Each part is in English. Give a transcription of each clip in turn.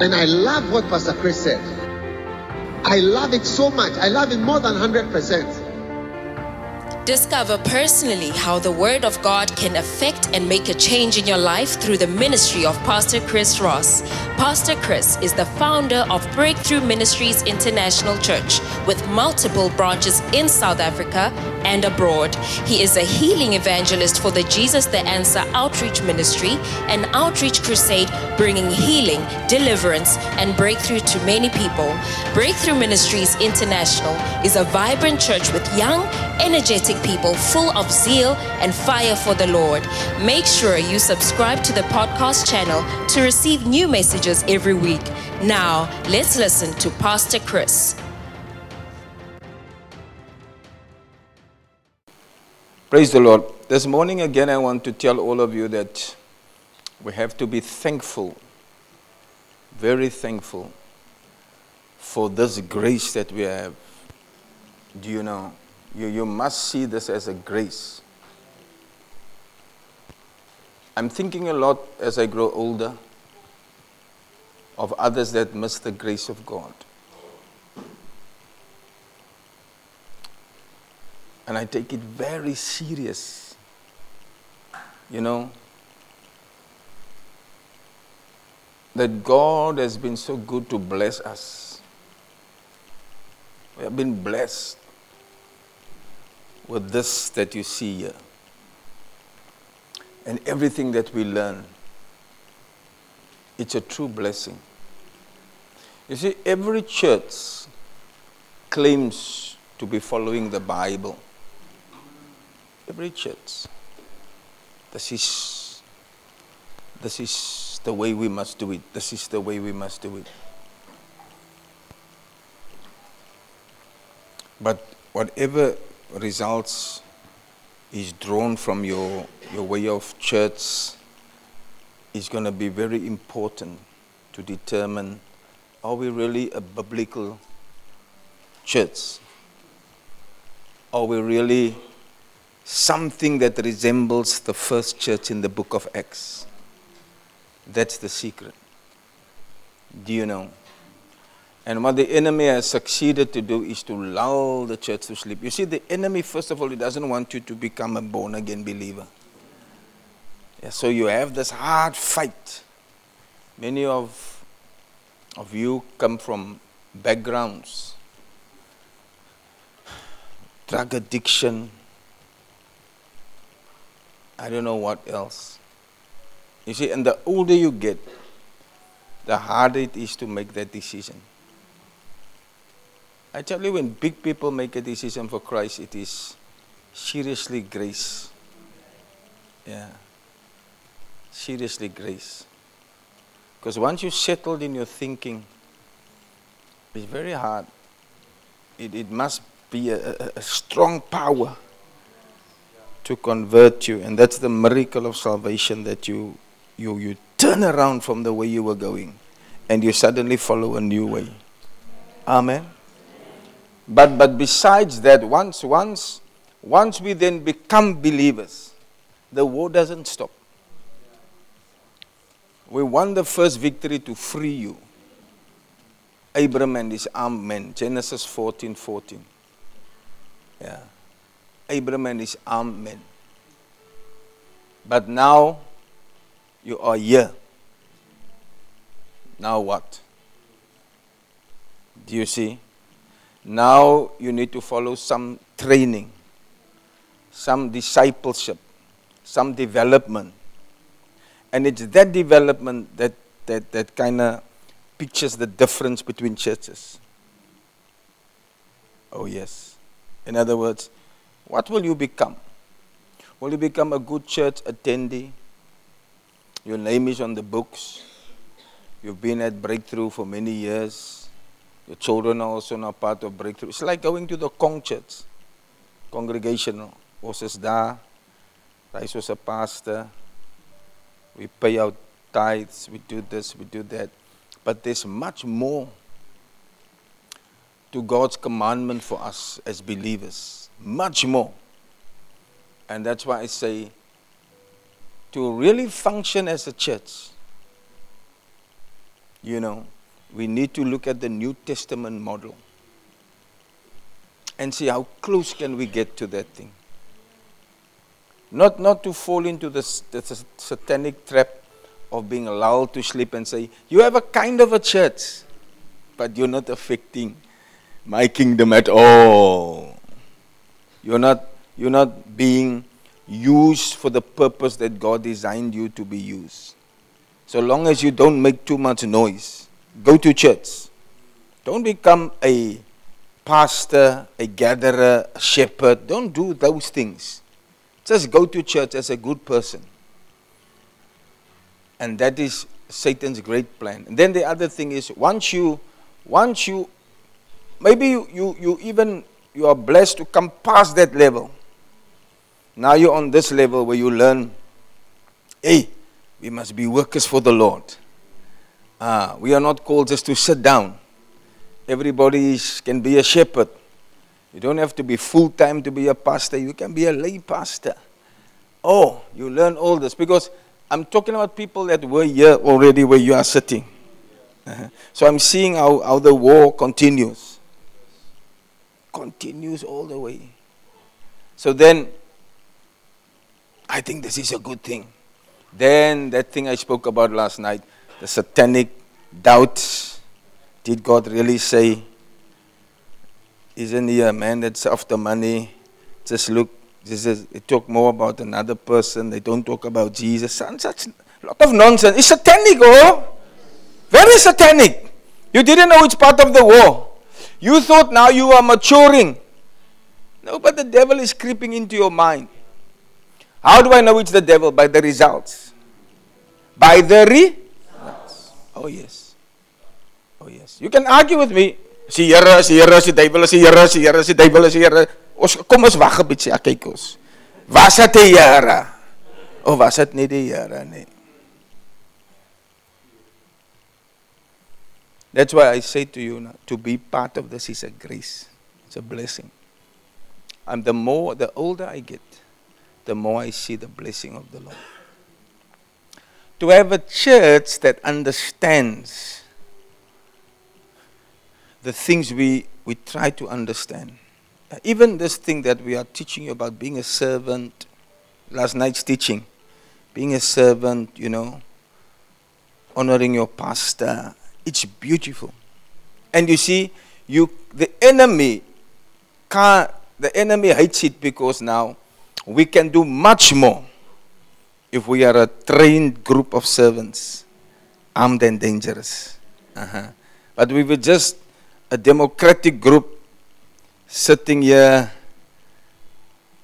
And I love what Pastor Chris said. I love it so much. I love it more than 100%. Discover personally how the Word of God can affect and make a change in your life through the ministry of Pastor Chris Ross. Pastor Chris is the founder of Breakthrough Ministries International Church with multiple branches in South Africa and abroad. He is a healing evangelist for the Jesus the Answer Outreach Ministry, an outreach crusade bringing healing, deliverance, and breakthrough to many people. Breakthrough Ministries International is a vibrant church with young, energetic people full of zeal and fire for the Lord. Make sure you subscribe to the podcast channel to receive new messages every week. Now, let's listen to Pastor Chris. Praise the Lord. This morning again, I want to tell all of you that we have to be thankful, very thankful for this grace that we have. Do you know? You, you must see this as a grace. I'm thinking a lot as I grow older of others that miss the grace of God. And I take it very serious. You know, that God has been so good to bless us. We have been blessed with this that you see here. And everything that we learn, it's a true blessing. You see, every church claims to be following the Bible. Every church. This is, this is the way we must do it. This is the way we must do it. But whatever results is drawn from your, your way of church is going to be very important to determine are we really a biblical church? Are we really something that resembles the first church in the book of Acts? That's the secret. Do you know? And what the enemy has succeeded to do is to lull the church to sleep. You see, the enemy, first of all, he doesn't want you to become a born again believer. Yeah, so you have this hard fight. Many of, of you come from backgrounds drug addiction, I don't know what else. You see, and the older you get, the harder it is to make that decision. I tell you, when big people make a decision for Christ, it is seriously grace. Yeah. Seriously grace. Because once you settled in your thinking, it's very hard. It, it must be a, a, a strong power to convert you. And that's the miracle of salvation that you, you, you turn around from the way you were going and you suddenly follow a new way. Amen. But, but besides that, once, once, once we then become believers, the war doesn't stop. We won the first victory to free you. Abram and his armed men, Genesis 14 14. Yeah. Abram and his armed men. But now you are here. Now what? Do you see? Now you need to follow some training, some discipleship, some development. And it's that development that, that, that kind of pictures the difference between churches. Oh, yes. In other words, what will you become? Will you become a good church attendee? Your name is on the books. You've been at Breakthrough for many years. Your children are also now part of Breakthrough. It's like going to the Kong Church, congregation. Is daar. Hy was a pastor. We pay our tithes. We do this, we do that. But there's much more to God's commandment for us as believers. Much more. And that's why I say to really function as a church, You know, we need to look at the New Testament model and see how close can we get to that thing. Not, not to fall into the, the satanic trap of being lulled to sleep and say, You have a kind of a church, but you're not affecting my kingdom at all. You're not, you're not being used for the purpose that God designed you to be used. So long as you don't make too much noise, go to church. Don't become a pastor, a gatherer, a shepherd. Don't do those things. Just go to church as a good person. And that is Satan's great plan. And then the other thing is once you once you maybe you, you, you even you are blessed to come past that level. Now you're on this level where you learn, hey, we must be workers for the Lord. Uh, we are not called just to sit down. Everybody can be a shepherd. You don't have to be full time to be a pastor. You can be a lay pastor. Oh, you learn all this because I'm talking about people that were here already where you are sitting. Uh-huh. So I'm seeing how, how the war continues. Continues all the way. So then, I think this is a good thing. Then, that thing I spoke about last night, the satanic doubts. Did God really say, Isn't he a man that's after money? Just look, this is, they talk more about another person. They don't talk about Jesus. and Such a lot of nonsense. It's satanic, oh? Very satanic. You didn't know which part of the war. You thought now you are maturing. No, but the devil is creeping into your mind. How do I know it's the devil? By the results. By the results. Oh, yes. Oh, yes. You can argue with me. Si Here, si Here, si duiwel, si Here, si Here, si duiwel, si Here. Ons kom ons wag 'n bietjie, kyk ons. Was dit die Here? Of was dit nie die Here nie? That's why I say to you now, to be part of this is a grace. It's a blessing. And the more, the older I get, the more I see the blessing of the Lord. To have a church that understands the things we, we try to understand. Even this thing that we are teaching you about being a servant, last night's teaching, being a servant, you know, honoring your pastor, it's beautiful. And you see, you the enemy can't, the enemy hates it because now we can do much more if we are a trained group of servants, armed and dangerous. Uh-huh. But we were just a democratic group sitting here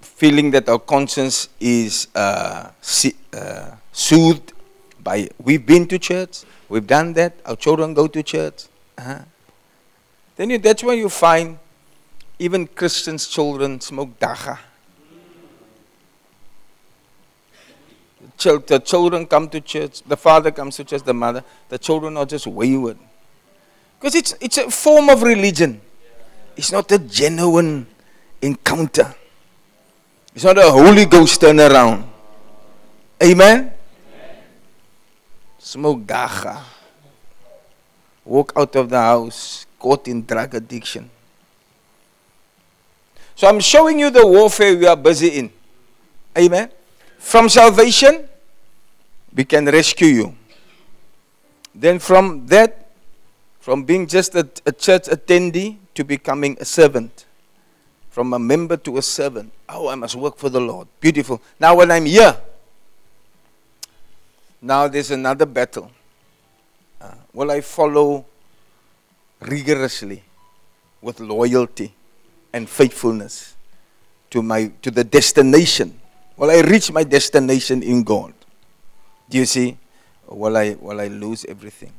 feeling that our conscience is uh, uh, soothed by we've been to church, we've done that, our children go to church. Uh-huh. Then you, that's where you find even Christians' children smoke dagga. The children come to church, the father comes to church, the mother, the children are just wayward. Because it's, it's a form of religion. It's not a genuine encounter. It's not a Holy Ghost turnaround. Amen? Amen. Smoke dagga. Walk out of the house, caught in drug addiction. So I'm showing you the warfare we are busy in. Amen? From salvation, we can rescue you. Then from that, from being just a, a church attendee to becoming a servant. From a member to a servant. Oh, I must work for the Lord. Beautiful. Now, when I'm here, now there's another battle. Uh, will I follow rigorously with loyalty and faithfulness to, my, to the destination Will I reach my destination in God? Do you see? Will I, will I lose everything?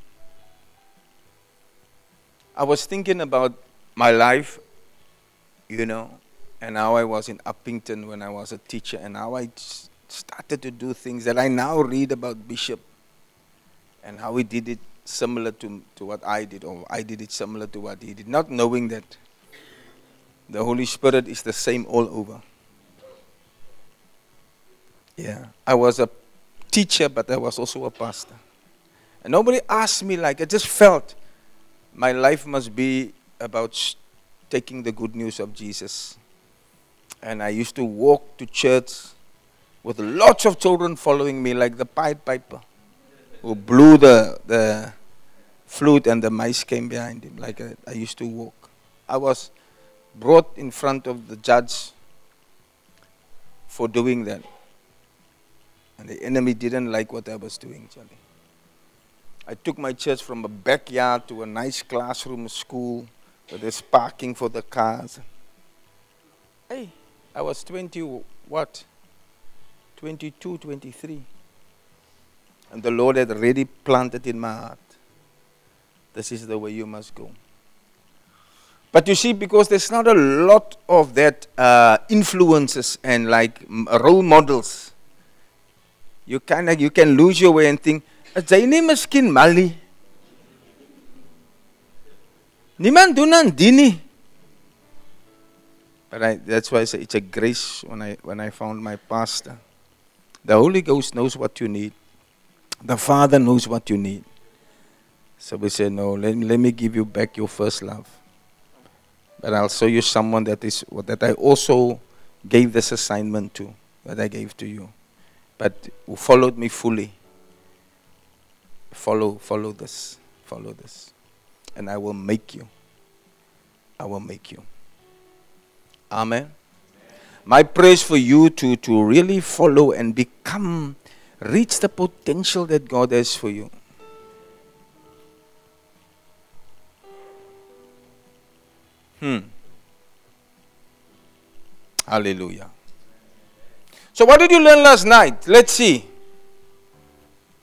I was thinking about my life, you know, and how I was in Upington when I was a teacher, and how I started to do things that I now read about Bishop and how he did it similar to, to what I did, or I did it similar to what he did, not knowing that the Holy Spirit is the same all over. Yeah. I was a teacher, but I was also a pastor. And nobody asked me like, I just felt my life must be about taking the good news of Jesus. And I used to walk to church with lots of children following me, like the Pied Piper, who blew the, the flute and the mice came behind him. Like I, I used to walk. I was brought in front of the judge for doing that. And the enemy didn't like what I was doing, Charlie. I took my church from a backyard to a nice classroom school where there's parking for the cars. Hey, I was 20, what? 22, 23. And the Lord had already planted in my heart. This is the way you must go. But you see, because there's not a lot of that uh, influences and like role models, you kind of you can lose your way and think, is jy nie miskien mal nie? Niemand doen aan die nie. But I, that's why I say it's a grace when I when I found my pastor. The Holy Ghost knows what you need. The Father knows what you need. So we say, no, let, let me give you back your first love. But I'll show you someone that is that I also gave this assignment to, that I gave to you. But who followed me fully. Follow, follow this, follow this. And I will make you. I will make you. Amen. My praise for you to, to really follow and become, reach the potential that God has for you. Hmm. Hallelujah. So, what did you learn last night? Let's see.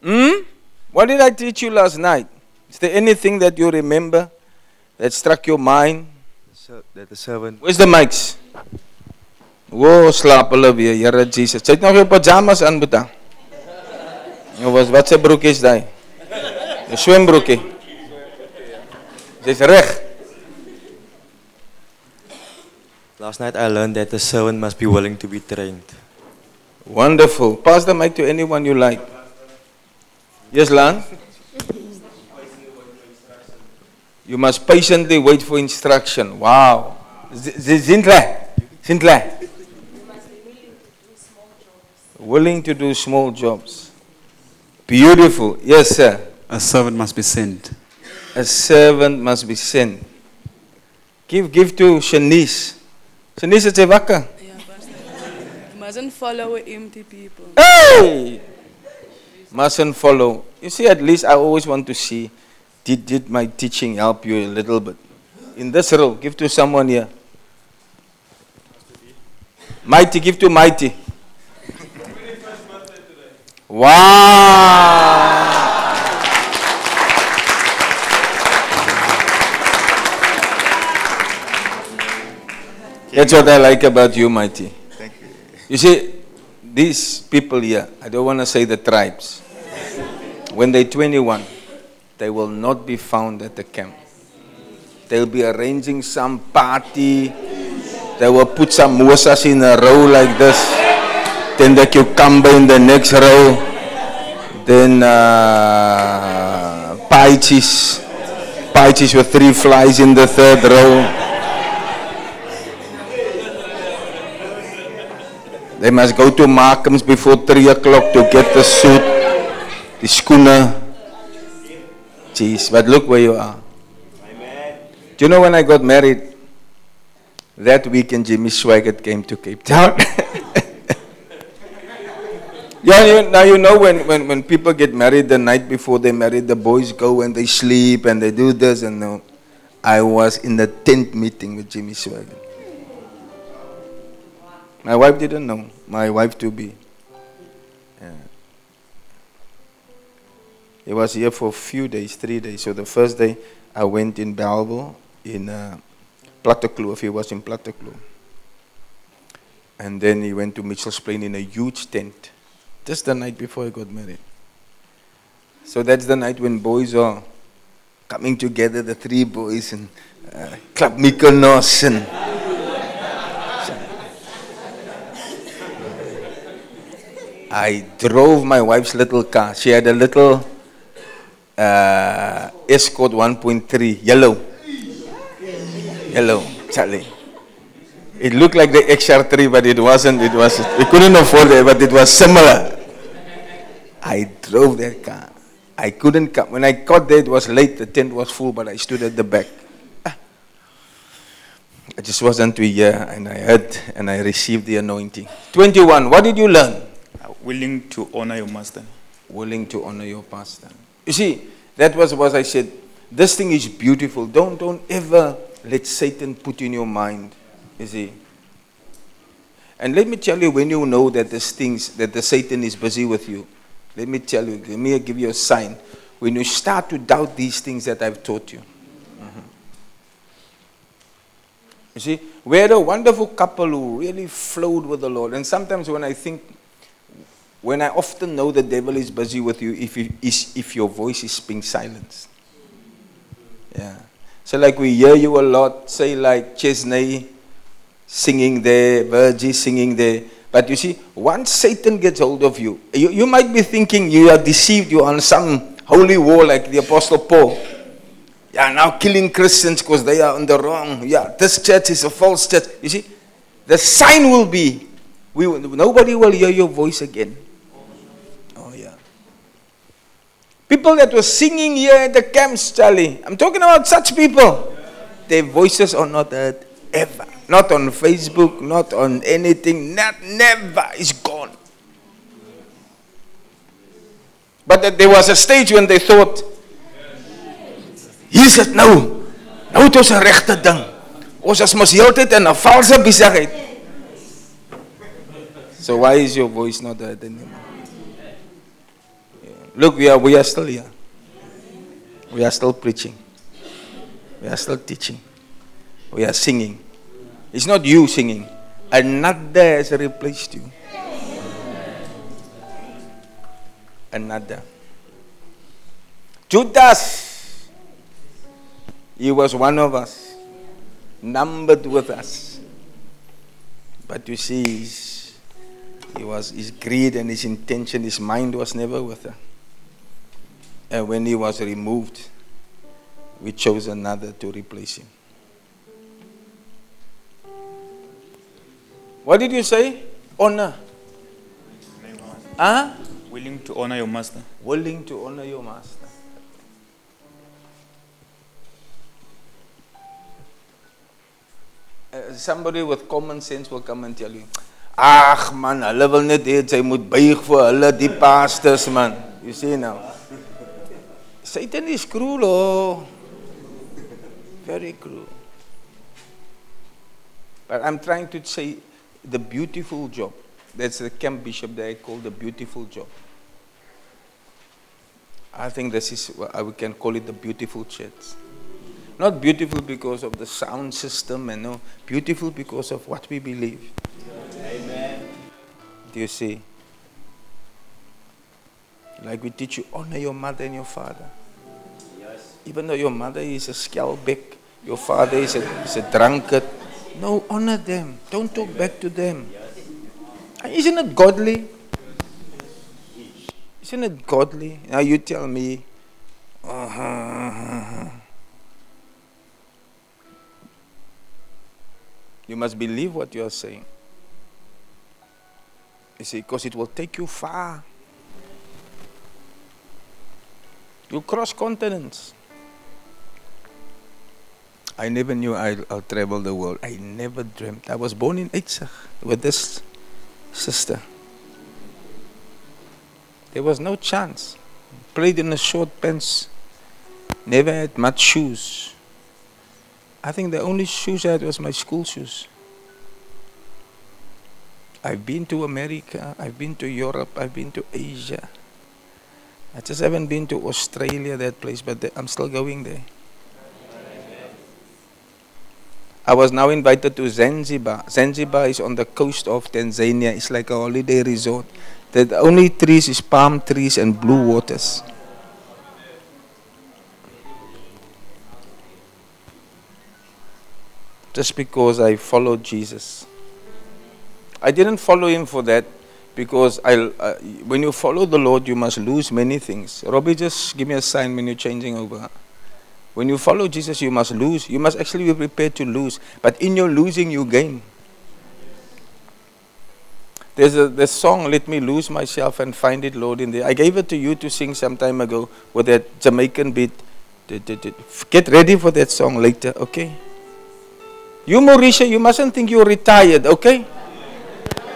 Hmm? What did I teach you last night? Is there anything that you remember that struck your mind? That the servant Where's the mics? Wo slaap hulle weer, Here Jesus. Jy het nog jou pyjamas aan, Boeta. Jou was wat se broekie is daai? 'n Swembroekie. Dis reg. last night I learned that the servant must be willing to be trained. Wonderful. Pass the mic to anyone you like. Yes, Lan? You must patiently wait for instruction. Wow. Zintle. Zintle. Willing to do small jobs. Beautiful. Yes, sir. A servant must be sent. A servant must be sent. Give, give to Shanice. Shanice, is jy wakker? Mustn't follow empty people. Hey! Mustn't follow. You see, at least I always want to see did, did my teaching help you a little bit? In this row, give to someone here. Mighty, give to Mighty. Wow! That's what I like about you, Mighty. You see, these people here, I don't want to say the tribes, when they're 21, they will not be found at the camp. They'll be arranging some party. They will put some mosas in a row like this. Then the cucumber in the next row. Then uh, pie cheese. Pie cheese with three flies in the third row. They must go to Markham's before 3 o'clock to get the suit, the schooner. Jeez, but look where you are. Amen. Do you know when I got married? That weekend, Jimmy Swaggart came to Cape Town. yeah, you, now you know when, when, when people get married the night before they married, the boys go and they sleep and they do this and no. I was in the tent meeting with Jimmy Swaggart. My wife didn't know. My wife to be. Yeah. He was here for a few days, three days. So the first day I went in Bellville in uh, Plattekloof. He was in Plattekloof. And then he went to Mitchell's Plain in a huge tent. Just the night before I got married. So that's the night when boys are coming together, the three boys, and uh, Club Mykonos and. I drove my wife's little car. She had a little uh, Escort 1.3, yellow. Yellow, Charlie. It looked like the XR3, but it wasn't. It was. We couldn't afford it, but it was similar. I drove that car. I couldn't come. When I got there, it was late. The tent was full, but I stood at the back. Ah. I just wasn't to hear, and I heard, and I received the anointing. 21. What did you learn? Willing to honor your master. Willing to honor your pastor. You see, that was what I said. This thing is beautiful. Don't, don't ever let Satan put in your mind. You see. And let me tell you, when you know that this things, that the Satan is busy with you, let me tell you, let me give you a sign. When you start to doubt these things that I've taught you. Mhm. You see, we had a wonderful couple who really flowed with the Lord. And sometimes when I think, when I often know the devil is busy with you, if, you, is, if your voice is being silenced. Yeah. So, like we hear you a lot, say, like Chesney singing there, Virgie singing there. But you see, once Satan gets hold of you, you, you might be thinking you are deceived, you're on some holy war like the Apostle Paul. Yeah, now killing Christians because they are on the wrong. Yeah, this church is a false church. You see, the sign will be we, nobody will hear your voice again. Oh, yeah. People that were singing here at the camps, Charlie, I'm talking about such people. Their voices are not heard ever. Not on Facebook, not on anything, not never. It's gone. But there was a stage when they thought, hier is dit nou. Nou het ons 'n regte ding. Ons is mos heeltyd in 'n valse besigheid. So why is your voice not heard anymore? Look, we are we are still here. We are still preaching. We are still teaching. We are singing. It's not you singing. Another has replaced you. Another. Judas. He was one of us, numbered with us. But you see, his, he was his greed and his intention, his mind was never with her. And when he was removed, we chose another to replace him. What did you say? Honor. Huh? Willing to honor your master. Willing to honor your master. Uh, somebody with common sense will come and tell you, Ag man, hulle wil net hê jy moet buig vir hulle die pastors man. You see now. Satan is cruel oh. Very cruel. But I'm trying to say the beautiful job. That's the camp bishop that I call the beautiful job. I think this is what uh, we can call it the beautiful church. Not beautiful because of the sound system and no, beautiful because of what we believe. Amen. Do you see? Like we teach you, honor your mother and your father. Even though your mother is a skelbek, your father is a, is a drunkard. No, honor them. Don't talk back to them. Isn't it godly? Isn't it godly? Now you tell me. uh-huh. You must believe what you are saying. You see, because it will take you far. You cross continents. I never knew I'll, I'll travel the world. I never dreamt. I was born in Eitzach with this sister. There was no chance. Played in a short pants. Never had much shoes. I think the only shoes I had was my school shoes. I've been to America, I've been to Europe, I've been to Asia. I just haven't been to Australia, that place, but I'm still going there. I was now invited to Zanzibar. Zanzibar is on the coast of Tanzania. It's like a holiday resort. The only trees is palm trees and blue waters. Just because I followed Jesus. I didn't follow him for that. Because I, uh, when you follow the Lord, you must lose many things. Robbie, just give me a sign when you're changing over. When you follow Jesus, you must lose. You must actually be prepared to lose. But in your losing, you gain. There's a the song, Let Me Lose Myself and Find It, Lord, in there. I gave it to you to sing some time ago with that Jamaican beat. Get ready for that song later, okay? You, Mauricia, you mustn't think you're retired, okay?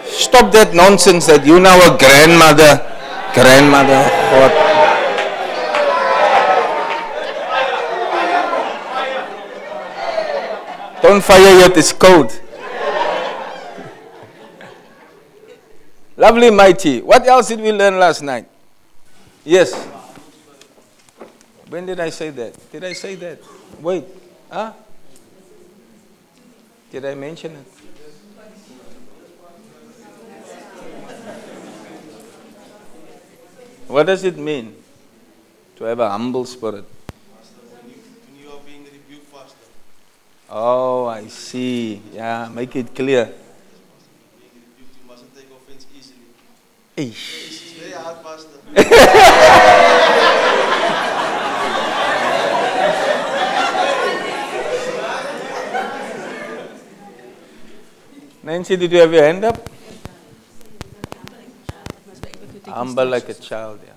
Stop that nonsense that you now a grandmother. Grandmother, what? Don't fire yet, it's cold. Lovely, mighty. What else did we learn last night? Yes. When did I say that? Did I say that? Wait. Huh? Did I mention it? What does it mean to have a humble spirit? Oh, I see. Yeah, make it clear. Very hard. Nancy, did you have your hand up? Humble like a child, yeah.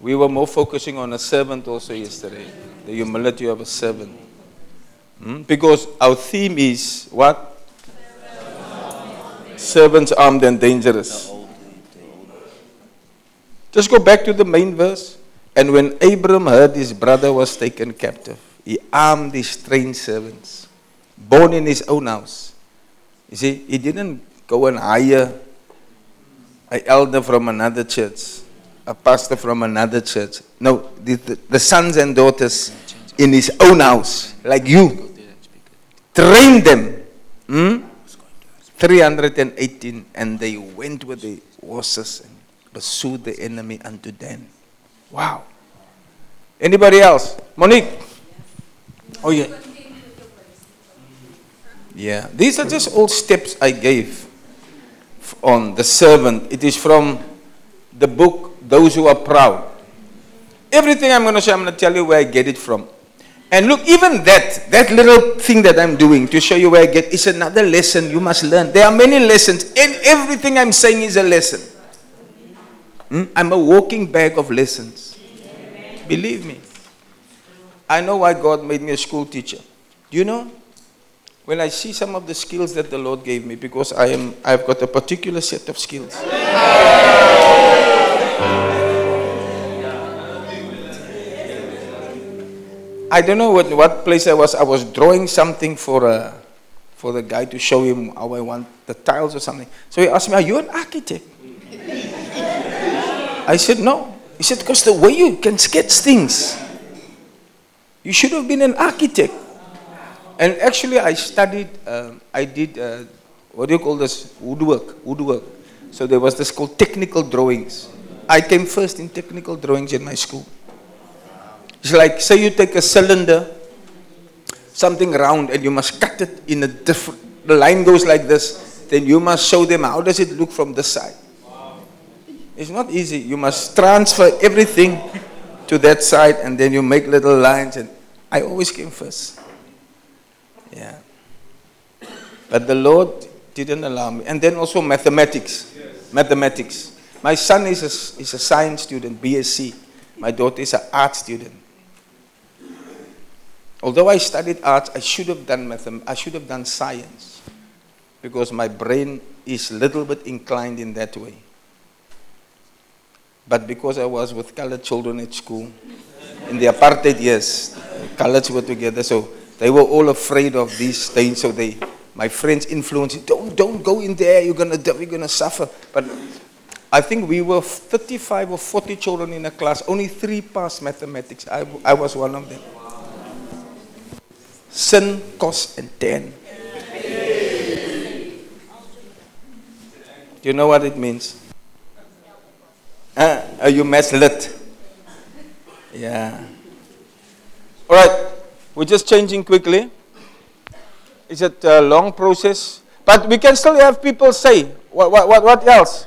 We were more focusing on a servant also yesterday, the humility of a servant. Hmm? Because our theme is what? Servants armed and dangerous. Just go back to the main verse. And when Abram heard his brother was taken captive, he armed his trained servants, born in his own house. You see, he didn't go and hire an elder from another church, a pastor from another church. No, the, the, the sons and daughters in his own house, like you, trained them. Hmm? 318, and they went with the horses and pursued the enemy unto Dan. Wow. Anybody else? Monique? Oh, yeah. Yeah. These are just all steps I gave on the servant. It is from the book, Those Who Are Proud. Everything I'm going to say, I'm going to tell you where I get it from. And look, even that, that little thing that I'm doing to show you where I get, is another lesson you must learn. There are many lessons, and everything I'm saying is a lesson. Hmm? I'm a walking bag of lessons. Amen. Believe me. I know why God made me a school teacher. Do you know? When I see some of the skills that the Lord gave me, because I am, I've got a particular set of skills. I don't know what, what place I was. I was drawing something for, a, for the guy to show him how I want the tiles or something. So he asked me, Are you an architect? I said, No. He said, Because the way you can sketch things, you should have been an architect. And actually, I studied, um, I did, uh, what do you call this? Woodwork. Woodwork. So there was this called technical drawings. I came first in technical drawings in my school. It's like, say you take a cylinder, something round, and you must cut it in a different, the line goes like this, then you must show them how does it look from this side. It's not easy. You must transfer everything to that side, and then you make little lines, and I always came first. Yeah. But the Lord didn't allow me. And then also mathematics. Yes. Mathematics. My son is a, is a science student, BSc. My daughter is an art student. Although I studied arts, I should have done mathem- I should have done science because my brain is little bit inclined in that way. But because I was with colored children at school, in the apartheid years, coloreds were together, so they were all afraid of these things. So they, my friends influenced, don't, don't go in there, you're gonna, you're gonna suffer. But I think we were 35 or 40 children in a class, only three passed mathematics. I, I was one of them sin, cost, and ten. Do you know what it means? Uh, are you lit? Yeah. All right. We're just changing quickly. Is it a long process. But we can still have people say, what, what, what else?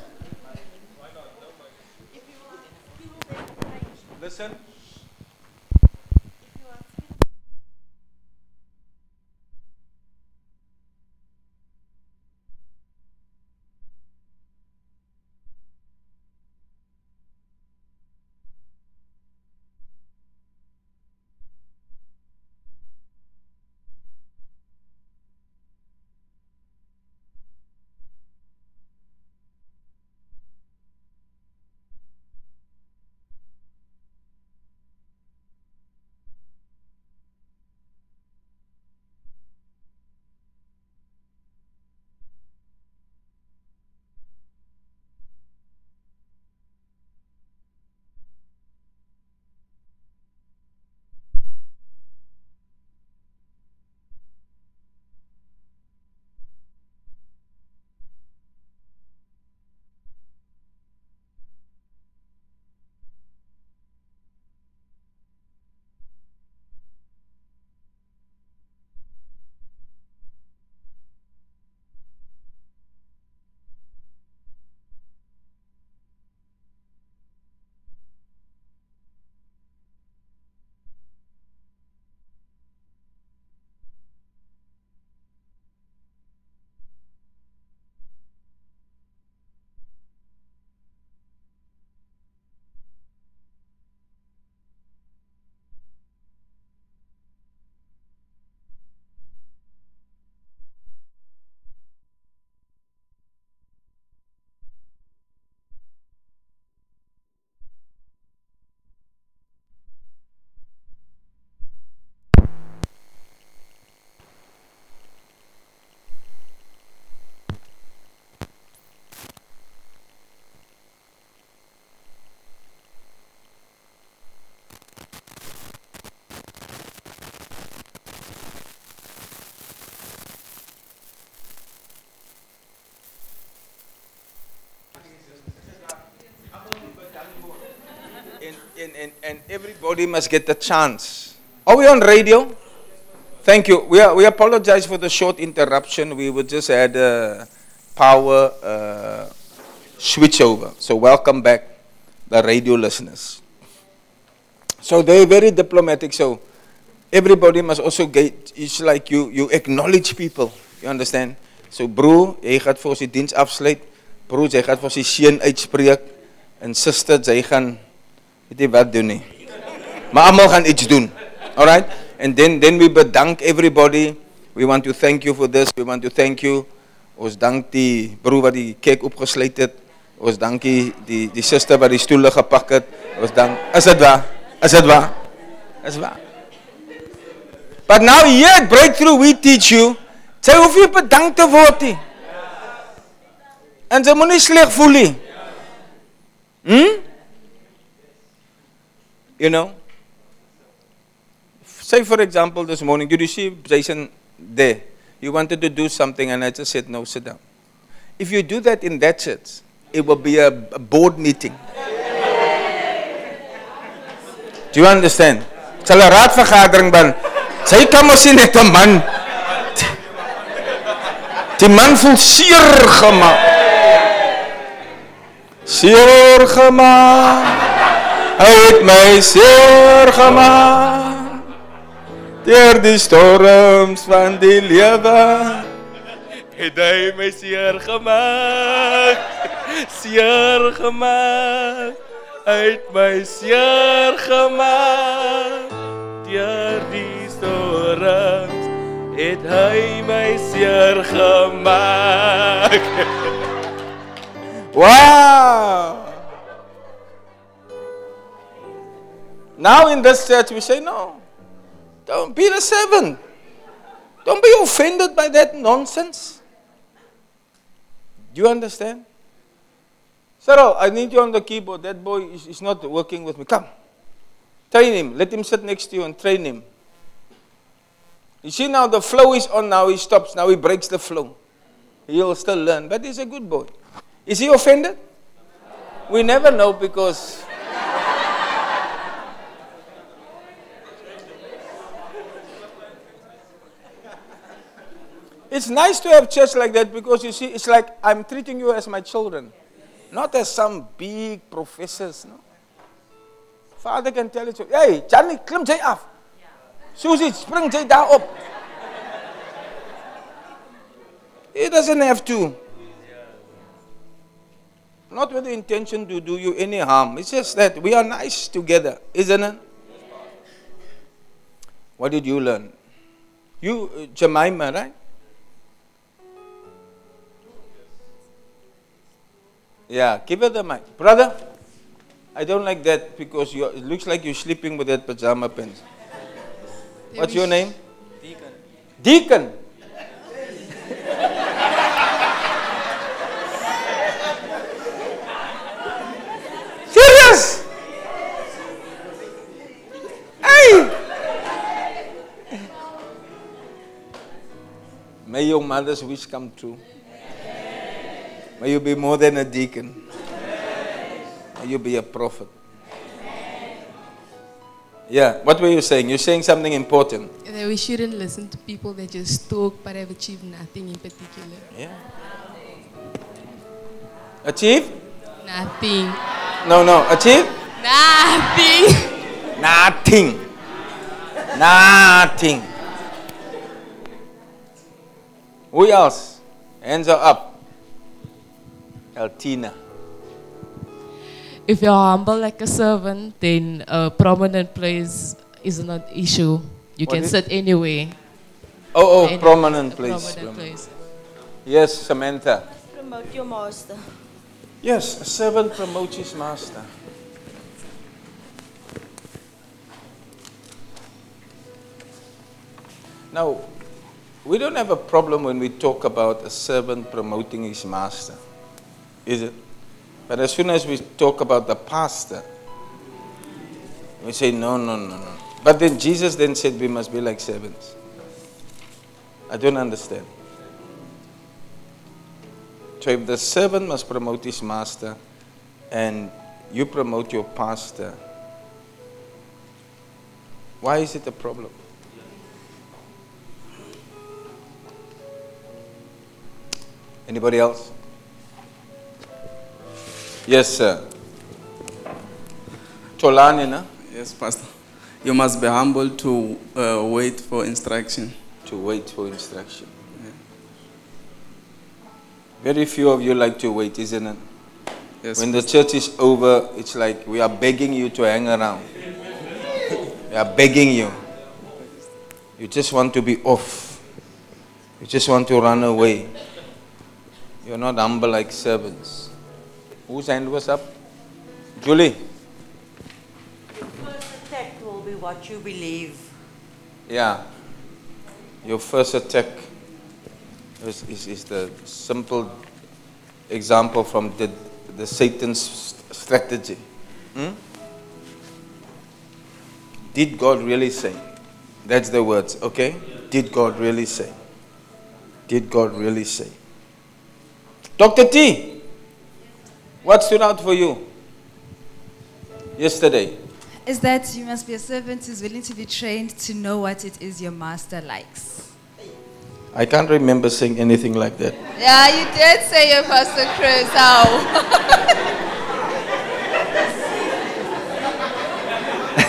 Everybody must get the chance. Are we on radio? Thank you. We, are, we apologize for the short interruption. We would just had a power uh, switch over. So, welcome back, the radio listeners. So, they're very diplomatic. So, everybody must also get, it's like you, you acknowledge people. You understand? So, broer, jy gaan vir die diens afsluit. Broer, jy gaan vir die seën uitspreek. En suster, jy gaan weet jy wat doen nie. Maar almal gaan iets doen. Alright? And then then we bedank everybody. We want to thank you for this. We want to thank you. Ons dank die broer wat die kerk opgesluit het. Ons dank die die suster wat die stoele gepak het. Ons dank Is dit waar? Is dit waar? Is waar? But now here at Breakthrough we teach you jy hoef nie bedank te word nie. En jy moenie sleg voel nie. Hmm? You know? Say, for example, this morning, you see Jason there? You wanted to do something, and I just said, No, sit down. If you do that in that church, it will be a, board meeting. Do you understand? Sal 'n raadvergadering ban. Sy kan mos nie net 'n man. Die man voel seer gemaak. Seer gemaak. Hy het my seer gemaak. Deur die storms van die lewe het hy my seer gemaak. Seer gemaak. Het my seer gemaak. Deur die storms het hy my seer gemaak. wow! Now in this church, we say, no. Don't be the seven. Don't be offended by that nonsense. Do you understand? Cyril, I need you on the keyboard. That boy is, is not working with me. Come. Train him. Let him sit next to you and train him. You see now the flow is on now. He stops. Now he breaks the flow. He'll still learn. But he's a good boy. Is he offended? We never know because It's nice to have church like that because you see, it's like I'm treating you as my children, not as some big professors. No? Vader kan tell it. Hey, Charlie, klim jy af. Susie, spring jy daar op. He doesn't have to. Not with the intention to do you any harm. It's just that we are nice together, isn't it? What did you learn? You, uh, Jemima, right? Yeah, give her the mic. Brother, I don't like that because you it looks like you're sleeping with that pajama pants. What's your name? Deacon. Deacon. Serious? Hey! May your mother's wish come true. May you be more than a deacon. May you be a prophet. Yeah, what were you saying? You're saying something important. That we shouldn't listen to people that just talk but have achieved nothing in particular. Yeah. Achieve? Nothing. No, no. Achieve? Nothing. Nothing. Nothing. Who else? Hands are up. Altina. If you're humble like a servant, then a prominent place is not an issue. You What can sit anywhere. Oh, oh, Any- prominent a place. prominent place. Yes, Samantha. Promote your master. Yes, a servant promotes his master. Now, we don't have a problem when we talk about a servant promoting his master, is it? But as soon as we talk about the pastor, we say, no, no, no, no. But then Jesus then said we must be like servants. I don't understand. So if the servant must promote his master and you promote your pastor, why is it a problem? Anybody else? Yes, sir. Tolani, na? Yes, Pastor. You must be humble to uh, wait for instruction. To wait for instruction. Very few of you like to wait, isn't it? Yes, when the church is over, it's like we are begging you to hang around. we are begging you. You just want to be off. You just want to run away. You're not humble like servants. Whose hand was up? Julie. Your First attack will be what you believe. Yeah. Your first attack is, is, is the simple example from the, the Satan's strategy. Hmm? Did God really say? That's the words, okay? Did God really say? Did God really say? Dr. T, what stood out for you yesterday? is that you must be a servant who's willing to be trained to know what it is your master likes. I can't remember saying anything like that. Yeah, you did say it, Pastor Chris. How?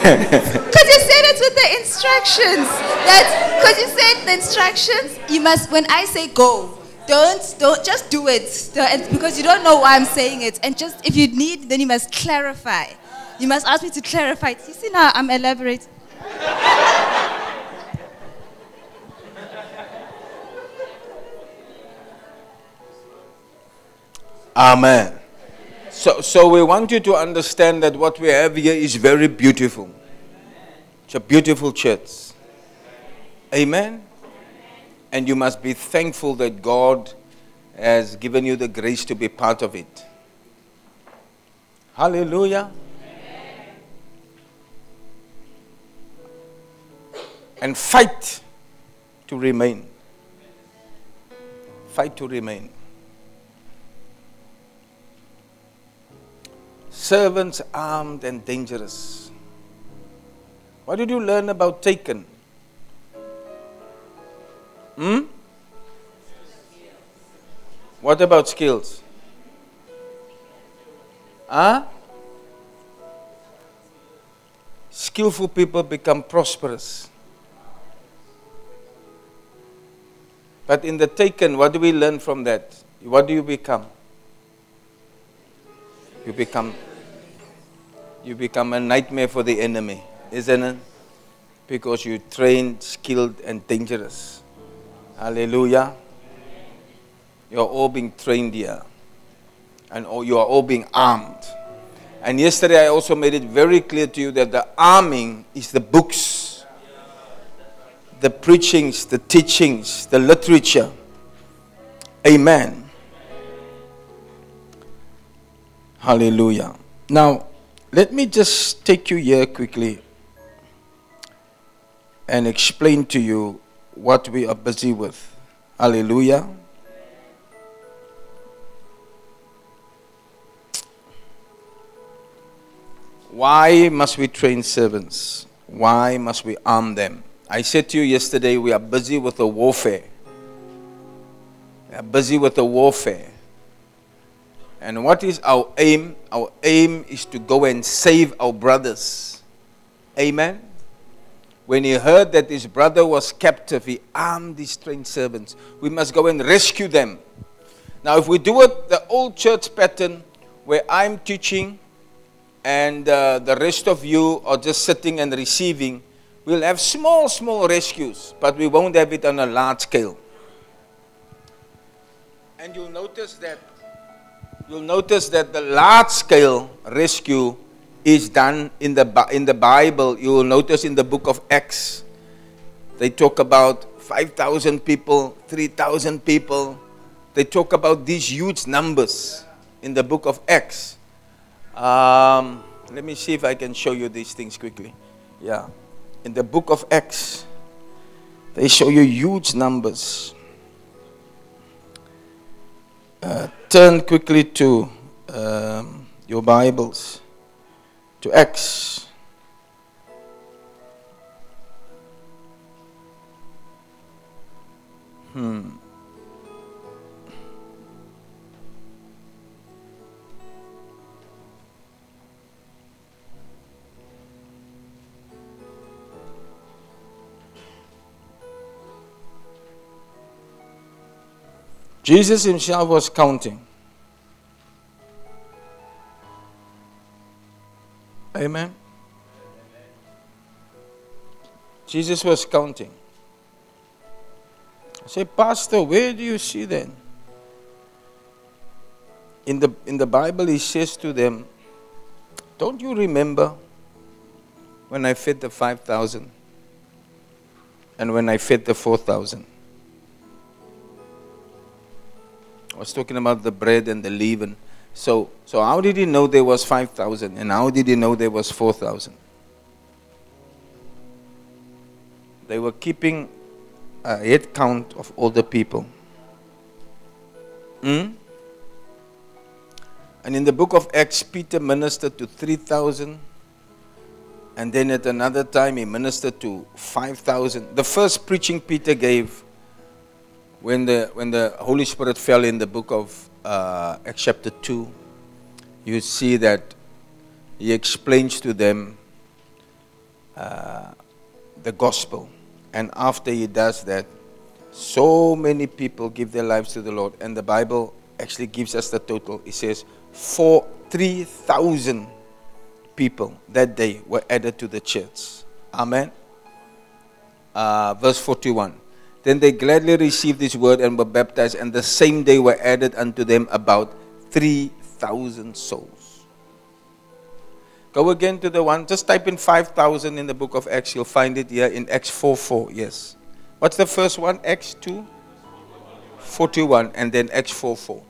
Because you said it with the instructions. That because you said the instructions, you must. When I say go, don't don't just do it. Don't- because you don't know why I'm saying it, and just if you need, then you must clarify. You must ask me to clarify. You see now, I'm elaborating. Amen. So, so we want you to understand that what we have here is very beautiful. It's a beautiful church. Amen. And you must be thankful that God has given you the grace to be part of it. Hallelujah. And fight to remain. Fight to remain. Servants armed and dangerous. What did you learn about taken? Hmm? What about skills? Huh? skillful people become prosperous. But in the taken, what do we learn from that? What do you become? You become you become a nightmare for the enemy, isn't it? Because you trained, skilled, and dangerous. Hallelujah. You're all being trained here. And you are all being armed. And yesterday I also made it very clear to you that the arming is the books, the preachings, the teachings, the literature. Amen. Hallelujah. Now, let me just take you here quickly and explain to you what we are busy with. Hallelujah. Why must we train servants? Why must we arm them? I said to you yesterday, we are busy with the warfare. We are busy with the warfare. And what is our aim? Our aim is to go and save our brothers. Amen. When he heard that his brother was captive, he armed his trained servants. We must go and rescue them. Now, if we do it the old church pattern, where I'm teaching and uh, the rest of you are just sitting and receiving, we'll have small, small rescues, but we won't have it on a large scale. And you'll notice that you'll notice that the large scale rescue is done in the in the Bible. You will notice in the book of Acts, they talk about 5,000 people, 3,000 people. They talk about these huge numbers in the book of Acts. Um, let me see if I can show you these things quickly. Yeah. In the book of Acts, they show you huge numbers. Uh, turn quickly to um, your Bibles, to Acts. Hmm. Jesus himself was counting. Amen. Jesus was counting. I say, Pastor, where do you see that? In the, in the Bible, he says to them, Don't you remember when I fed the 5,000 and when I fed the 4,000? I was talking about the bread and the leaven. So, so how did he know there was 5,000 and how did he know there was 4,000? They were keeping a head count of all the people. Hmm? And in the book of Acts, Peter ministered to 3,000. And then at another time, he ministered to 5,000. The first preaching Peter gave when the, when the Holy Spirit fell in the book of uh, chapter 2, you see that he explains to them uh, the gospel. And after he does that, so many people give their lives to the Lord. And the Bible actually gives us the total. It says, for 3,000 people that day were added to the church. Amen. Uh, verse 41. Then they gladly received this word and were baptized, and the same day were added unto them about 3,000 souls. Go again to the one, just type in 5,000 in the book of Acts. You'll find it here in Acts 4 4. Yes. What's the first one? Acts 2 41, and then Acts 4 4.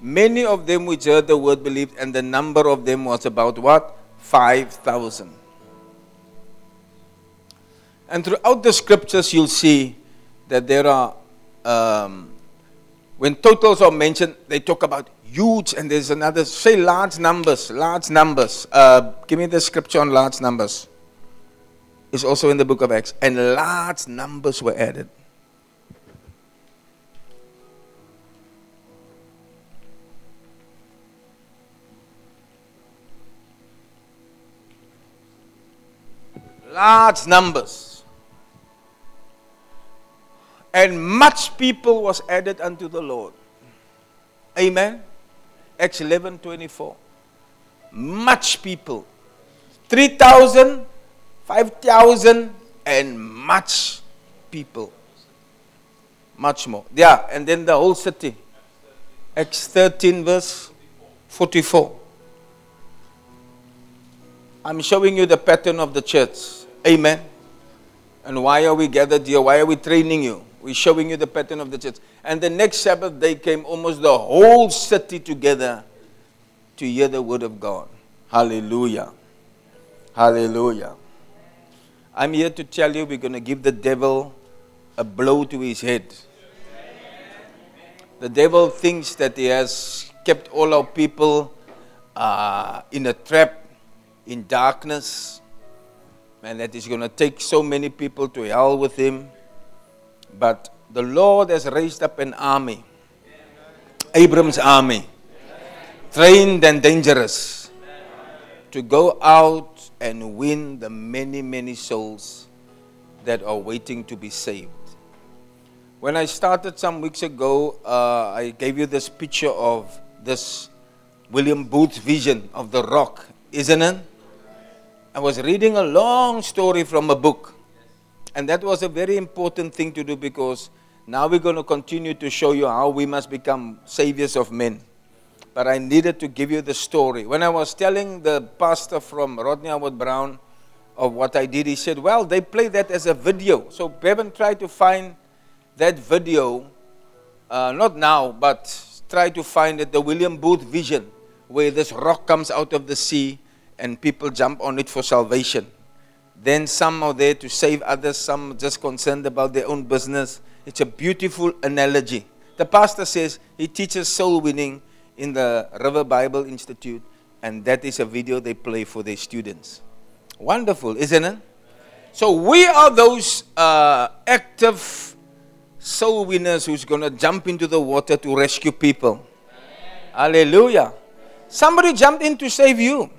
Many of them which heard the word believed, and the number of them was about what? 5,000. And throughout the scriptures, you'll see that there are, um, when totals are mentioned, they talk about huge, and there's another, say large numbers, large numbers. Uh, give me the scripture on large numbers. It's also in the book of Acts. And large numbers were added. Large numbers. And much people was added unto the Lord. Amen. Acts 11 24. Much people. 3,000, 5,000, and much people. Much more. Yeah, and then the whole city. Acts 13, verse 44. I'm showing you the pattern of the church. Amen. And why are we gathered here? Why are we training you? We're showing you the pattern of the church. And the next Sabbath, they came almost the whole city together to hear the word of God. Hallelujah. Hallelujah. I'm here to tell you we're going to give the devil a blow to his head. The devil thinks that he has kept all our people uh, in a trap, in darkness, and that he's going to take so many people to hell with him. But the Lord has raised up an army, Abram's army, trained and dangerous, to go out and win the many, many souls that are waiting to be saved. When I started some weeks ago, uh, I gave you this picture of this William Booth vision of the rock, isn't it? I was reading a long story from a book. And that was a very important thing to do because now we're going to continue to show you how we must become saviors of men. But I needed to give you the story. When I was telling the pastor from Rodney Howard-Browne of what I did, he said, Well, they play that as a video. So Bevan tried to find that video, uh, not now, but try to find it, the William Booth vision, where this rock comes out of the sea and people jump on it for salvation. Then some are there to save others, some are just concerned about their own business. It's a beautiful analogy. The pastor says he teaches soul winning in the River Bible Institute, and that is a video they play for their students. Wonderful, isn't it? So we are those uh, active soul winners who's going to jump into the water to rescue people. Hallelujah. Somebody jumped in to save you.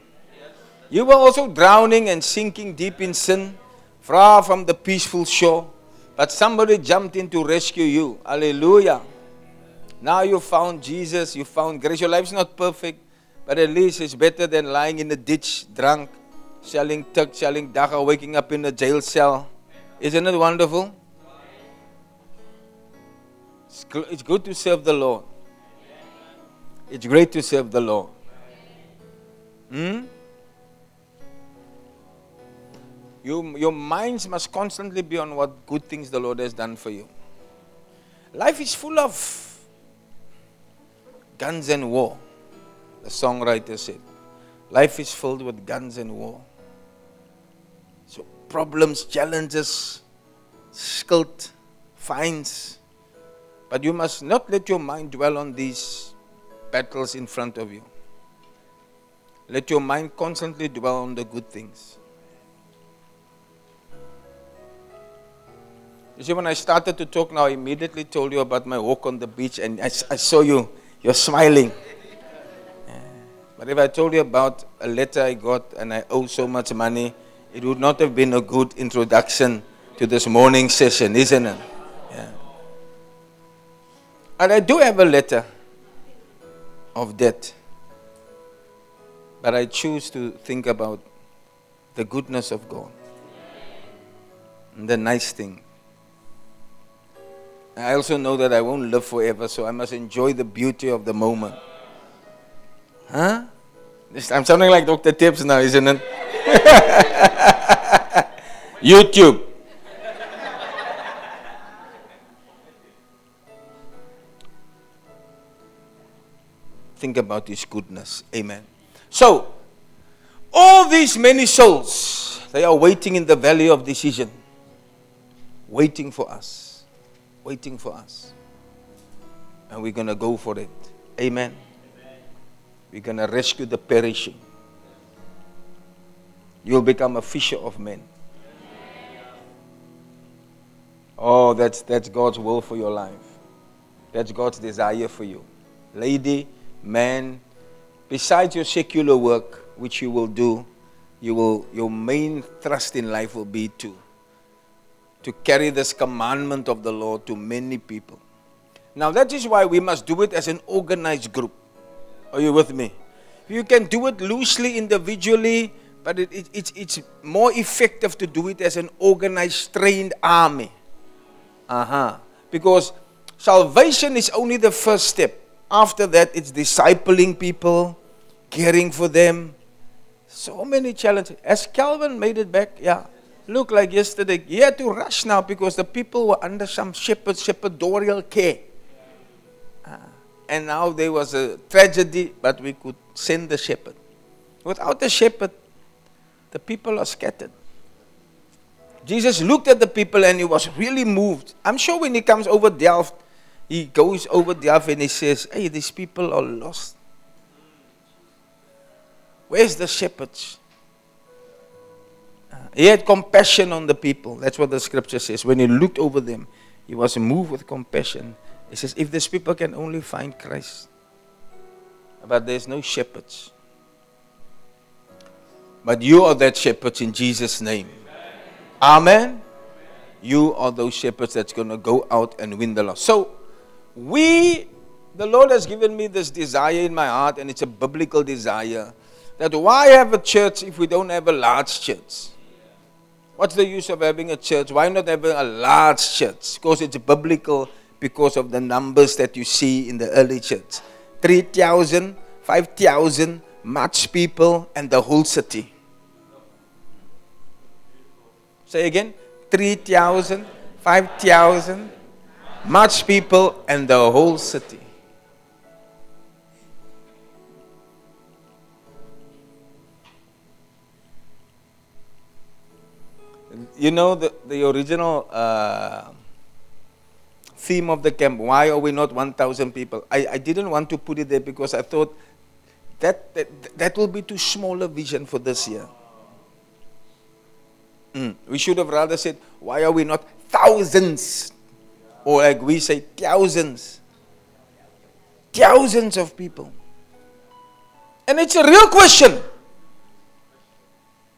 You were also drowning and sinking deep in sin, far from the peaceful shore. But somebody jumped in to rescue you. Hallelujah. Now you found Jesus, you found grace. Your life's not perfect, but at least it's better than lying in a ditch, drunk, selling tik, selling dagga, waking up in a jail cell. Isn't it wonderful? It's, it's good to serve the Lord. It's great to serve the Lord. Hmm? You, your minds must constantly be on what good things the Lord has done for you. Life is full of guns and war, the songwriter said. Life is filled with guns and war. So, problems, challenges, skilled fines. But you must not let your mind dwell on these battles in front of you. Let your mind constantly dwell on the good things. You see, when I started to talk now, I immediately told you about my walk on the beach, and I, I saw you, you're smiling. But if I told you about a letter I got and I owe so much money, it would not have been a good introduction to this morning session, isn't it? Yeah. And I do have a letter of debt. But I choose to think about the goodness of God and the nice thing. I also know that I won't live forever, so I must enjoy the beauty of the moment. Huh? I'm sounding like Dr. Tips now, isn't it? YouTube. Think about His goodness. Amen. So, all these many souls, they are waiting in the valley of decision, waiting for us, waiting for us. And we're going to go for it. Amen. We're going to rescue the perishing. You'll become a fisher of men. Oh, that's, that's God's will for your life. That's God's desire for you. Lady, man, besides your secular work, which you will do, you will your main thrust in life will be to to carry this commandment of the Lord to many people. Now that is why we must do it as an organized group. Are you with me? You can do it loosely, individually, but it, it, it's, it's more effective to do it as an organized, trained army. Uh huh. Because salvation is only the first step. After that, it's discipling people, caring for them. So many challenges. As Calvin made it back, yeah. Look like yesterday, he had to rush now because the people were under some shepherd, shepherdorial care. Uh, and now there was a tragedy, but we could send the shepherd. Without the shepherd, the people are scattered. Jesus looked at the people and he was really moved. I'm sure when he comes over Delft, he goes over Delft and he says, Hey, these people are lost. Where's the shepherds? He had compassion on the people. That's what the scripture says. When he looked over them, he was moved with compassion. He says, If these people can only find Christ, but there's no shepherds. But you are that shepherd in Jesus' name. Amen. You are those shepherds that's going to go out and win the lost. So, we, the Lord has given me this desire in my heart, and it's a biblical desire that why have a church if we don't have a large church? What's the use of having a church? Why not having a large church? Because it's biblical because of the numbers that you see in the early church 3,000, 5,000, much people, and the whole city. Say again 3,000, 5,000, much people, and the whole city. You know the, the original uh, theme of the camp. Why are we not 1,000 people? I, I didn't want to put it there because I thought that, that, that will be too small a vision for this year. Mm. We should have rather said, why are we not thousands? Or like we say, thousands. Thousands of people. And it's a real question.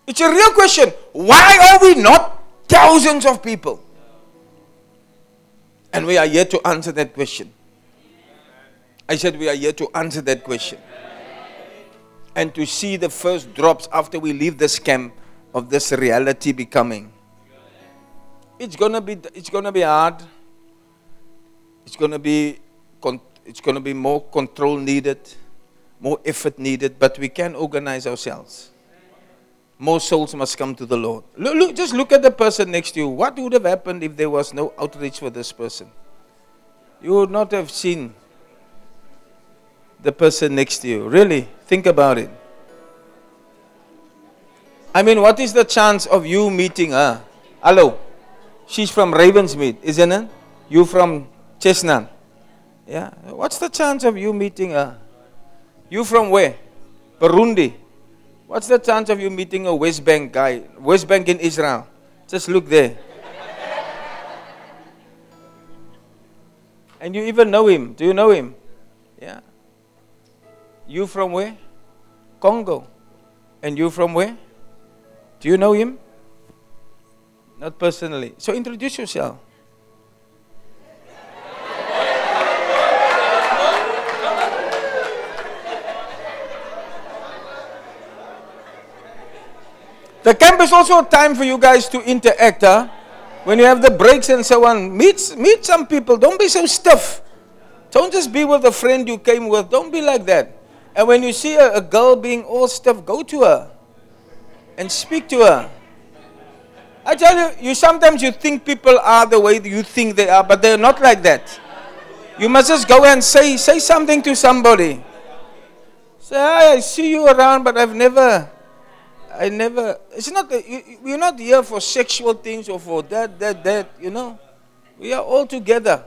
It's a real question. Why are we not thousands of people? And we are here to answer that question. I said we are here to answer that question. And to see the first drops after we leave this camp of this reality becoming. It's gonna be it's gonna be hard. It's gonna be it's gonna be more control needed, more effort needed, but we can organize ourselves. More souls must come to the Lord. Look, look, just look at the person next to you. What would have happened if there was no outreach for this person? You would not have seen the person next to you. Really, think about it. I mean, what is the chance of you meeting her? Hello, she's from Ravensmead, isn't it? You from Chestnut. Yeah. What's the chance of you meeting her? You from where? Burundi. What's the chance of you meeting a West Bank guy? West Bank in Israel. Just look there. and you even know him. Do you know him? Yeah. You from where? Congo. And you from where? Do you know him? Not personally. So introduce yourself. The camp is also a time for you guys to interact. Huh? When you have the breaks and so on, meet, meet some people. Don't be so stiff. Don't just be with a friend you came with. Don't be like that. And when you see a, a girl being all stiff, go to her and speak to her. I tell you, you sometimes you think people are the way you think they are, but they're not like that. You must just go and say say something to somebody. Say, hi, I see you around, but I've never I never. It's not. We're not here for sexual things or for that, that, that. You know, we are all together.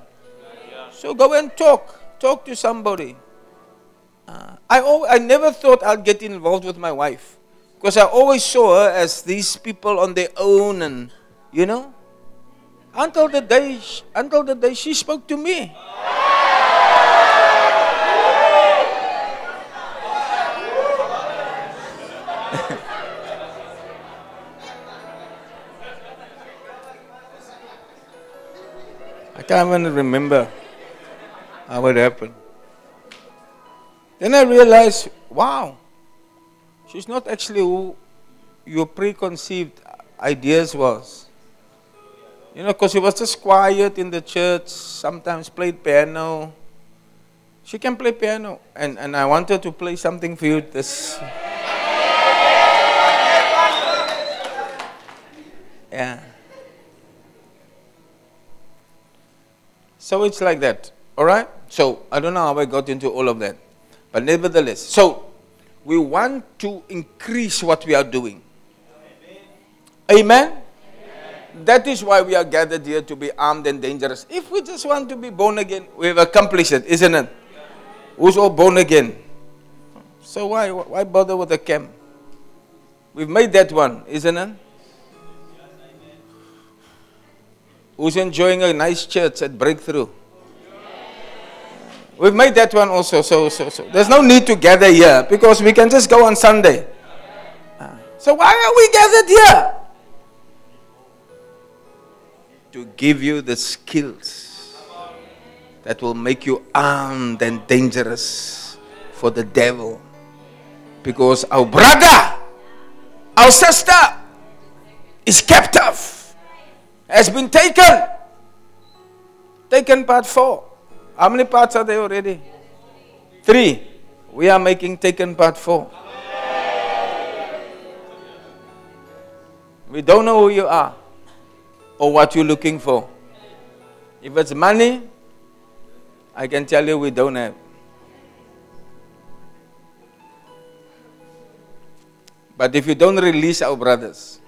So go and talk. Talk to somebody. Uh, I I never thought I'd get involved with my wife because I always saw her as these people on their own, and you know, until the day until the day she spoke to me. Can't even remember how it happened. Then I realized, wow, she's not actually who your preconceived ideas was. You know, because she was just quiet in the church, sometimes played piano. She can play piano, and, and I wanted to play something for you this. Yeah. So it's like that. All right? So I don't know how I got into all of that. But nevertheless, so we want to increase what we are doing. Amen? That is why we are gathered here to be armed and dangerous. If we just want to be born again, we have accomplished it, isn't it? Who's all born again? So why why bother with the camp? We've made that one, isn't it? Who's enjoying a nice church at Breakthrough? We've made that one also. So, so, so. There's no need to gather here because we can just go on Sunday. Uh, so, why are we gathered here? To give you the skills that will make you armed and dangerous for the devil. Because our brother, our sister is captive, has been taken. Taken part four. How many parts are there already? Three. We are making taken part four. We don't know who you are or what you're looking for. If it's money, I can tell you we don't have. But if you don't release our brothers,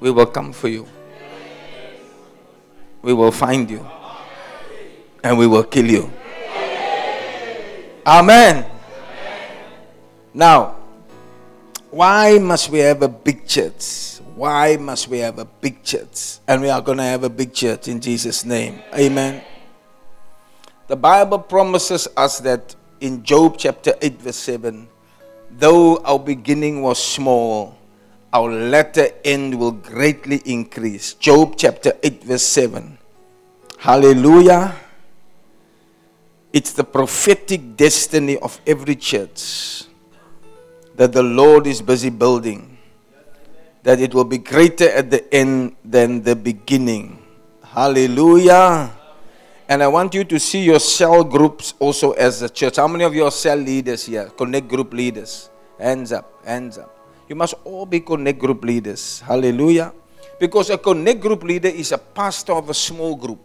we will come for you. We will find you and we will kill you. Amen. Now, why must we have a big church? Why must we have a big church? And we are going to have a big church in Jesus' name. Amen. The Bible promises us that in Job chapter 8, verse 7 though our beginning was small, our latter end will greatly increase. Job chapter 8, verse 7. Hallelujah. It's the prophetic destiny of every church that the Lord is busy building, that it will be greater at the end than the beginning. Hallelujah. And I want you to see your cell groups also as a church. How many of you are cell leaders here? Connect group leaders. Hands up, hands up. You must all be connect group leaders. Hallelujah. Because a connect group leader is a pastor of a small group.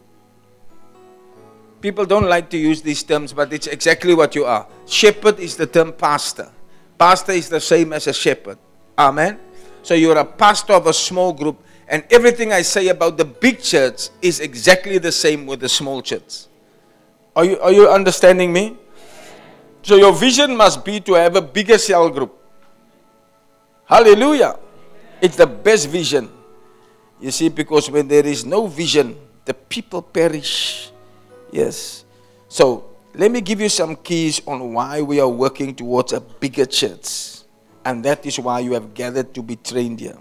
People don't like to use these terms, but it's exactly what you are. Shepherd is the term pastor. Pastor is the same as a shepherd. Amen. So you're a pastor of a small group, and everything I say about the big church is exactly the same with the small church. Are you, are you understanding me? So your vision must be to have a bigger cell group. Hallelujah. It's the best vision. You see, because when there is no vision, the people perish. Yes. So let me give you some keys on why we are working towards a bigger church. And that is why you have gathered to be trained here.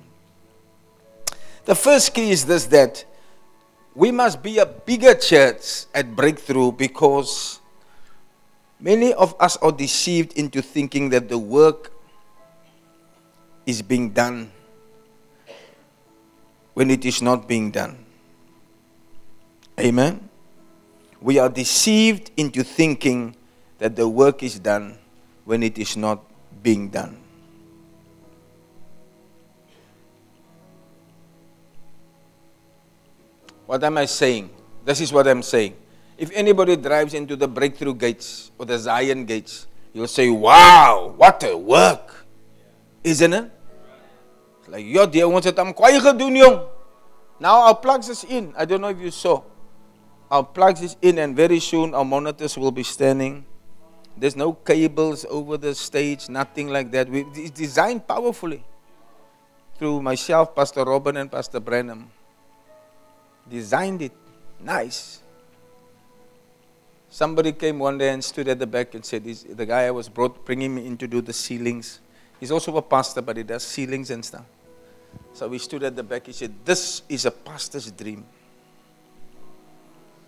The first key is this that we must be a bigger church at breakthrough because many of us are deceived into thinking that the work is being done when it is not being done. Amen we are deceived into thinking that the work is done when it is not being done. What am I saying? This is what I'm saying. If anybody drives into the breakthrough gates or the Zion gates, you'll say, Wow, what a work! Isn't it? It's like, yo, dear, it, I'm quite doing Now our plugs is in. I don't know if you saw. I'll plug this in, and very soon our monitors will be standing. There's no cables over the stage, nothing like that. We, it's designed powerfully through myself, Pastor Robin, and Pastor Brenham. Designed it nice. Somebody came one day and stood at the back and said, The guy I was brought, bringing me in to do the ceilings. He's also a pastor, but he does ceilings and stuff. So we stood at the back. He said, This is a pastor's dream.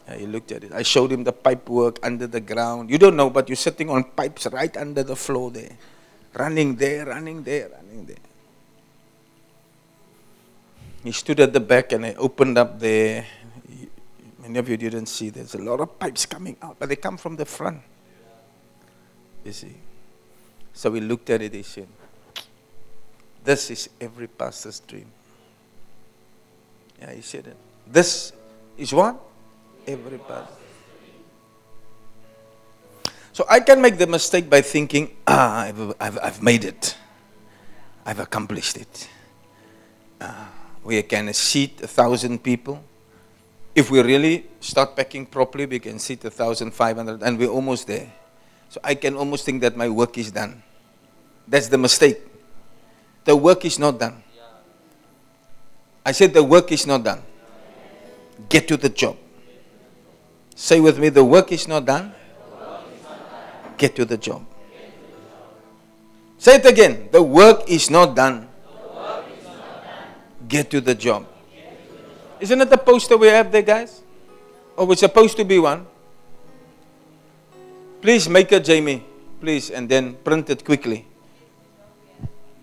Yeah, he looked at it. I showed him the pipe work under the ground. You don't know, but you're sitting on pipes right under the floor there. Running there, running there, running there. He stood at the back and I opened up there. Many of you didn't see there's a lot of pipes coming out, but they come from the front. You see. So we looked at it, he said, This is every pastor's dream. Yeah, he said it. This is what? Every. So I can make the mistake by thinking, ah, I've, I've, I've made it. I've accomplished it. Uh, we can seat a thousand people. If we really start packing properly, we can seat a thousand five hundred, and we're almost there. So I can almost think that my work is done. That's the mistake. The work is not done. I said the work is not done. Get to the job. Say with me, the work is not done. Get to the job. Say it again. The work is not done. Get to the job. Isn't it the poster we have there, guys? Or we're supposed to be one? Please make it, Jamie. Please, and then print it quickly.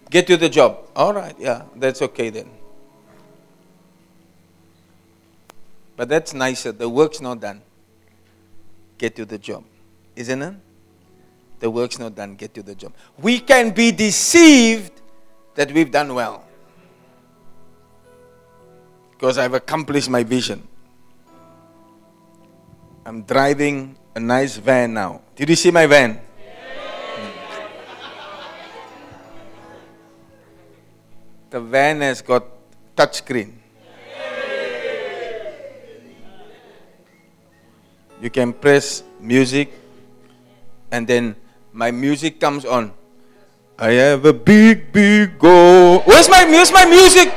Get to the job. All right, yeah, that's okay then. But that's nicer. The work's not done. Get to the job. Isn't it? The work's not done. Get to the job. We can be deceived that we've done well. Because I've accomplished my vision. I'm driving a nice van now. Did you see my van? The van has got touchscreen. You can press music and then my music comes on. I have a big, big goal. Where's my, where's my music?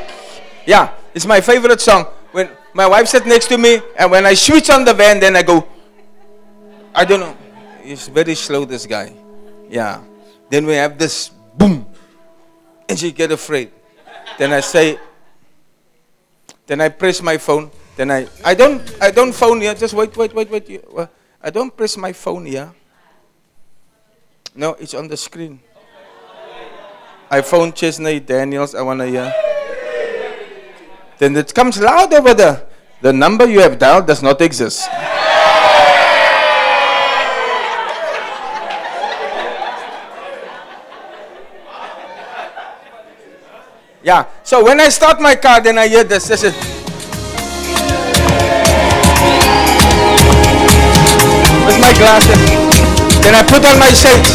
Yeah, it's my favorite song. When my wife sat next to me and when I switch on the van, then I go, I don't know. He's very slow, this guy. Yeah. Then we have this boom. And she get afraid. Then I say, then I press my phone. Then I, I don't, I don't phone here. Just wait, wait, wait, wait. I don't press my phone here. No, it's on the screen. I phone Chesney Daniels. I wanna hear. Then it comes loud over there. The number you have dialed does not exist. Yeah. So when I start my car, then I hear this. This is. Glasses. Then I put on my shades.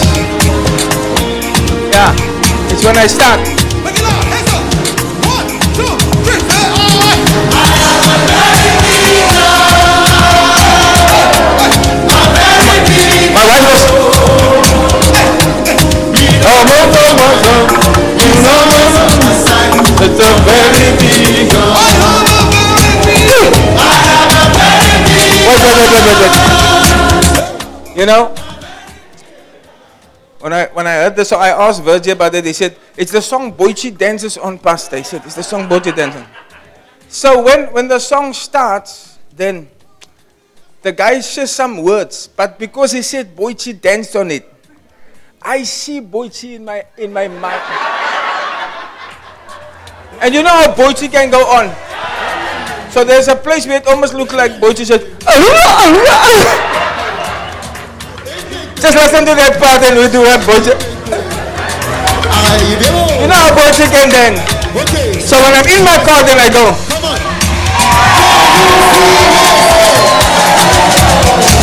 Yeah. It's when I start. My wife was. Oh, no, no, no. You know, it's a very big wait, wait, wait, wait, wait. You know, when I when I heard the song, I asked Virgil about it. He said it's the song Boichi dances on pasta. He said it's the song Boichi dances. So when when the song starts, then the guy says some words, but because he said Boichi danced on it, I see Boichi in my in my mind. And you know how Boichi can go on. So there's a place where it almost looks like Boichi said, Just listen to that part and we do that Boichi. You know how Boichi can dance. So when I'm in my car, then I go. Can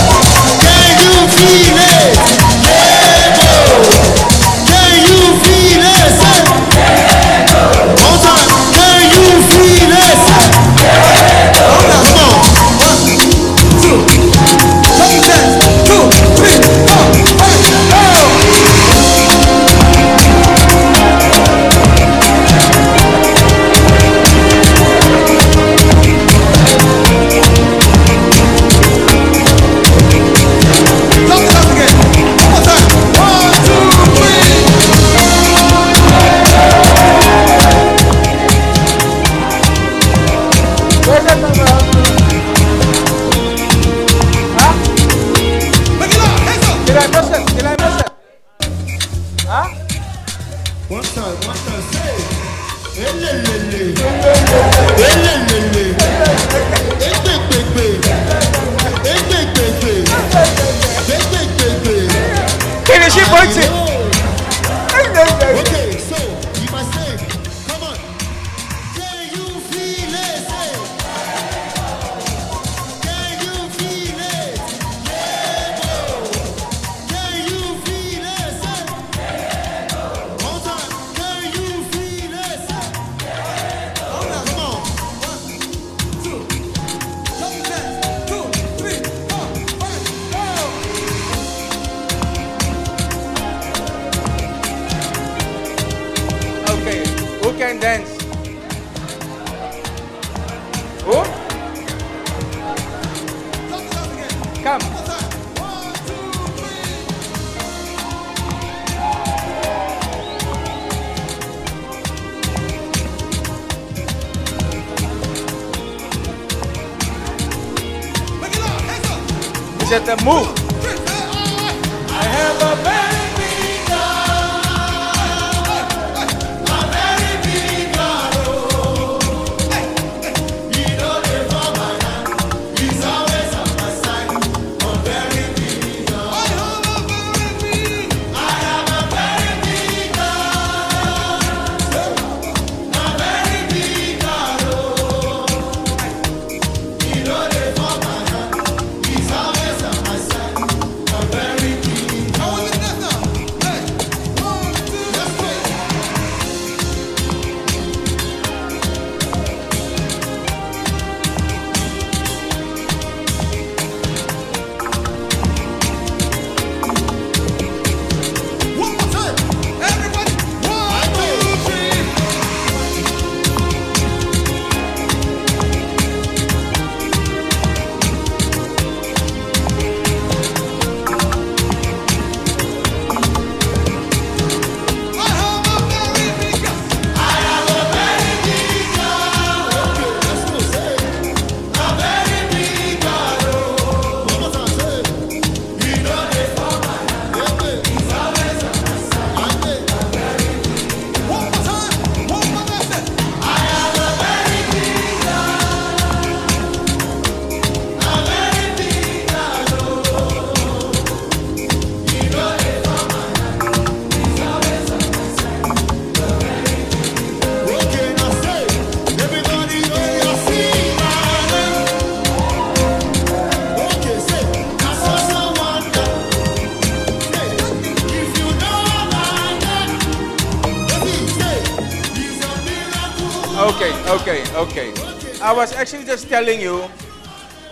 was actually just telling you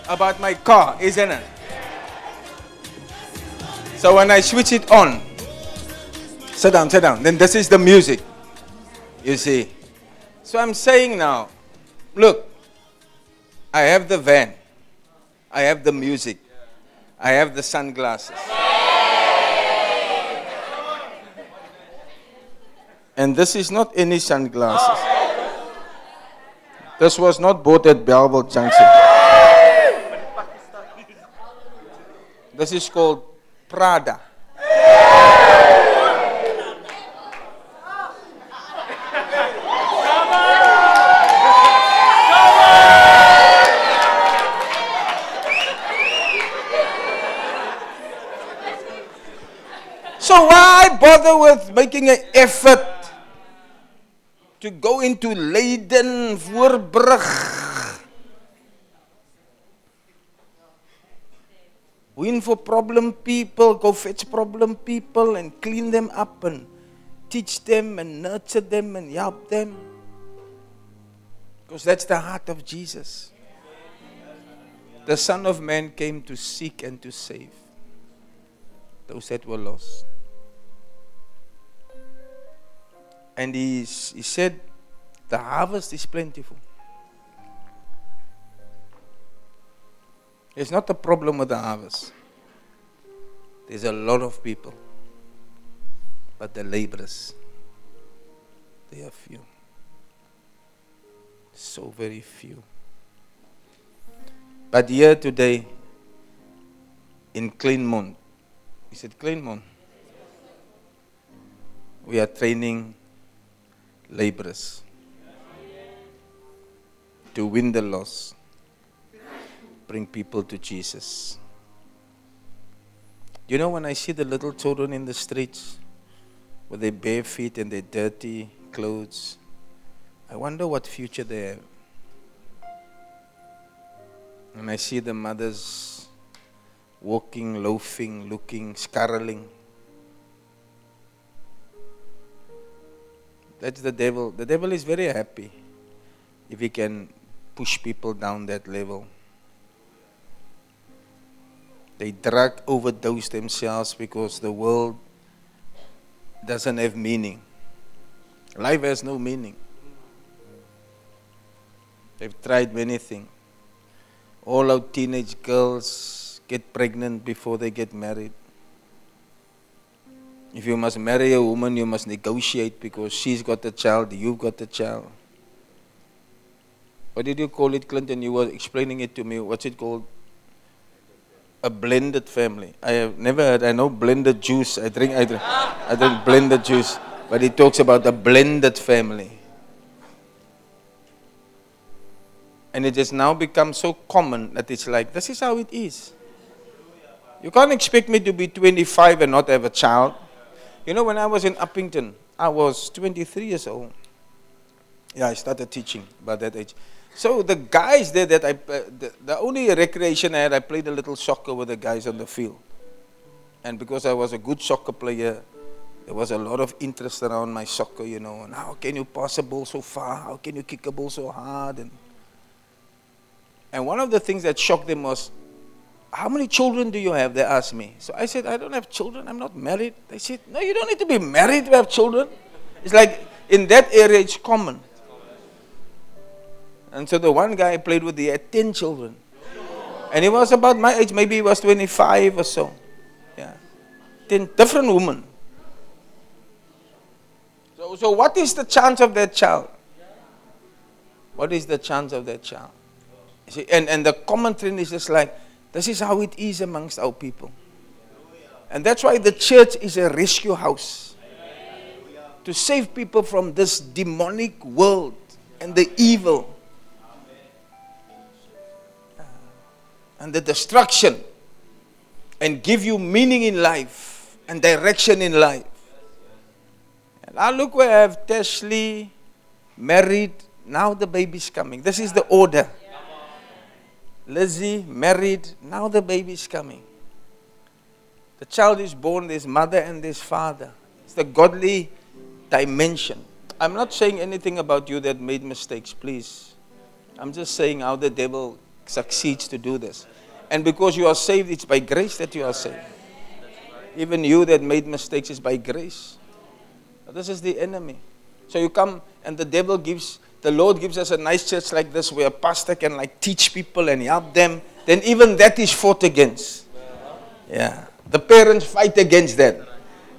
about my car, isn't it? So when I switch it on, sit down, sit down, then this is the music. You see. So I'm saying now, look, I have the van, I have the music, I have the sunglasses. And this is not any sunglasses. This was not bought at Bellville Junction. This is called Prada. So why bother with making an effort to go into Leiden, Voorbrug? Win for problem people, go fetch problem people and clean them up and teach them and nurture them and help them. Because that's the heart of Jesus. The Son of Man came to seek and to save those that were lost. And he, he said, The harvest is plentiful. It's not a problem with the harvest. There's a lot of people. But the laborers, they are few. So very few. But here today, in Kleinmond, is it Kleinmond? We are training laborers to win the lost, bring people to Jesus. You know, when I see the little children in the streets with their bare feet and their dirty clothes, I wonder what future they have. And I see the mothers walking, loafing, looking, scarreling. That's the devil. The devil is very happy if he can push people down that level. They drug overdose themselves because the world doesn't have meaning. Life has no meaning. They've tried many things. All our teenage girls get pregnant before they get married. If you must marry a woman, you must negotiate because she's got a child, you've got a child. What did you call it, Clinton? You were explaining it to me. What's it called? a blended family. I have never heard, I know blended juice. I drink, I drink, I drink blended juice. But he talks about a blended family. And it has now become so common that it's like, this is how it is. You can't expect me to be 25 and not have a child. You know, when I was in Upington, I was 23 years old. Yeah, I started teaching by that age. So the guys there that I, uh, the, the only recreation I had, I played a little soccer with the guys on the field. And because I was a good soccer player, there was a lot of interest around my soccer, you know. And how can you pass a ball so far? How can you kick a ball so hard? And, and one of the things that shocked them was, how many children do you have? They asked me. So I said, I don't have children. I'm not married. They said, no, you don't need to be married to have children. It's like in that area, it's common. And so the one guy I played with, he had 10 children. And he was about my age, maybe he was 25 or so. Yeah. 10 different women. So, so what is the chance of that child? What is the chance of that child? See, and, and the common trend is just like, this is how it is amongst our people. And that's why the church is a rescue house. To save people from this demonic world and the evil ah. and the destruction and give you meaning in life and direction in life. And now look where I have Teshley married. Now the baby's coming. This is the order. Lizzie married. Now the baby is coming. The child is born, there's mother and there's father. It's the godly dimension. I'm not saying anything about you that made mistakes, please. I'm just saying how the devil succeeds to do this. And because you are saved, it's by grace that you are saved. Even you that made mistakes is by grace. This is the enemy. So you come and the devil gives, the Lord gives us a nice church like this where a pastor can like teach people and help them. Then even that is fought against. Yeah. The parents fight against that.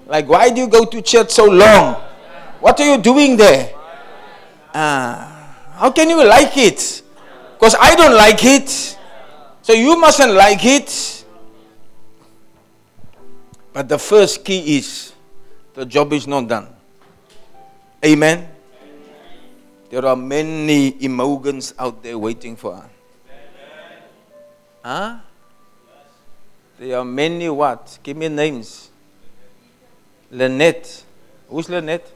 Like, why do you go to church so long? What are you doing there? Ah, how can you like it? Because I don't like it. So you mustn't like it. But the first key is the job is not done. Amen. There are many Imogens out there waiting for us. Huh? There are many what? Give me names. Lynette. Who's Lynette?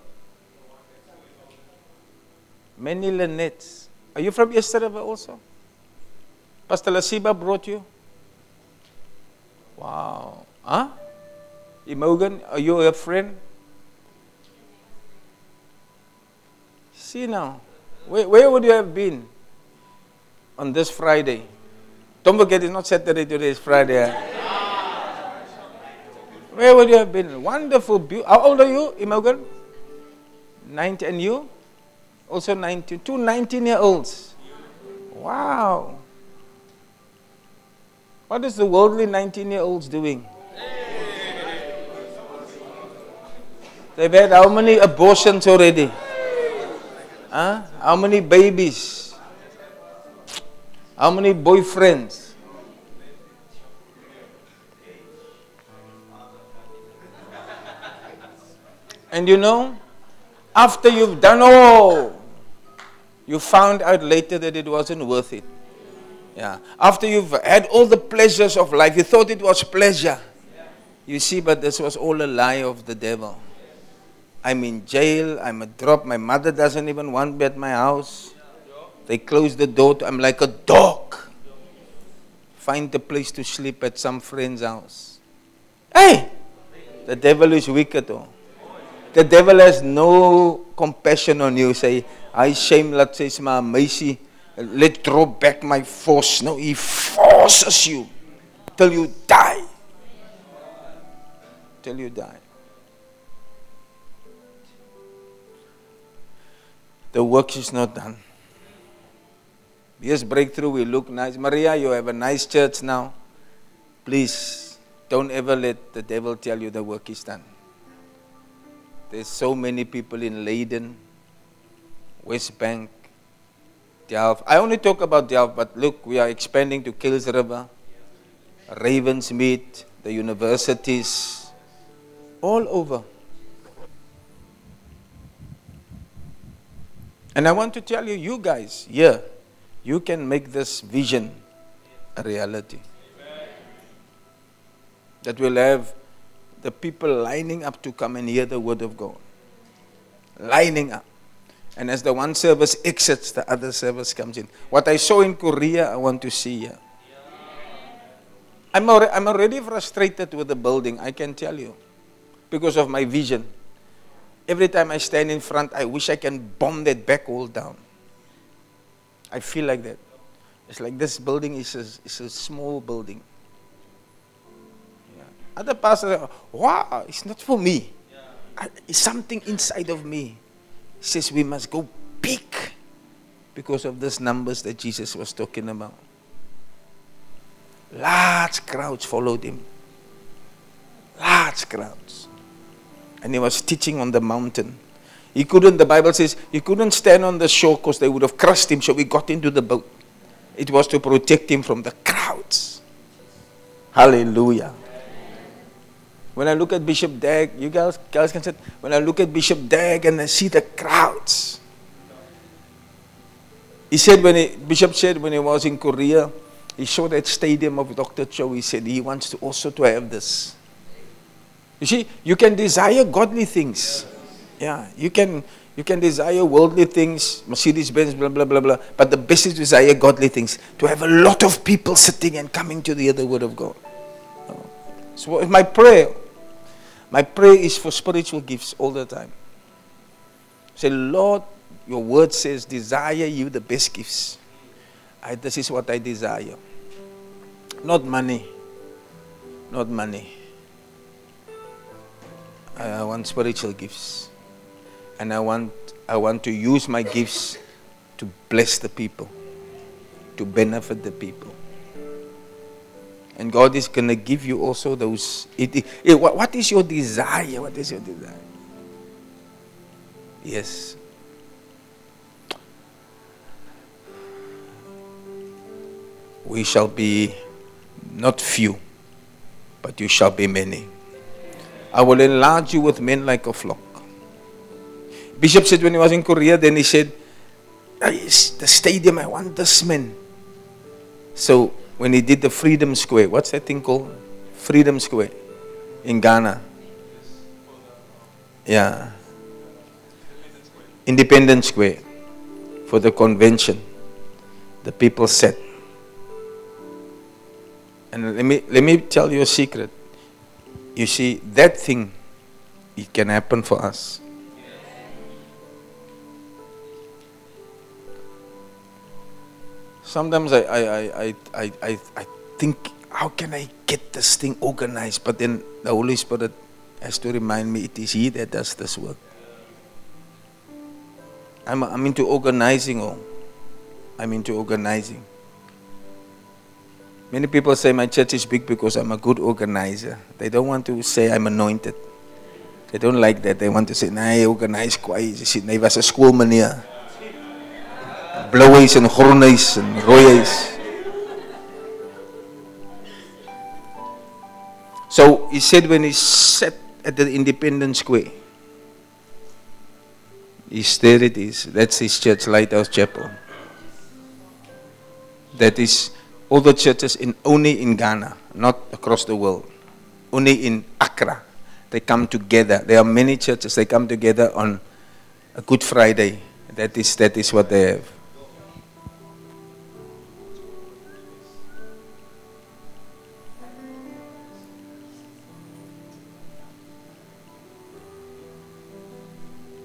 Many Lynettes. Are you from River also? Pastor Lasiba brought you? Wow. Huh? Imogen, are you a friend? See now. Where, where would you have been on this Friday? Don't forget it's not Saturday today, it's Friday. Eh? Where would you have been? Wonderful. Be- How old are you, Imogen? 19. And you? Also 19. Two 19 year olds. Wow. What is the worldly 19 year olds doing? They've had how many abortions already? Huh? How many babies? How many boyfriends? And you know, after you've done all, you found out later that it wasn't worth it. Yeah. After you've had all the pleasures of life, you thought it was pleasure. You see, but this was all a lie of the devil. I'm in jail. I'm a drop. My mother doesn't even want me at my house. They close the door. To, I'm like a dog. Find a place to sleep at some friend's house. Hey! The devil is wicked. Oh. The devil has no compassion on you. Say, I shame, let's say, my mercy. Let draw back my force. No, he forces you till you die. Till you die. The work is not done. Yes, breakthrough will look nice. Maria, you have a nice church now. Please don't ever let the devil tell you the work is done. There's so many people in Leiden, West Bank, Delft. I only talk about Delft, but look, we are expanding to Kuils River. Ravensmead, the universities, all over. And I want to tell you, you guys, here, you can make this vision a reality. That will have the people lining up to come and hear the word of God. Lining up. And as the one service exits, the other service comes in. What I saw in Korea, I want to see here. I'm already frustrated with the building, I can tell you, because of my vision. Every time I stand in front, I wish I can bomb that back wall down. I feel like that. It's like this building is a, is a small building. Yeah. Other pastors are, wow, it's not for me. I, it's something inside of me. says we must go big because of these numbers that Jesus was talking about. Large crowds followed him. Large crowds. And he was teaching on the mountain. He couldn't, the Bible says, he couldn't stand on the shore because they would have crushed him, so he got into the boat. It was to protect him from the crowds. Hallelujah. When I look at Bishop Dag, you guys, guys can say, when I look at Bishop Dag and I see the crowds. He said when he, Bishop said when he was in Korea, he saw that stadium of Dr. Cho. He said he wants to also to have this. You see, you can desire godly things. Yeah, you can you can desire worldly things, Mercedes Benz, blah blah blah blah. But the best is desire godly things. To have a lot of people sitting and coming to the other word of God. So my prayer, my prayer is for spiritual gifts all the time. Say, Lord, your word says, desire you the best gifts. I, this is what I desire. Not money. Not money. I, want spiritual gifts. And I want, I want to use my gifts to bless the people, to benefit the people. And God is going to give you also those. It, it, it, what is your desire? What is your desire? Yes. We shall be not few, but you shall be many. I will enlarge you with men like a flock. Bishop said when he was in Korea, then he said, The stadium, I want this man. So when he did the Freedom Square, what's that thing called? Freedom Square in Ghana. Yeah. Independence Square for the convention. The people said, and let me, let me tell you a secret. You see, that thing, it can happen for us. Sometimes I, I, I, I, I, I think, how can I get this thing organized? But then the Holy Spirit has to remind me it is He that does this work. I'm, I'm into organizing. Oh. I'm into organizing. Many people say my church is big because I'm a good organizer. They don't want to say I'm anointed. They don't like that. They want to say, nee, organize kwaai. Ze sê, nee, was 'n skoolmeneer. Blou huis en groen huis en rooi. So he said when he sat at the Independence Square, he's there it is. That's his church, Lighthouse Chapel. That is all the churches in only in Ghana, not across the world. Only in Accra. They come together. There are many churches, they come together on a Good Friday. That is that is what they have.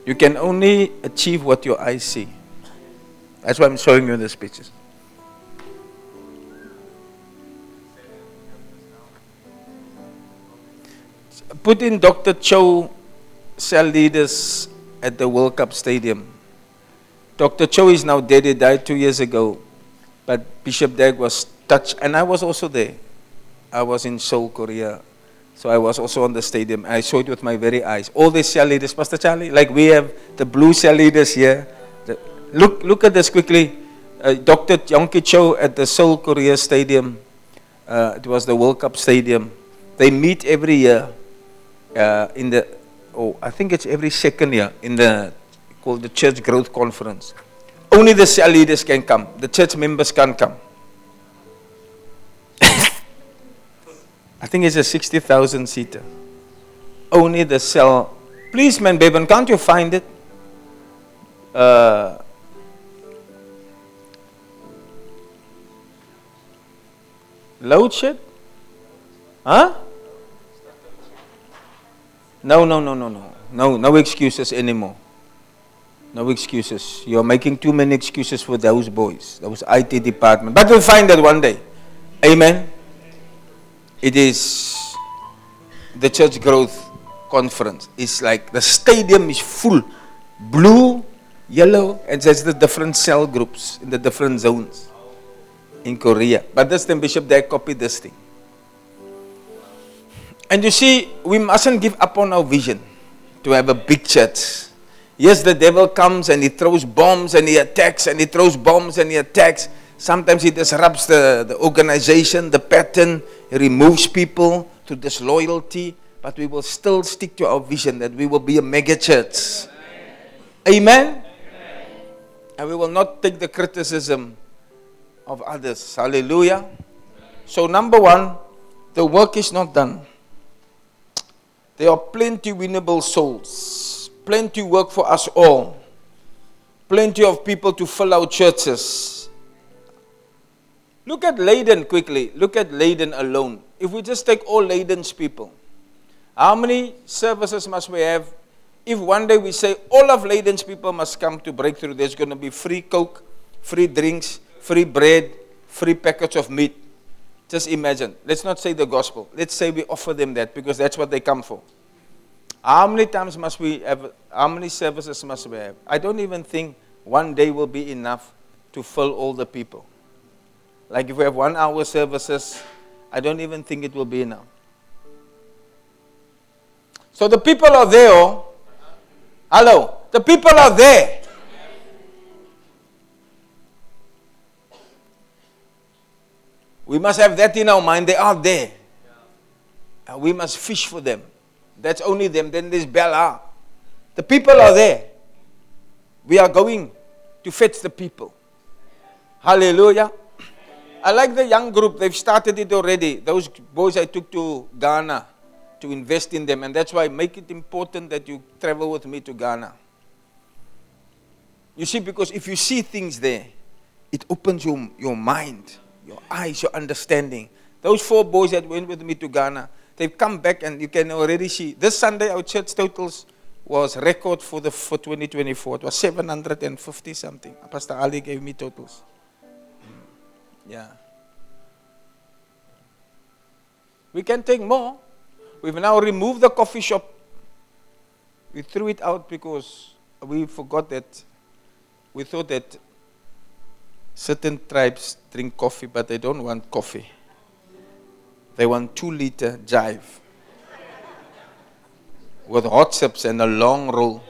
You can only achieve what your eyes see. That's why I'm showing you these pictures. Put in Dr. Cho cell leaders at the World Cup Stadium. Dr. Cho is now dead, he died two years ago. But Bishop Dag was touched, and I was also there. I was in Seoul, Korea. So I was also on the stadium. I saw it with my very eyes. All these cell leaders, Pastor Charlie, like we have the blue cell leaders here. The, look, look at this quickly. Uh, Dr. Yonggi Cho at the Seoul Korea Stadium. Uh, it was the World Cup Stadium. They meet every year uh, in the, oh, I think it's every second year in the called the Church Growth Conference. Only the cell leaders can come. The church members can't come. I think it's a 60,000 seater. Only the cell. Please, man, Bevan, can't you find it? Uh, load shed? Huh? No, no, no, no, no. No, no excuses anymore. No excuses. You're making too many excuses for those boys, those IT department. But we'll find that one day. Amen. It is the church growth conference. It's like the stadium is full. Blue, yellow, and there's the different cell groups in the different zones in Korea. But this the bishop they copied this thing. And you see, we mustn't give up on our vision to have a big church. Yes, the devil comes and he throws bombs and he attacks and he throws bombs and he attacks. Sometimes he disrupts the, the organization, the pattern, he removes people to disloyalty, but we will still stick to our vision that we will be a mega church. Amen? Amen? And we will not take the criticism of others. Hallelujah. So, number one, the work is not done. There are plenty winnable souls, plenty work for us all, plenty of people to fill our churches. Look at Leiden quickly. Look at Leiden alone. If we just take all Leiden's people, how many services must we have? If one day we say all of Leiden's people must come to breakthrough, there's going to be free Coke, free drinks, free bread, free packets of meat. Just imagine. Let's not say the gospel. Let's say we offer them that because that's what they come for. How many times must we have, how many services must we have? I don't even think one day will be enough to fill all the people. Like if we have one hour services, I don't even think it will be enough. So the people are there. Oh. Hello. The people are there. We must have that in our mind. They are there. We must fish for them. That's only them. Then there's Bella. The people are there. We are going to fetch the people. Hallelujah. I like the young group. They've started it already. Those boys I took to Ghana to invest in them. And that's why I make it important that you travel with me to Ghana. You see, because if you see things there, it opens your, your mind your eyes, your understanding. Those four boys that went with me to Ghana, they've come back and you can already see. This Sunday, our church totals was record for the for 2024. It was 750 something. Pastor Ali gave me totals. Hmm. Yeah. We can take more. We've now removed the coffee shop. We threw it out because we forgot that. We thought that Certain tribes drink coffee, but they don't want coffee. They want two liter jive with hot chips and a long roll.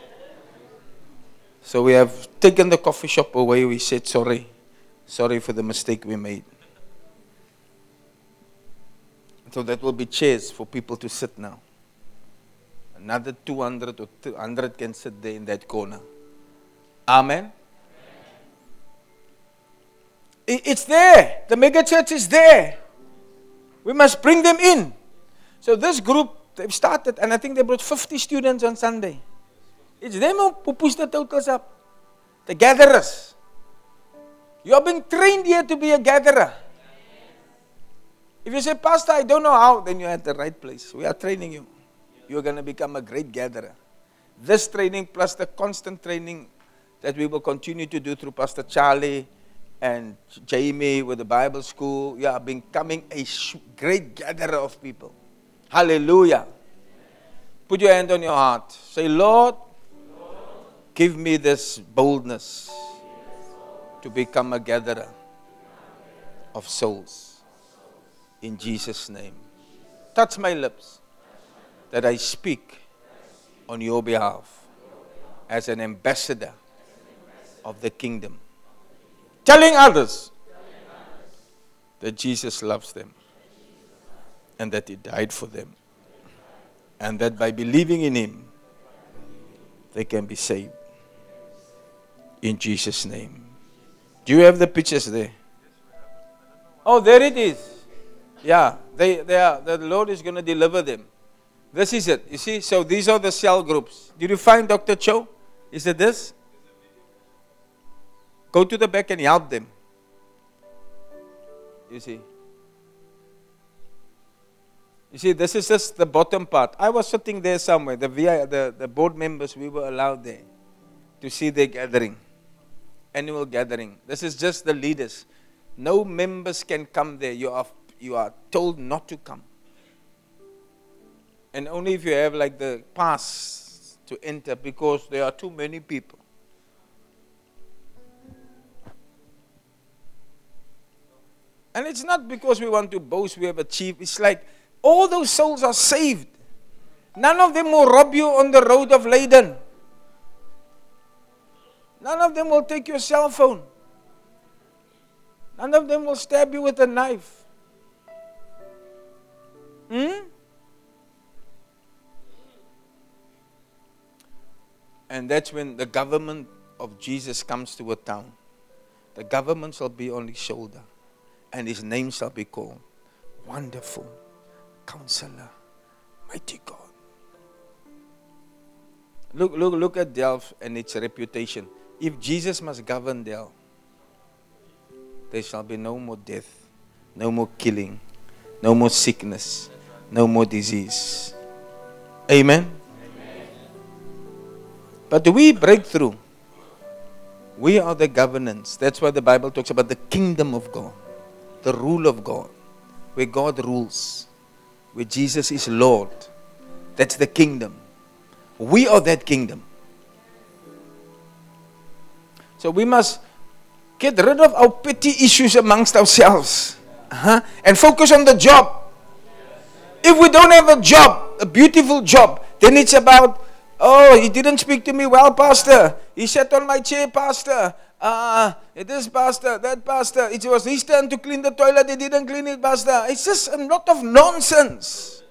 So we have taken the coffee shop away. We said, sorry. Sorry for the mistake we made. So that will be chairs for people to sit now. Another 200 or 200 can sit there in that corner. Amen. It's there. The megachurch is there. We must bring them in. So this group, they've started, and I think they brought 50 students on Sunday. It's them who push the totals up. The gatherers. You have been trained here to be a gatherer. If you say, Pastor, I don't know how, then you're at the right place. We are training you. You're going to become a great gatherer. This training plus the constant training that we will continue to do through Pastor Charlie, and Jamie with the Bible school. You are becoming a great gatherer of people. Hallelujah. Put your hand on your heart. Say, Lord, give me this boldness to become a gatherer of souls. In Jesus' name. Touch my lips that I speak on your behalf as an ambassador of the kingdom telling others that Jesus loves them. and that He died for them. And that by believing in Him, they can be saved. In Jesus' name. Do you have the pictures there? Oh, there it is. Yeah, they, they are, the Lord is going to deliver them. This is it. You see, so these are the cell groups. Did you find Dr. Cho? Is it this? Go to the back and help them. You see. You see, this is just the bottom part. I was sitting there somewhere. The, VI, the, the board members, we were allowed there to see their gathering, annual gathering. This is just the leaders. No members can come there. You are, you are told not to come. And only if you have like the pass to enter because there are too many people. And it's not because we want to boast we have achieved. It's like all those souls are saved. None of them will rob you on the road of Leiden. None of them will take your cell phone. None of them will stab you with a knife. Hmm? And that's when the government of Jesus comes to a town. The government shall be on his shoulder, and his name shall be called Wonderful Counselor, Mighty God. Look, look, look at Delft and its reputation. If Jesus must govern Delft, there shall be no more death, no more killing, no more sickness, no more disease. Amen. But we break through? We are the governance. That's why the Bible talks about the kingdom of God, the rule of God, where God rules, where Jesus is Lord. That's the kingdom. We are that kingdom. So we must get rid of our petty issues amongst ourselves uh-huh, and focus on the job. If we don't have a job, a beautiful job, then it's about Oh, he didn't speak to me well, Pastor. He sat on my chair, Pastor. Uh, this pastor, that pastor. It was his turn to clean the toilet. He didn't clean it, Pastor. It's just a lot of nonsense.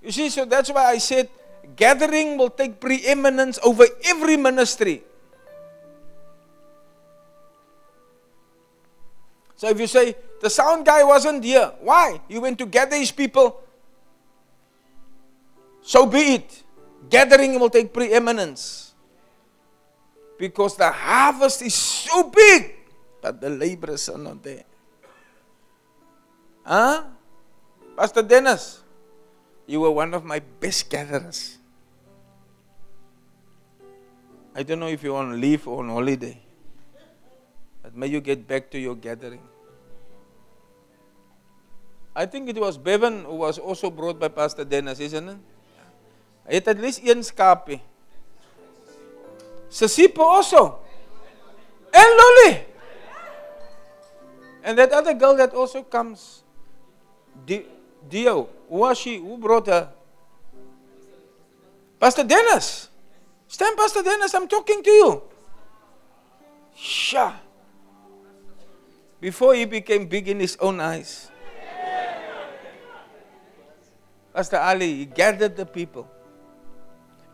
You see, so that's why I said gathering will take preeminence over every ministry. So if you say the sound guy wasn't here, why? He went to gather his people so be it. Gathering will take preeminence. Because the harvest is so big, but the laborers are not there. Huh? Pastor Dennis, you were one of my best gatherers. I don't know if you're on leave or on holiday, but may you get back to your gathering. I think it was Bevan who was also brought by Pastor Dennis, isn't it? Het at least een skaapie. Sisipo also. And Lolly. And that other girl that also comes. Dio. Who was she? Who brought her? Pastor Dennis. Stand, Pastor Dennis. I'm talking to you. Sha. Before he became big in his own eyes. Pastor Ali, he gathered the people.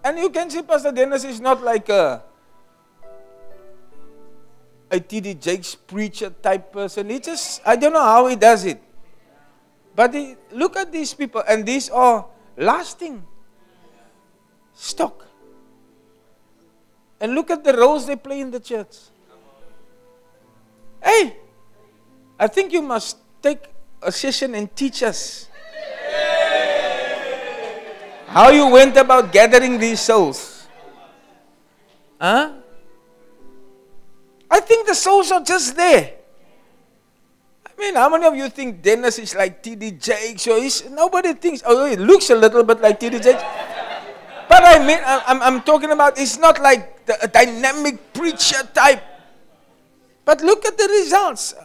And you can see Pastor Dennis is not like a, a T.D. Jakes preacher type person. He just, I don't know how he does it. But he, look at these people, and these are lasting stock. And look at the roles they play in the church. Hey, I think you must take a session and teach us. How you went about gathering these souls? Huh? I think the souls are just there. I mean, how many of you think Dennis is like T.D. Jakes? Or is, nobody thinks, although it looks a little bit like T.D. Jakes. But I mean, I'm, I'm talking about, it's not like the, a dynamic preacher type. But look at the results.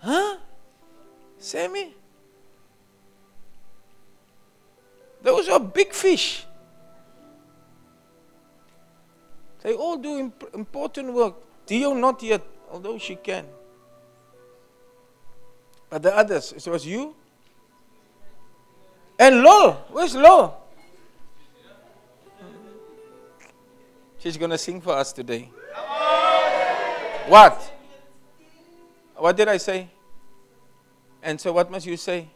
Huh? Sammy? Those are big fish. They all do imp- important work. Dio not yet, although she can. But the others, it was you. And Lo, where's Lo? She's going to sing for us today. What? What did I say? And so, what must you say?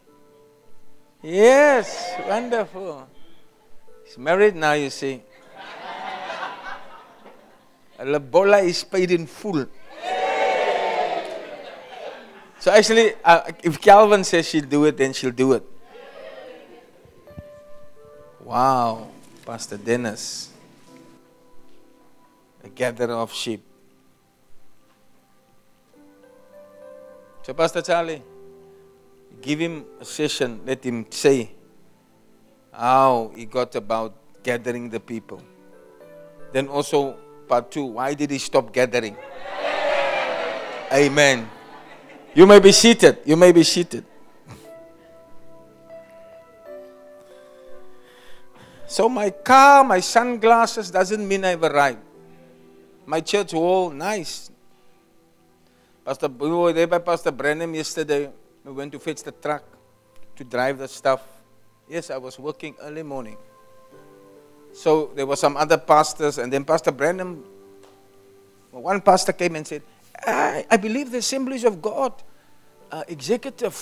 Yes, wonderful. He's married now, you see. Lobola is paid in full. So actually, uh, if Calvin says she'll do it, then she'll do it. Wow, Pastor Dennis, a gatherer of sheep. So, Pastor Charlie, give him a session, let him say how he got about gathering the people. Then also, part two, why did he stop gathering? Amen. You may be seated. You may be seated. So my car, my sunglasses doesn't mean I've arrived. My church wall, nice. Pastor, we were there by Pastor Brenham yesterday. We went to fetch the truck to drive the stuff. Yes, I was working early morning. So there were some other pastors, and then Pastor Brenham, one pastor came and said, I, I believe the Assemblies of God uh, executive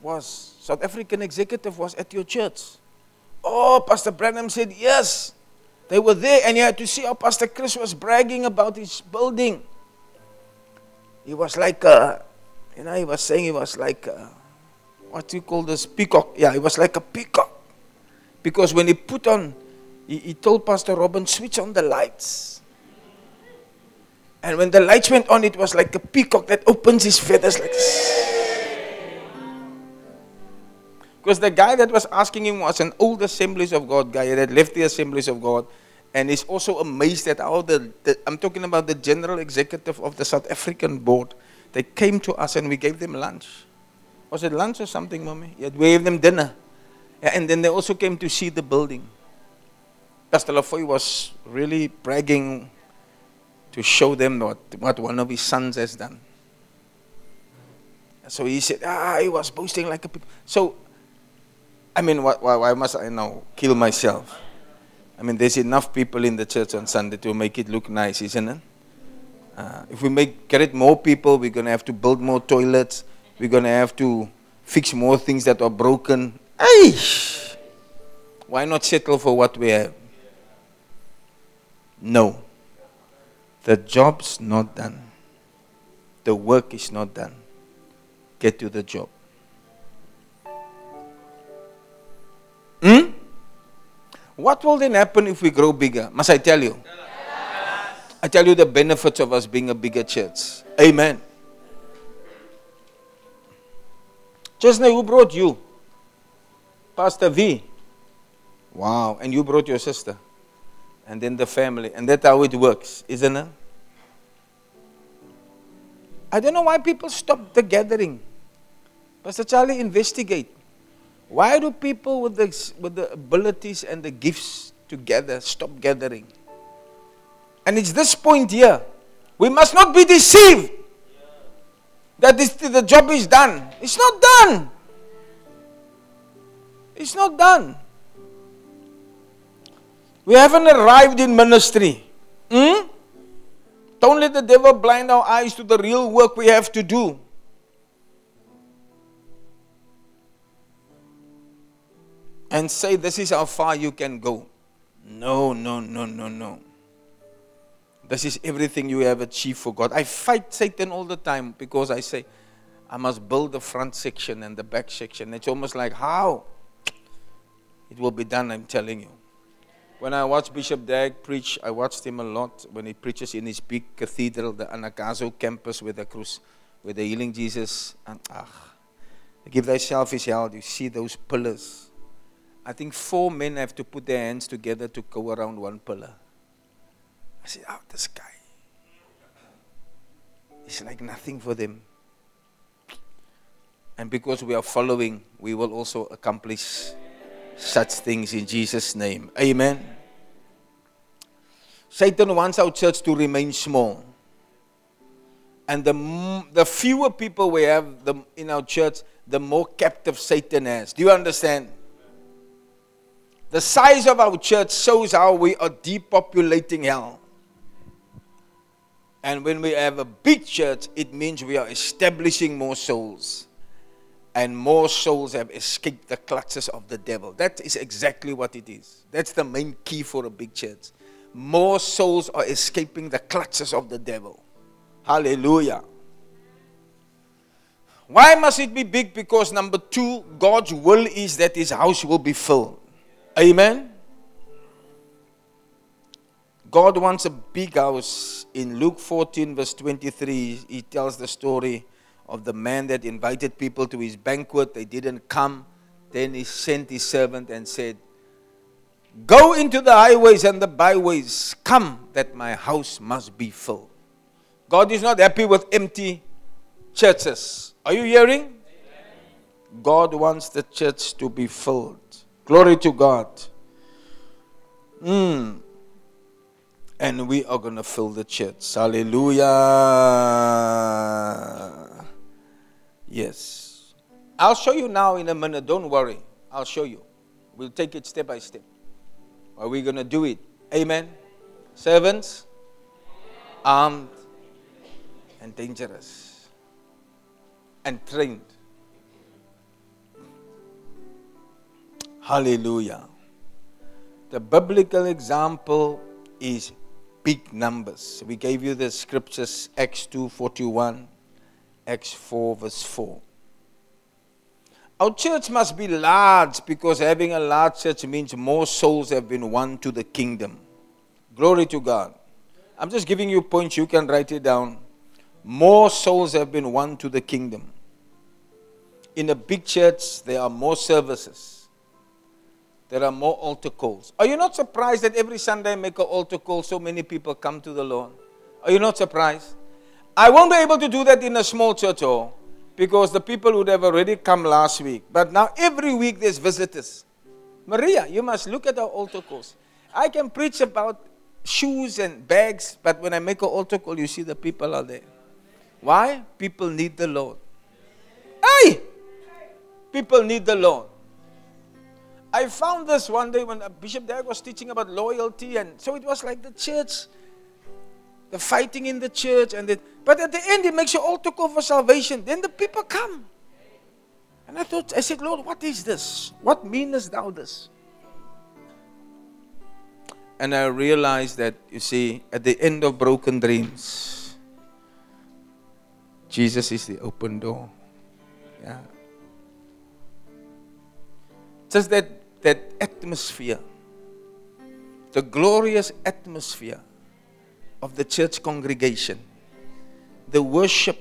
was, South African executive was at your church. Oh, Pastor Branham said, yes. They were there, and you had to see how Pastor Chris was bragging about his building. He was like a, you know, he was saying he was like a, what do you call this? Peacock. Yeah, he was like a peacock. Because when he put on, he, he told Pastor Robin, switch on the lights. And when the lights went on, it was like a peacock that opens his feathers like. Because the guy that was asking him was an old Assemblies of God guy that left the Assemblies of God and is also amazed at how the, the, I'm talking about the general executive of the South African board. They came to us and we gave them lunch. Was it lunch or something, mommy? Yeah, we gave them dinner. Yeah, and then they also came to see the building. Pastor Lafoy was really bragging to show them what, what one of his sons has done. So he said, ah, he was boasting like a people. So I mean, why, why must I now kill myself? I mean, there's enough people in the church on Sunday to make it look nice, isn't it? Uh, if we make get it more people, we're going to have to build more toilets. We're going to have to fix more things that are broken. Hey, why not settle for what we have? No, the job's not done. The work is not done. Get to the job. Hmm? What will then happen if we grow bigger? Must I tell you? I tell you the benefits of us being a bigger church. Amen. Chesney, who brought you? Pastor V. Wow. And you brought your sister. And then the family. And that's how it works, isn't it? I don't know why people stop the gathering. Pastor Charlie, investigate. Why do people with the, with the abilities and the gifts together stop gathering? And it's this point here. We must not be deceived that this, the job is done. It's not done. It's not done. We haven't arrived in ministry. Hmm? Don't let the devil blind our eyes to the real work we have to do. and say, This is how far you can go. No, no, no, no, no. This is everything you have achieved for God. I fight Satan all the time because I say, I must build the front section and the back section. It's almost like, How? It will be done, I'm telling you. When I watch Bishop Dag preach, I watched him a lot when he preaches in his big cathedral, the Anagkazo campus with the cruise, with the healing Jesus. And ah, give thyself his held. You see those pillars I think four men have to put their hands together to go around one pillar. I said, Oh, this guy. It's like nothing for them. And because we are following, we will also accomplish such things in Jesus' name. Amen. Satan wants our church to remain small. And the, the fewer people we have the, in our church, the more captive Satan has. Do you understand? The size of our church shows how we are depopulating hell. And when we have a big church, it means we are establishing more souls. And more souls have escaped the clutches of the devil. That is exactly what it is. That's the main key for a big church. More souls are escaping the clutches of the devil. Hallelujah. Why must it be big? Because number two, God's will is that his house will be filled. Amen. God wants a big house. In Luke 14, verse 23, he tells the story of the man that invited people to his banquet. They didn't come. Then he sent his servant and said, Go into the highways and the byways. Come, that my house must be filled. God is not happy with empty churches. Are you hearing? God wants the church to be filled. Glory to God. Mm. And we are going to fill the church. Hallelujah. Yes. I'll show you now in a minute. Don't worry. I'll show you. We'll take it step by step. Are we going to do it? Amen. Servants, armed and dangerous and trained. Hallelujah. The biblical example is big numbers. We gave you the scriptures Acts 2:41, Acts 4 verse 4. Our church must be large because having a large church means more souls have been won to the kingdom. Glory to God. I'm just giving you points, you can write it down. More souls have been won to the kingdom. In a big church, there are more services. There are more altar calls. Are you not surprised that every Sunday I make an altar call so many people come to the Lord? Are you not surprised? I won't be able to do that in a small church hall because the people would have already come last week. But now every week there's visitors. Maria, you must look at our altar calls. I can preach about shoes and bags, but when I make an altar call, you see the people are there. Why? People need the Lord. Hey! People need the Lord. I found this one day when uh, Bishop Derek was teaching about loyalty, and so it was like the church, the fighting in the church, and it. but at the end it makes you all to took over salvation. Then the people come, and I thought, I said, Lord, what is this? What meanest thou this? And I realized that you see, at the end of broken dreams, Jesus is the open door. Yeah. Just that that atmosphere, the glorious atmosphere of the church congregation, the worship,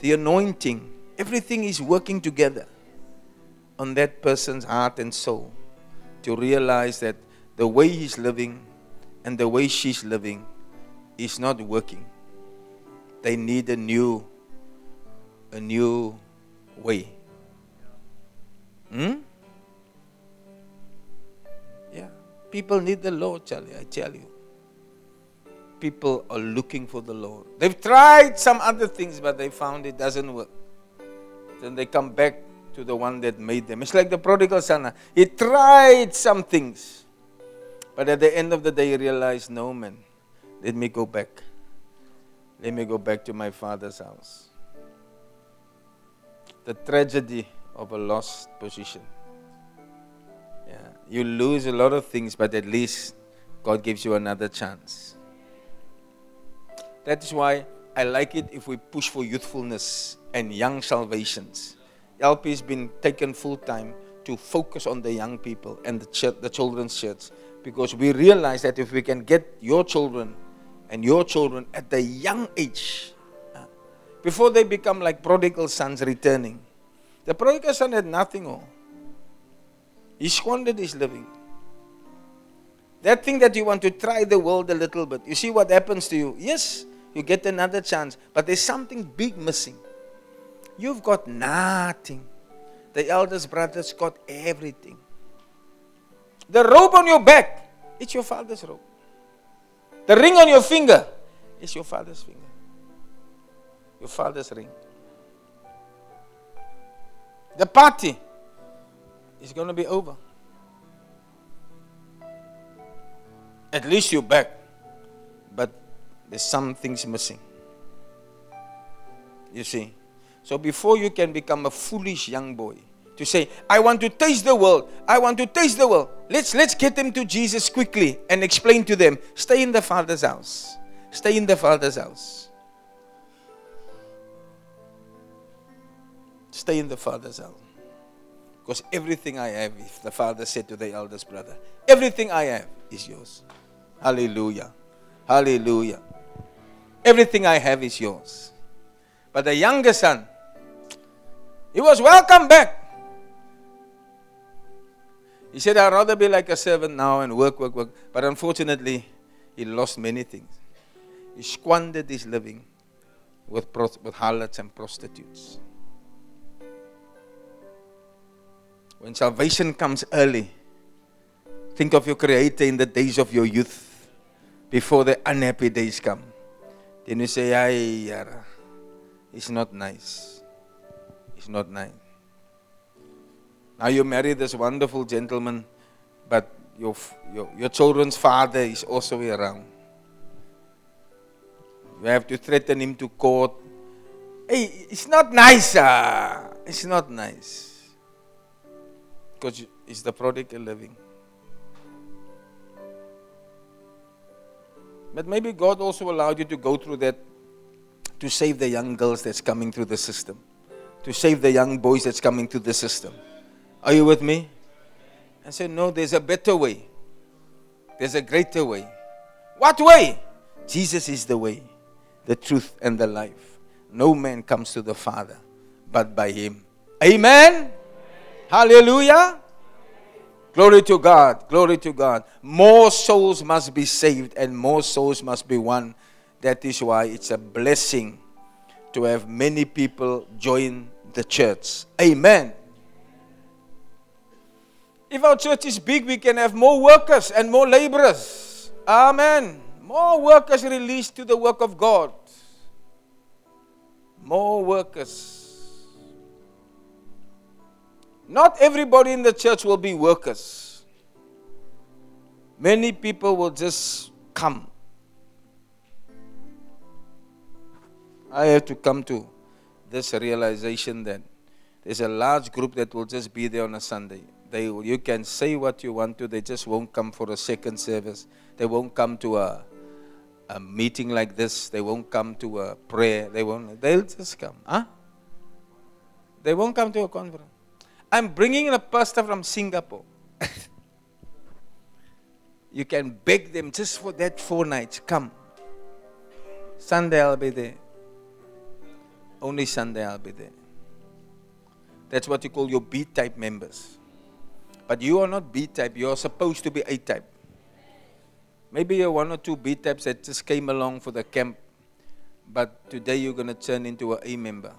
the anointing, everything is working together on that person's heart and soul to realize that the way he's living and the way she's living is not working. They need a new a new way. Hmm? People need the Lord, Charlie, I tell you. People are looking for the Lord. They've tried some other things, but they found it doesn't work. Then they come back to the one that made them. It's like the prodigal son. He tried some things. But at the end of the day, he realized, no, man, let me go back. Let me go back to my father's house. The tragedy of a lost position. You lose a lot of things, but at least God gives you another chance. That is why I like it if we push for youthfulness and young salvations. LP has been taken full time to focus on the young people and the, the children's church because we realize that if we can get your children and your children at the young age, uh, before they become like prodigal sons returning. The prodigal son had nothing. Oh. He squandered his living. That thing that you want to try the world a little bit, you see what happens to you. Yes, you get another chance, but there's something big missing. You've got nothing. The eldest brother's got everything. The robe on your back, it's your father's robe. The ring on your finger, it's your father's finger. Your father's ring. The party is going to be over. At least you're back. But there's some things missing. You see? So before you can become a foolish young boy, to say, I want to taste the world, I want to taste the world. Let's let's get them to Jesus quickly and explain to them, stay in the Father's house. Stay in the Father's house. Stay in the Father's house. Because everything I have, if the Father said to the eldest brother, everything I have is yours. Hallelujah. Hallelujah. Everything I have is yours. But the younger son, he was welcome back. He said, I'd rather be like a servant now and work, work, work. But unfortunately, he lost many things. He squandered his living with, with harlots and prostitutes. When salvation comes early, think of your Creator in the days of your youth, before the unhappy days come. Then you say, Ay, Yara, it's not nice. It's not nice. Now you marry this wonderful gentleman, but your, your, your children's father is also around. You have to threaten him to court. Hey, it's not nice. Ah. It's not nice. Because it's the prodigal living. But maybe God also allowed you to go through that to save the young girls that's coming through the system, to save the young boys that's coming through the system. Are you with me? I said, No, there's a better way. There's a greater way. What way? Jesus is the way, the truth, and the life. No man comes to the Father but by Him. Amen. Hallelujah. Glory to God. Glory to God. More souls must be saved and more souls must be won. That is why it's a blessing to have many people join the church. Amen. If our church is big, we can have more workers and more laborers. Amen. More workers released to the work of God. More workers. Not everybody in the church will be workers. Many people will just come. I have to come to this realization that there's a large group that will just be there on a Sunday. They, you can say what you want to, they just won't come for a second service. They won't come to a, a meeting like this. They won't come to a prayer. They won't. They'll just come. Huh? They won't come to a conference. I'm bringing in a pastor from Singapore. you can beg them just for that four nights. Come. Sunday I'll be there. Only Sunday I'll be there. That's what you call your B type members. But you are not B type, you are supposed to be A type. Maybe you're one or two B types that just came along for the camp, but today you're going to turn into an A member.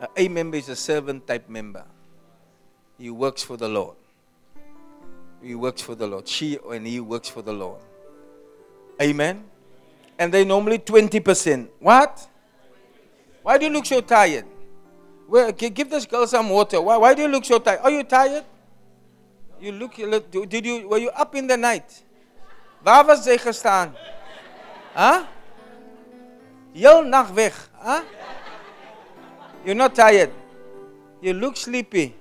An A member is a servant type member. He works for the Lord. He works for the Lord. She and he works for the Lord. Amen. And they normally 20%. What? Why do you look so tired? Well, give this girl some water. Why, why do you look so tired? Are you tired? You look, did you, were you up in the night? Waar was jy gestaan? Huh? Heel nag weg, huh? You're not tired. You look sleepy.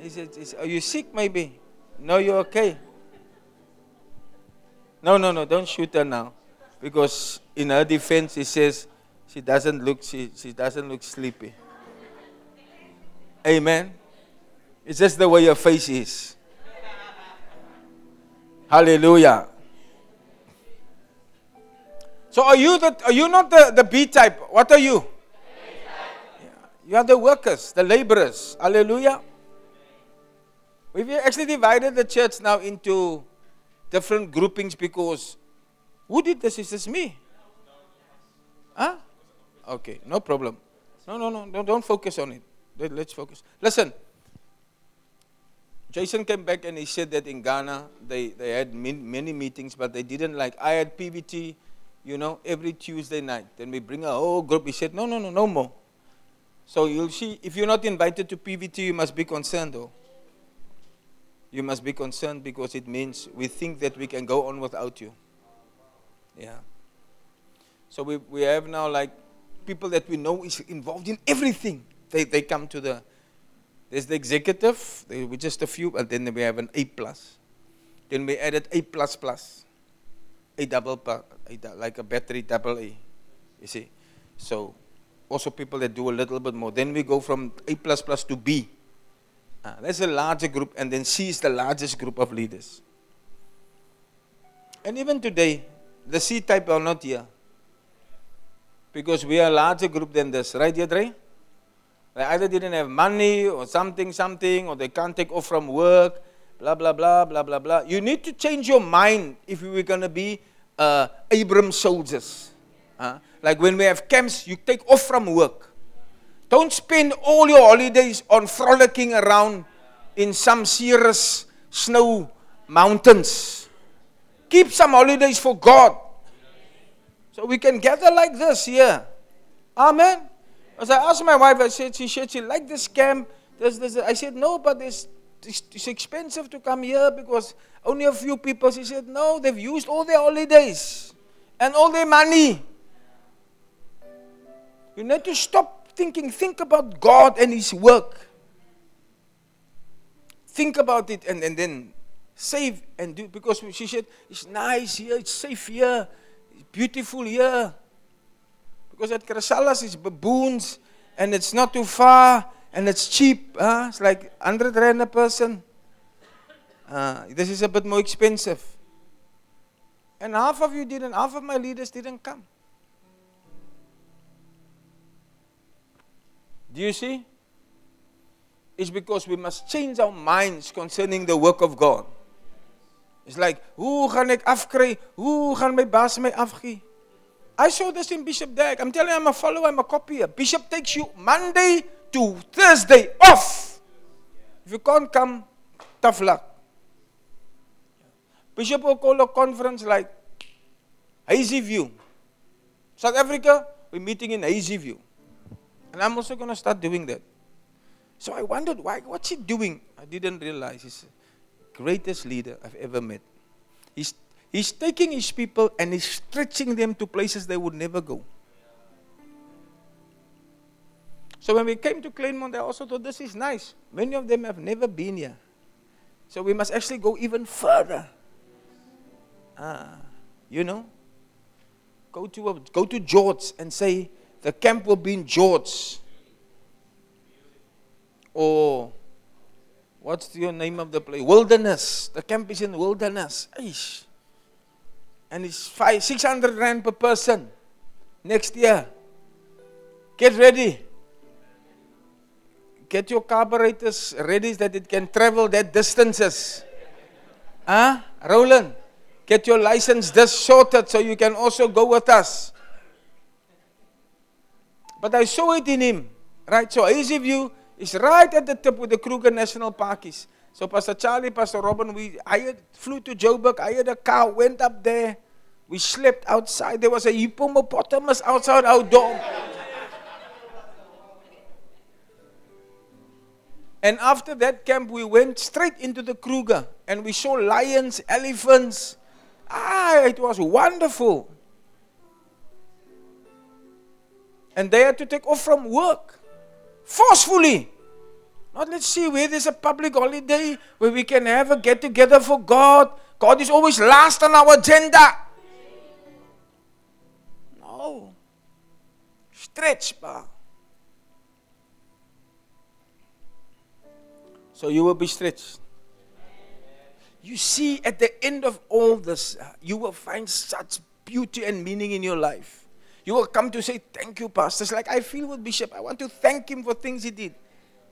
Is it, is, are you sick maybe? No, you're okay. No, no, no, don't shoot her now. Because in her defense, he says she doesn't look, she, she doesn't look sleepy. Amen. It's just the way your face is. Hallelujah. So are you the are you not the, the B type? What are you? You are the workers, the laborers. Hallelujah. We've actually divided the church now into different groupings because who did this? Is this me? Huh? Okay, no problem. No, no, no, don't, don't focus on it. Let, let's focus. Listen, Jason came back and he said that in Ghana they, they had many meetings, but they didn't like. I had PVT, you know, every Tuesday night. Then we bring a whole group. He said, no, no, no, no more. So you'll see, if you're not invited to PVT, you must be concerned, though. You must be concerned because it means we think that we can go on without you. Yeah. So we, we have now like people that we know is involved in everything. They, they come to the, there's the executive, they, we just a few, and then we have an A plus. Then we added A plus plus, A double, a, like a battery double A. You see, so also people that do a little bit more. Then we go from A plus plus to B. Ah, that's a larger group, and then C is the largest group of leaders. And even today, the C type are not here. Because we are a larger group than this, right, Yadre? They either didn't have money or something, something, or they can't take off from work, blah, blah, blah, blah, blah, blah. You need to change your mind if we were going to be uh, Abram soldiers. Uh, like when we have camps, you take off from work. Don't spend all your holidays on frolicking around in some serious snow mountains. Keep some holidays for God. So we can gather like this here. Amen. As I asked my wife, I said, she said she liked this camp. There's, there's, I said, no, but it's, it's, it's expensive to come here because only a few people. She said, no, they've used all their holidays and all their money. You need to stop thinking, think about God and His work. Think about it and, and then save and do because she said, it's nice here, it's safe here, it's beautiful here. Because at Chrysalis it's baboons and it's not too far and it's cheap. Huh? It's like 100 rand a person. Uh, this is a bit more expensive. And half of you didn't, half of my leaders didn't come. Do you see? It's because we must change our minds concerning the work of God. It's like, hoe gaan ek afkry? Hoe gaan my baas my afgee? I saw this in Bishop Dag. I'm telling you, I'm a follower, I'm a copier. Bishop takes you Monday to Thursday off. If you can't come, tough luck. Bishop will call a conference like Hazyview. South Africa, we're meeting in Hazyview. And I'm also going to start doing that. So I wondered, why, what's he doing? I didn't realize he's the greatest leader I've ever met. He's, he's taking his people and he's stretching them to places they would never go. So when we came to Kleinmond, I also thought this is nice. Many of them have never been here. So we must actually go even further. Ah, you know? Go to, a, go to George and say, the camp will be in George. Or oh, what's the name of the place? Wilderness. The camp is in wilderness. Eish. And it's five, 600 rand per person next year. Get ready. Get your carburetors ready so that it can travel that distances. Huh? Roland, get your license just sorted so you can also go with us. But I saw it in him. Right? So Hazyview is right at the tip with the Kruger National Park is. So Pastor Charlie, Pastor Robin, we hired, flew to Joburg, hired a car, went up there. We slept outside. There was a hippopotamus outside our door. And after that camp, we went straight into the Kruger and we saw lions, elephants. Ah, it was wonderful. And they had to take off from work forcefully. Not let's see where there's a public holiday where we can have a get together for God. God is always last on our agenda. No. Stretch, pa. So you will be stretched. You see, at the end of all this, uh, you will find such beauty and meaning in your life. You will come to say, Thank you, Pastor. It's like I feel with Bishop. I want to thank him for things he did.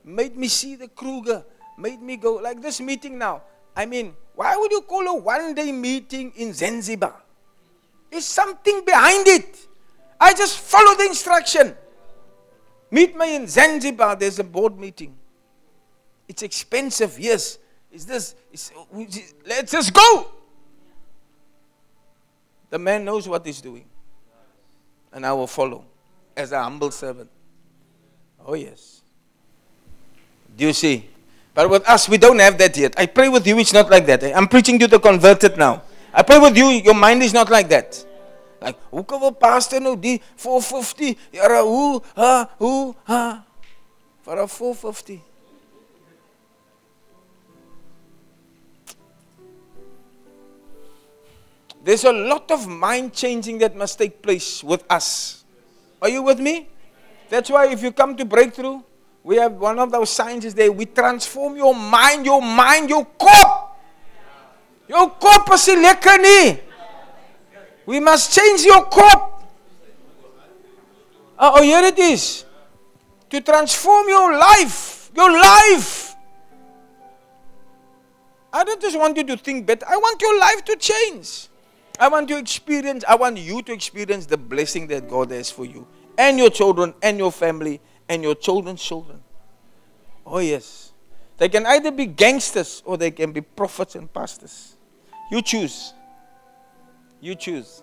Made me see the Kruger, made me go like this meeting now. I mean, why would you call a one day meeting in Zanzibar? There's something behind it. I just follow the instruction. Meet me in Zanzibar, there's a board meeting. It's expensive, yes. Is this, let's just go. The man knows what he's doing. And I will follow as a humble servant. Oh, yes. Do you see? But with us, we don't have that yet. I pray with you, it's not like that. Eh? I'm preaching to the converted now. I pray with you, your mind is not like that. Like, hoe kan wil pastor nou die 450? Jare, hoe, ha, hoe, ha? Vir 'n 450. There's a lot of mind changing that must take place with us. Are you with me? That's why if you come to breakthrough, we have one of those signs is there. We transform your mind, your mind, your kop. Your kop is nie. We must change your kop. Ah, oh, here it is. To transform your life. Your life. I don't just want you to think better. I want your life to change. I want to experience, I want you to experience the blessing that God has for you and your children and your family and your children's children. Oh, yes. They can either be gangsters or they can be prophets and pastors. You choose. You choose.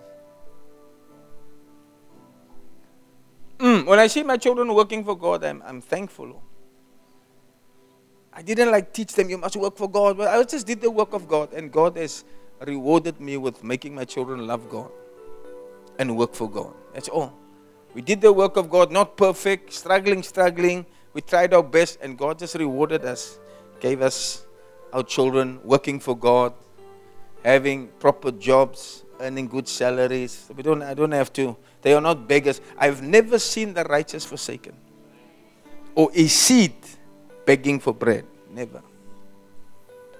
Mm, when I see my children working for God, I'm, I'm thankful. I didn't like teach them, you must work for God. But I just did the work of God, and God has rewarded me with making my children love God and work for God. That's all. We did the work of God, not perfect, struggling, struggling. We tried our best, and God just rewarded us, gave us our children working for God, having proper jobs, earning good salaries. We don't, I don't have to. They are not beggars. I've never seen the righteous forsaken or a seed begging for bread. Never.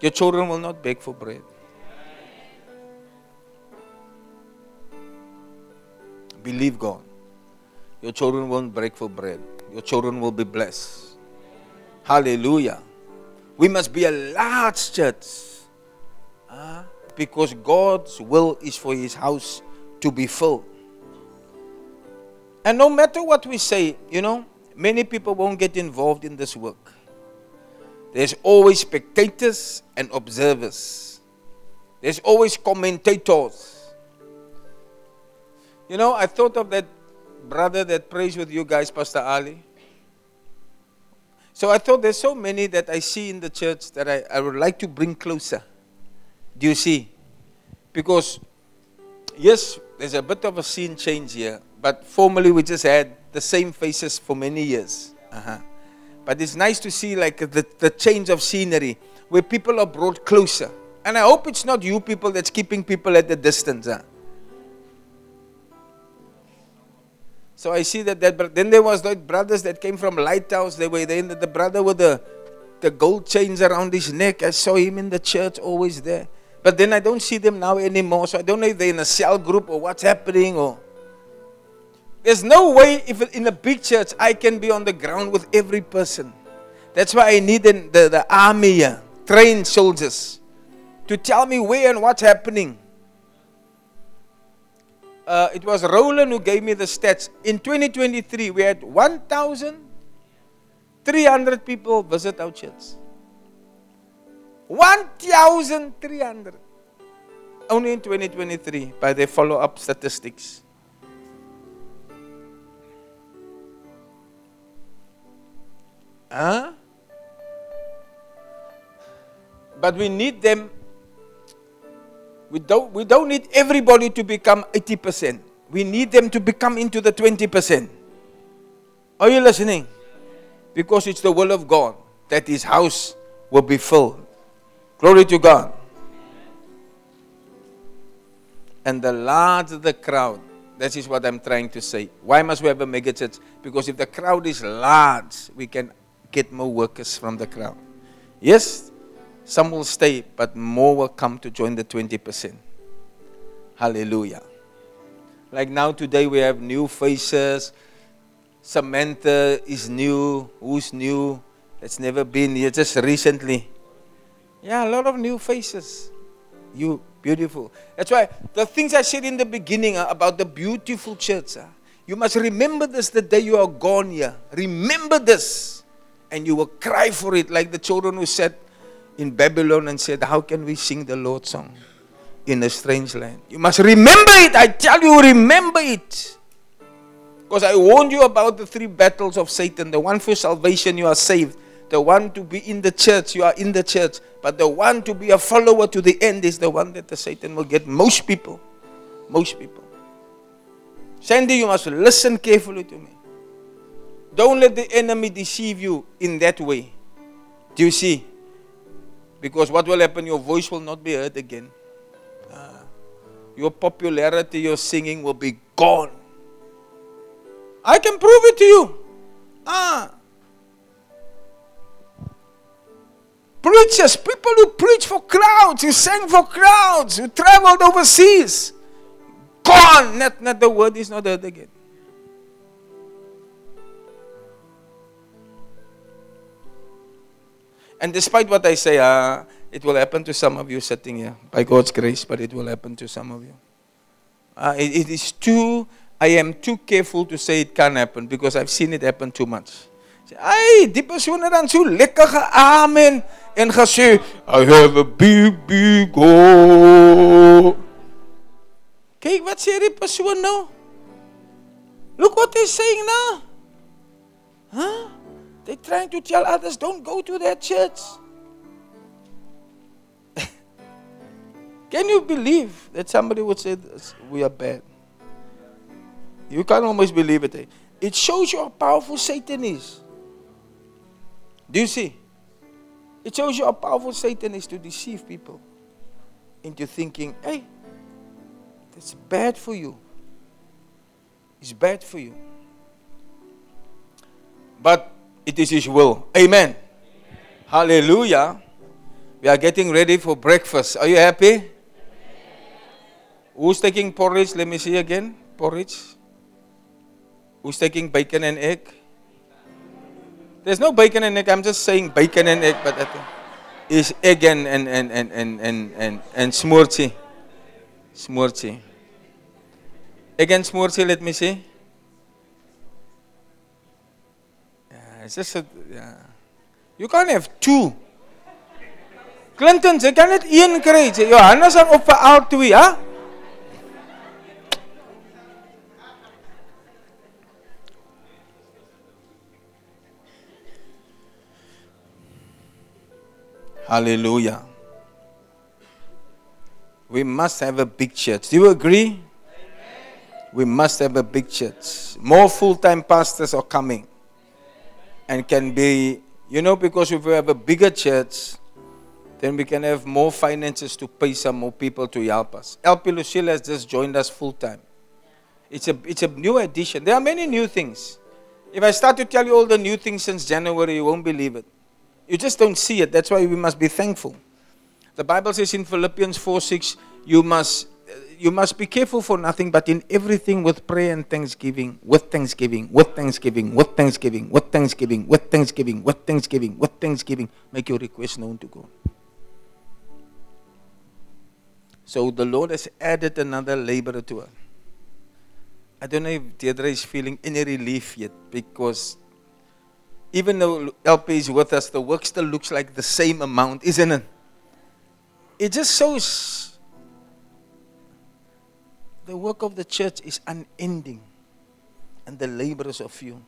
Your children will not beg for bread. Believe God. Your children won't break for bread. Your children will be blessed. Hallelujah. We must be a large church. Uh, because God's will is for his house to be full. And no matter what we say, you know, many people won't get involved in this work. There's always spectators and observers. There's always commentators. You know, I thought of that brother that prays with you guys, Pastor Ali. So I thought there's so many that I see in the church that I, I would like to bring closer. Do you see? Because, yes, there's a bit of a scene change here, but formerly we just had the same faces for many years. Uh-huh. But it's nice to see like the, the change of scenery where people are brought closer. And I hope it's not you people that's keeping people at a distance. Huh? So I see that, that then there was like brothers that came from Lighthouse. They were there. The brother with the, the gold chains around his neck. I saw him in the church, always there. But then I don't see them now anymore. So I don't know if they're in a cell group or what's happening. Or there's no way if in a big church I can be on the ground with every person. That's why I need the, the, the army trained soldiers, to tell me where and what's happening uh, it was Roland who gave me the stats. In 2023, we had 1,300 people visit our church. 1,300. Only in 2023, by the follow up statistics. Huh? But we need them we don't, we don't need everybody to become 80%. We need them to become into the 20%. Are you listening? Because it's the will of God that his house will be filled. Glory to God. And the larger the crowd, that is what I'm trying to say. Why must we have a mega church? Because if the crowd is large, we can get more workers from the crowd. Yes, some will stay, but more will come to join the 20%. Hallelujah. Like now, today, we have new faces. Samantha is new. Who's new? That's never been here just recently. Yeah, a lot of new faces. You, beautiful. That's why the things I said in the beginning uh, about the beautiful church, uh, you must remember this the day you are gone here. Remember this. And you will cry for it like the children who said, in Babylon and said, How can we sing the Lord's song in a strange land? You must remember it. I tell you, remember it. Because I warned you about the three battles of Satan. The one for salvation, you are saved. The one to be in the church, you are in the church. But the one to be a follower to the end is the one that the Satan will get most people. Most people. Sandy, you must listen carefully to me. Don't let the enemy deceive you in that way. Do you see? Because what will happen? Your voice will not be heard again. Ah. your popularity, your singing will be gone. I can prove it to you. Ah. Preachers, people who preach for crowds, who sang for crowds, who traveled overseas. Gone. Not, not the word is not heard again. And despite what I say, uh, it will happen to some of you sitting here, by God's grace, but it will happen to some of you. Uh, it, it is too, I am too careful to say it can happen because I've seen it happen too much. Ai, die persoon dan so lekker geamen en gesê, I have a big big God. Kyk wat sê die persoon nou? Look what he's saying now. Huh? They're trying to tell others don't go to that church. Can you believe that somebody would say this? we are bad? You can't almost believe it. eh? It shows you how powerful Satan is. Do you see? It shows you how powerful Satan is to deceive people into thinking, hey, that's bad for you. It's bad for you. But it is His will. Amen. Hallelujah. We are getting ready for breakfast. Are you happy? Who's taking porridge? Let me see again. Porridge. Who's taking bacon and egg? There's no bacon and egg. I'm just saying bacon and egg, but I think it's egg and and and and and and and, and smorty. Smorty. And smorty, let me see. It's just a, yeah. You can't have two. Clinton, jy kan net een kry. Jy Johannes aan op vir al? Hallelujah. We must have a big church. Do you agree? We must have a big church. More full time pastors are coming and can be, you know, because if we have a bigger church, then we can have more finances to pay some more people to help us. LP Lucille has just joined us full time. It's a, it's a new addition. There are many new things. If I start to tell you all the new things since January, you won't believe it. You just don't see it. That's why we must be thankful. The Bible says in Philippians 4 6, you must you must be careful for nothing, but in everything with prayer and thanksgiving, with thanksgiving, with thanksgiving, with thanksgiving, with thanksgiving, with thanksgiving, with thanksgiving, with thanksgiving, make your request known to God. So the Lord has added another laborer to us. I don't know if Deirdre is feeling any relief yet because even though LP is with us, the work still looks like the same amount, isn't it? It just shows the work of the church is unending and the laborers of few.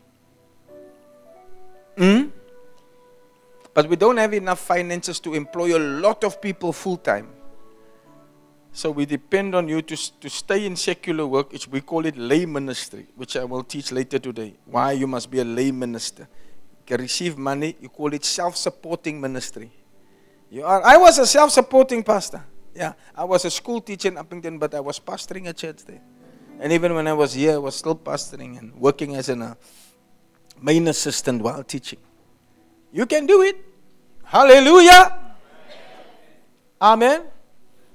Hmm? But we don't have enough finances to employ a lot of people full time. So we depend on you to, to stay in secular work. It's, we call it lay ministry, which I will teach later today. Why you must be a lay minister. You can receive money, you call it self supporting ministry. You are, I was a self supporting pastor. Yeah, I was a school teacher in Upington, but I was pastoring a church there. And even when I was here, I was still pastoring and working as a uh, main assistant while teaching. You can do it. Hallelujah. Amen.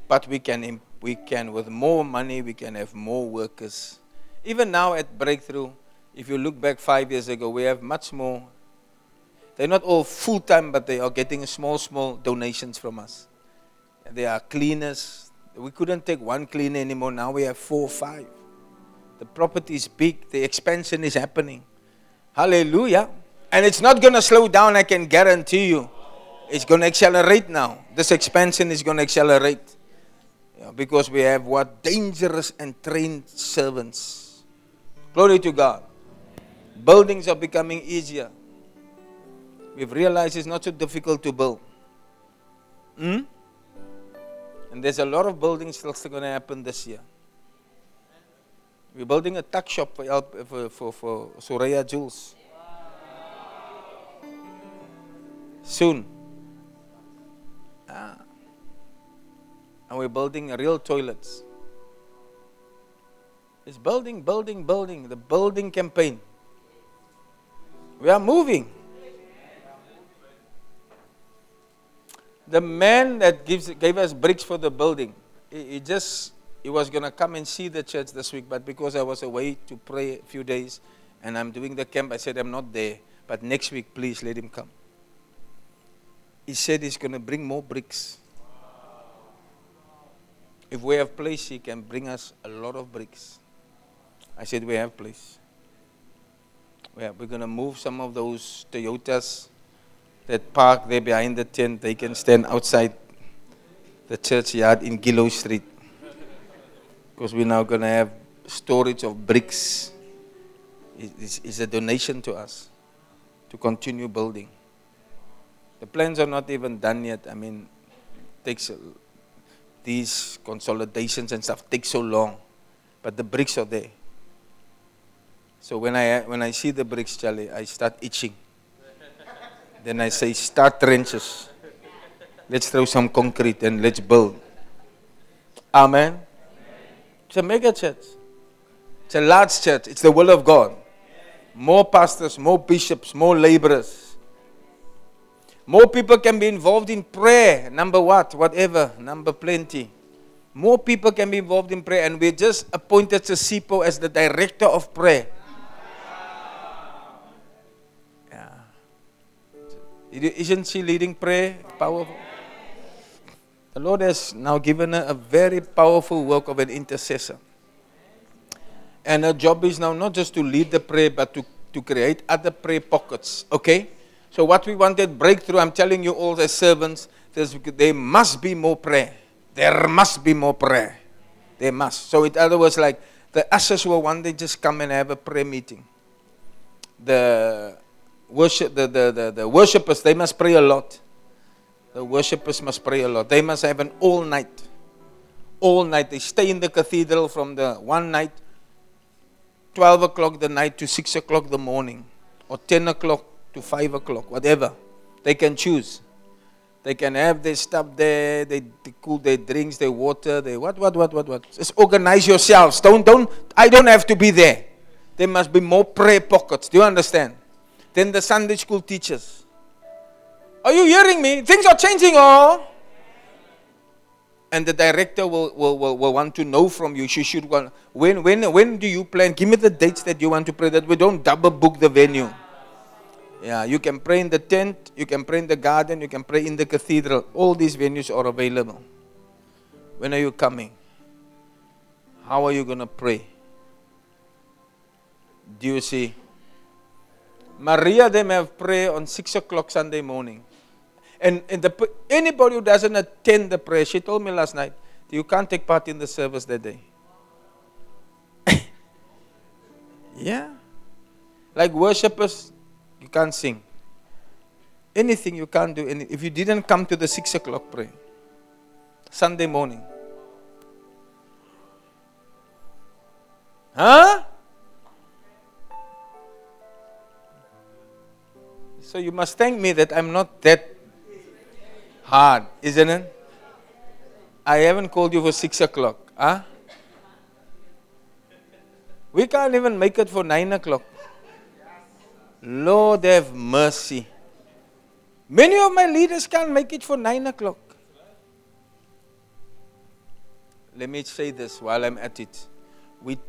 But we can, we can, with more money, we can have more workers. Even now at Breakthrough, if you look back five years ago, we have much more. They're not all full time, but they are getting small, small donations from us. There are cleaners. We couldn't take one cleaner anymore. Now we have four or five. The property is big. The expansion is happening. Hallelujah. And it's not going to slow down, I can guarantee you. It's going to accelerate now. This expansion is going to accelerate. Yeah, because we have what? Dangerous and trained servants. Glory to God. Buildings are becoming easier. We've realized it's not so difficult to build. Hmm? And there's a lot of buildings still going to happen this year. We're building a tuck shop for, for, for, for Soraya Jules. Soon. Ah. And we're building real toilets. It's building, building, building. The building campaign. We are moving. The man that gives, gave us bricks for the building, he, he just he was going to come and see the church this week, but because I was away to pray a few days and I'm doing the camp, I said I'm not there. But next week, please let him come. He said he's going to bring more bricks. If we have place, he can bring us a lot of bricks. I said we have place. We are, we're going to move some of those Toyotas that park there behind the tent. They can stand outside the churchyard in Gillow Street. Because we're now going to have storage of bricks. It's, it's a donation to us to continue building. The plans are not even done yet. I mean, takes these consolidations and stuff take so long, but the bricks are there. So when I when I see the bricks, Charlie, I start itching. Then I say, start trenches. Let's throw some concrete and let's build. Amen. It's a mega church. It's a large church. It's the will of God. More pastors, more bishops, more laborers. More people can be involved in prayer. Number what? Whatever. Number plenty. More people can be involved in prayer. And we just appointed Sisipo as the director of prayer. Isn't she leading prayer? Powerful. The Lord has now given her a very powerful work of an intercessor. And her job is now not just to lead the prayer, but to, to create other prayer pockets. Okay? So, what we wanted breakthrough, I'm telling you all as servants, there must be more prayer. There must be more prayer. There must. So, in other words, like the ushers will one day just come and have a prayer meeting. The worship, the, the, the, the worshippers, they must pray a lot. The worshippers must pray a lot. They must have an all night. All night. They stay in the cathedral from the one night, 12 o'clock the night to 6 o'clock the morning, or 10 o'clock to 5 o'clock, whatever. They can choose. They can have their stuff there, they, they cool their drinks, their water, they what, what, what, what, what. Just organize yourselves. Don't, don't, I don't have to be there. There must be more prayer pockets. Do you understand? Then the Sunday school teachers. Are you hearing me? Things are changing, oh. And the director will, will, will, will want to know from you. She should want, when, when, when do you plan? Give me the dates that you want to pray that we don't double book the venue. Yeah, you can pray in the tent, you can pray in the garden, you can pray in the cathedral. All these venues are available. When are you coming? How are you going to pray? Do you see? Maria them have prayer on six o'clock Sunday morning. And, and the, anybody who doesn't attend the prayer, she told me last night, you can't take part in the service that day. yeah. Like worshippers, you can't sing. Anything you can't do. Any, if you didn't come to the six o'clock prayer, Sunday morning. Huh? So you must thank me that I'm not that hard, isn't it? I haven't called you for six o'clock. Huh? We can't even make it for nine o'clock. Lord have mercy. Many of my leaders can't make it for nine o'clock. Let me say this while I'm at it. We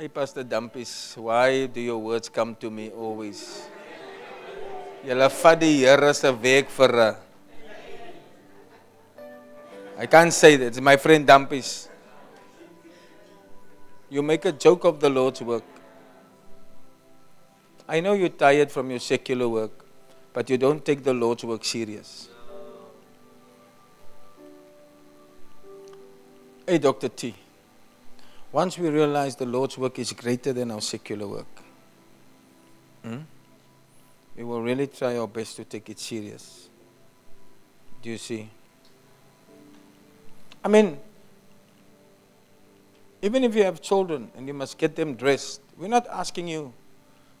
Hey, Pastor Dumpis, why do your words come to me always? Julle vat die Here se werk vir 'n I can't say that. It's my friend Dumpis. You make a joke of the Lord's work. I know you're tired from your secular work, but you don't take the Lord's work serious. Hey, Dr. T. Once we realize the Lord's work is greater than our secular work, hmm, we will really try our best to take it serious. Do you see? I mean, even if you have children and you must get them dressed, we're not asking you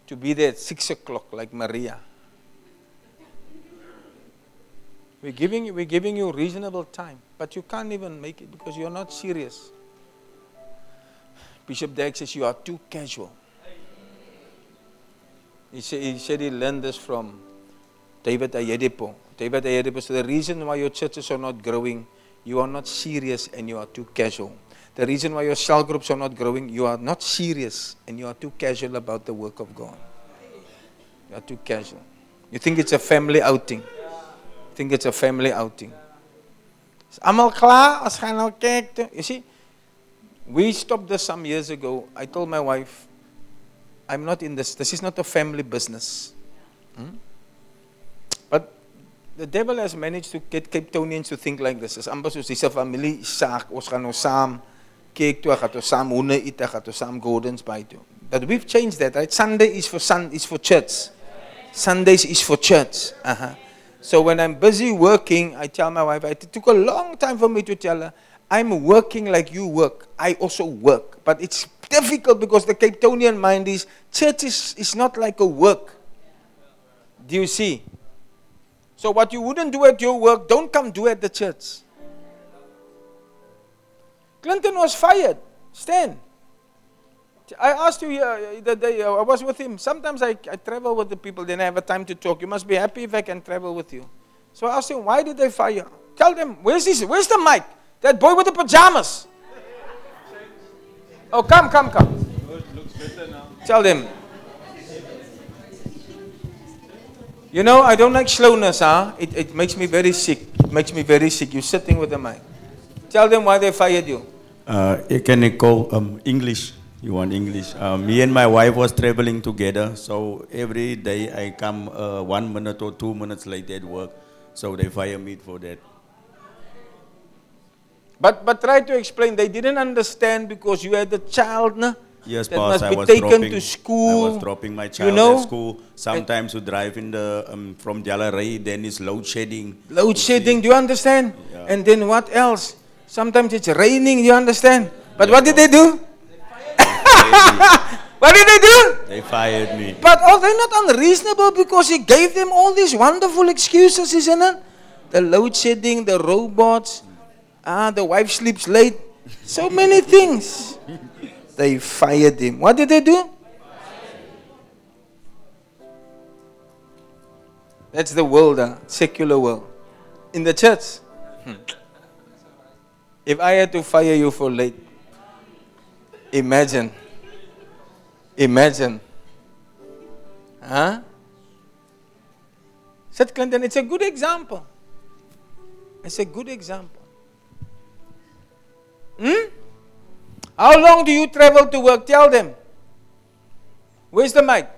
to be there at six o'clock like Maria. We're giving, we're giving you reasonable time, but you can't even make it because you're not serious. Bishop Dag says you are too casual. He, say, he said he learned this from David Oyedepo. David Oyedepo said the reason why your churches are not growing, you are not serious and you are too casual. The reason why your cell groups are not growing, you are not serious and you are too casual about the work of God. You are too casual. You think it's a family outing. You think it's a family outing. Is almal klaar? Ons gaan nou toe. You see, we stopped this some years ago. I told my wife, I'm not in this. This is not a family business. Hmm? But the devil has managed to get Cape Townians to think like this. Dis amper soos dis 'n familie saak. Ons gaan nou saam kyk toe, gaan ons saam hoene eet, gaan ons saam Gordons by toe. But we've changed that, right? Sunday is for sun is for church. Sundays is for church. Uh-huh. So when I'm busy working, I tell my wife, it took a long time for me to tell her, I'm working like you work. I also work. But it's difficult because the Cape Townian mind is church is, is not like a work. Do you see? So what you wouldn't do at your work, don't come do at the church. Clinton was fired. Stan. I asked you uh, the day uh, I was with him. Sometimes I, I travel with the people, then I have a time to talk. You must be happy if I can travel with you. So I asked him, why did they fire? Tell them, where's this? Where's the mic? That boy with the pajamas. Oh, come, come, come. Tell them. You know, I don't like slowness, huh? It, it makes me very sick. It makes me very sick. You're sitting with the mic. Tell them why they fired you. Uh, you can you call um, English. You want English? Uh, me and my wife was traveling together, so every day I come uh, one minute or two minutes late at work, so they fire me for that. But but try to explain. They didn't understand because you had a child, nah, Yes, that boss. must I be was taken dropping. to school. I was dropping my child you know, at school. Sometimes you drive in the um, from Jalarai, then it's load shedding. load shedding. Do you understand? And then what else? Sometimes it's raining. You understand? But what did they do? what did they do? They fired me. But are they not unreasonable because he gave them all these wonderful excuses, isn't it? The load shedding, the robots, ah, the wife sleeps late, so many things. They fired him. What did they do? That's the world, uh, secular world. In the church, hmm. if I had to fire you for late, imagine. Imagine. Huh? Said Clinton, it's a good example. It's a good example. Hmm? How long do you travel to work? Tell them. Where's the mic?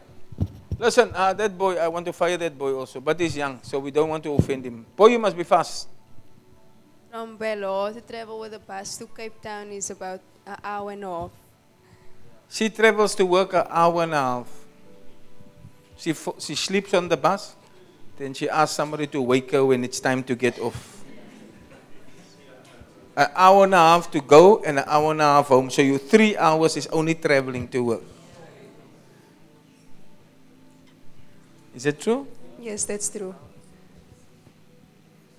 Listen, uh, that boy, I want to fire that boy also, but he's young, so we don't want to offend him. Boy, you must be fast. From Belo to travel with a bus to Cape Town is about an hour and a half. She travels to work an hour and a half. She, fo- she sleeps on the bus, then she asks somebody to wake her when it's time to get off. An hour and a half to go and an hour and a half home. So you three hours is only traveling to work. Is that true? Yes, that's true.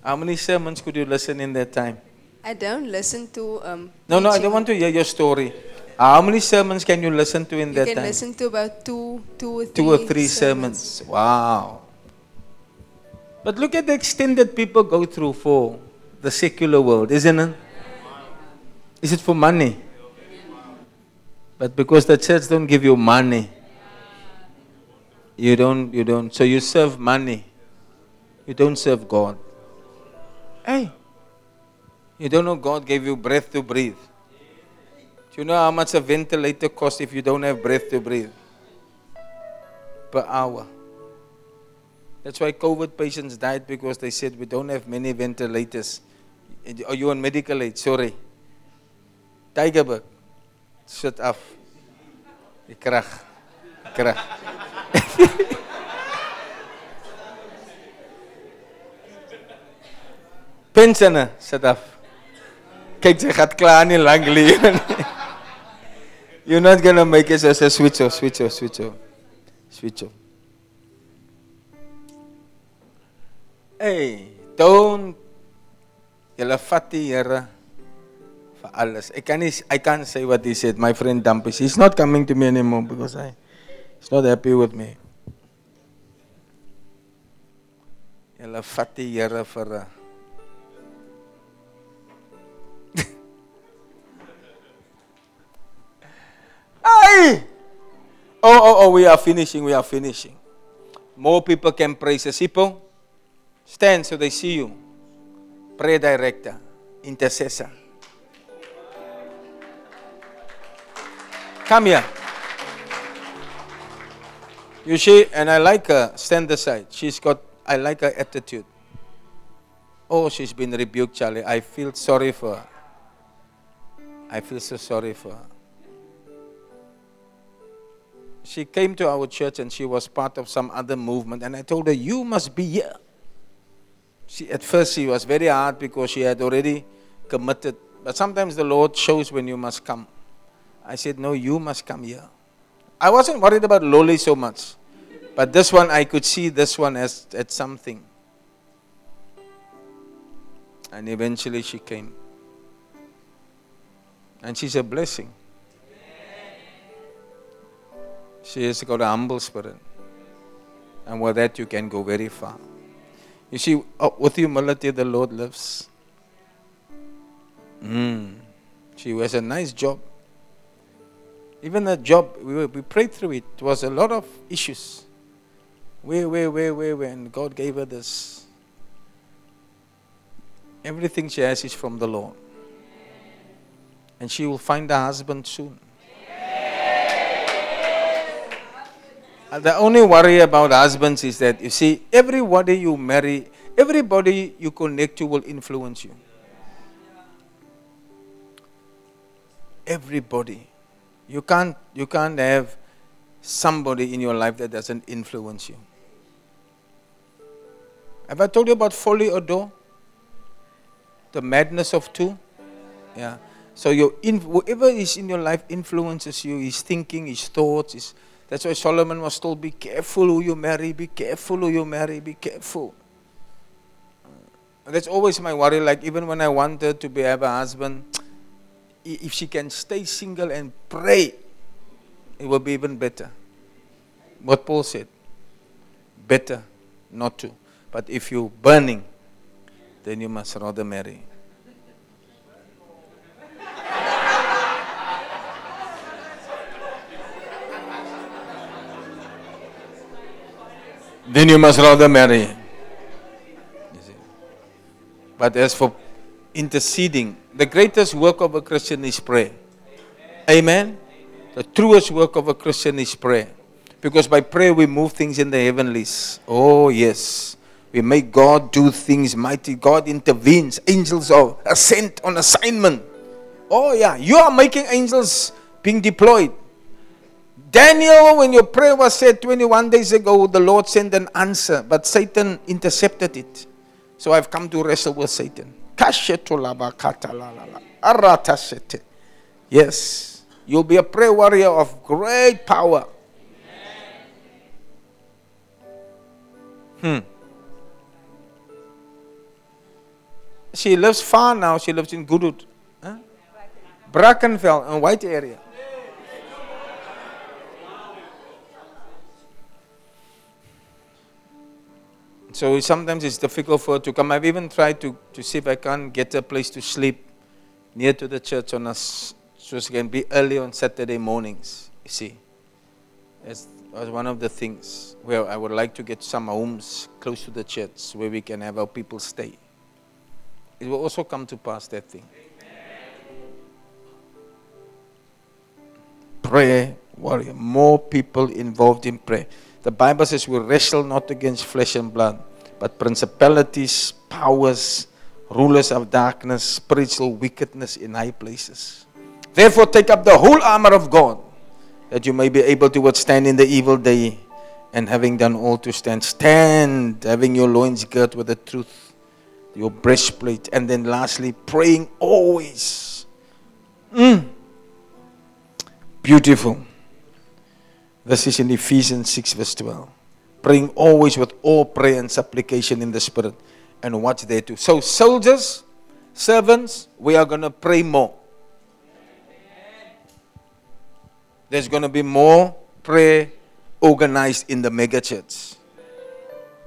How many sermons could you listen in that time? I don't listen to um. No, no, I don't want to hear your story. How many sermons can you listen to in You that time? You can listen to about two, two or three. Two or three sermons. Wow. But look at the extent that people go through for the secular world, isn't it? Is it for money? But because the church don't give you money, you don't, you don't. So you serve money. You don't serve God. Hey, you don't know God gave you breath to breathe. Do you know how much a ventilator costs if you don't have breath to breathe? Per hour. That's why COVID patients died because they said we don't have many ventilators. Are you on medical aid? Sorry. Tygerberg. Af. Die krag. Die krag. Pensene, sit af. Kyk, sy gaan klaar nie lank lewe nie. You're not to make it as a switch off, switch off, switch off. Switch off. Hey, don't julle vat die Here vir alles. Ek kan nie I can't say what he said. My friend Dampus, he's not coming to me anymore because I he's not happy with me. Julle vat die Here vir 'n Hey! Oh, oh, oh, we are finishing, we are finishing. More people can praise the people. Stand so they see you. Prayer director, intercessor. Come here. You see, and I like her. Stand aside. She's got, I like her attitude. Oh, she's been rebuked, Charlie. I feel sorry for her. I feel so sorry for her. She came to our church and she was part of some other movement, and I told her, You must be here. She, at first, she was very hard because she had already committed. But sometimes the Lord shows when you must come. I said, No, you must come here. I wasn't worried about Loli so much. But this one, I could see this one as, as something. And eventually she came. And she's a blessing. She has got a humble spirit. And with that, you can go very far. You see, uh, with humility, the Lord lives. Mm. She has a nice job. Even the job, we, were- we prayed through it. It was a lot of issues. Where, where, where, where, where, and God gave her this. Everything she has is from the Lord. And she will find a husband soon. The only worry about husbands is that you see, everybody you marry, everybody you connect to will influence you. Everybody. You can't you can't have somebody in your life that doesn't influence you. Have I told you about folly or? The madness of two? Yeah. So your in, whoever is in your life influences you, his thinking, his thoughts, his, that's why Solomon was told, be careful who you marry, be careful who you marry, be careful. That's always my worry, like even when I wanted to be, have a husband, if she can stay single and pray, it will be even better. What Paul said, better not to. But if you're burning, then you must rather marry. Then you must rather marry. But as for interceding, the greatest work of a Christian is prayer. Amen. The truest work of a Christian is prayer. Because by prayer we move things in the heavenlies. Oh, yes. We make God do things mighty. God intervenes. Angels are sent on assignment. Oh, yeah. You are making angels being deployed. Daniel, when your prayer was said 21 days ago, the Lord sent an answer, but Satan intercepted it. So I've come to wrestle with Satan. Yes, you'll be a prayer warrior of great power. Hmm. She lives far now. She lives in Goodwood. Huh? Brackenfell, a white area. So sometimes it's difficult for her to come. I've even tried to, to see if I can get a place to sleep near to the church on us, so she can be early on Saturday mornings. You see, that's was one of the things where I would like to get some homes close to the church where we can have our people stay. It will also come to pass that thing. Prayer warrior, more people involved in prayer. The Bible says we wrestle not against flesh and blood, but principalities, powers, rulers of darkness, spiritual wickedness in high places. Therefore, take up the whole armor of God, that you may be able to withstand in the evil day, and having done all to stand, stand, having your loins girt with the truth, your breastplate, and then lastly, praying always. Mm. Beautiful. This is in Ephesians 6, verse 12. Praying always with all prayer and supplication in the Spirit. And what's there too? So, soldiers, servants, we are going to pray more. There's going to be more prayer organized in the mega church.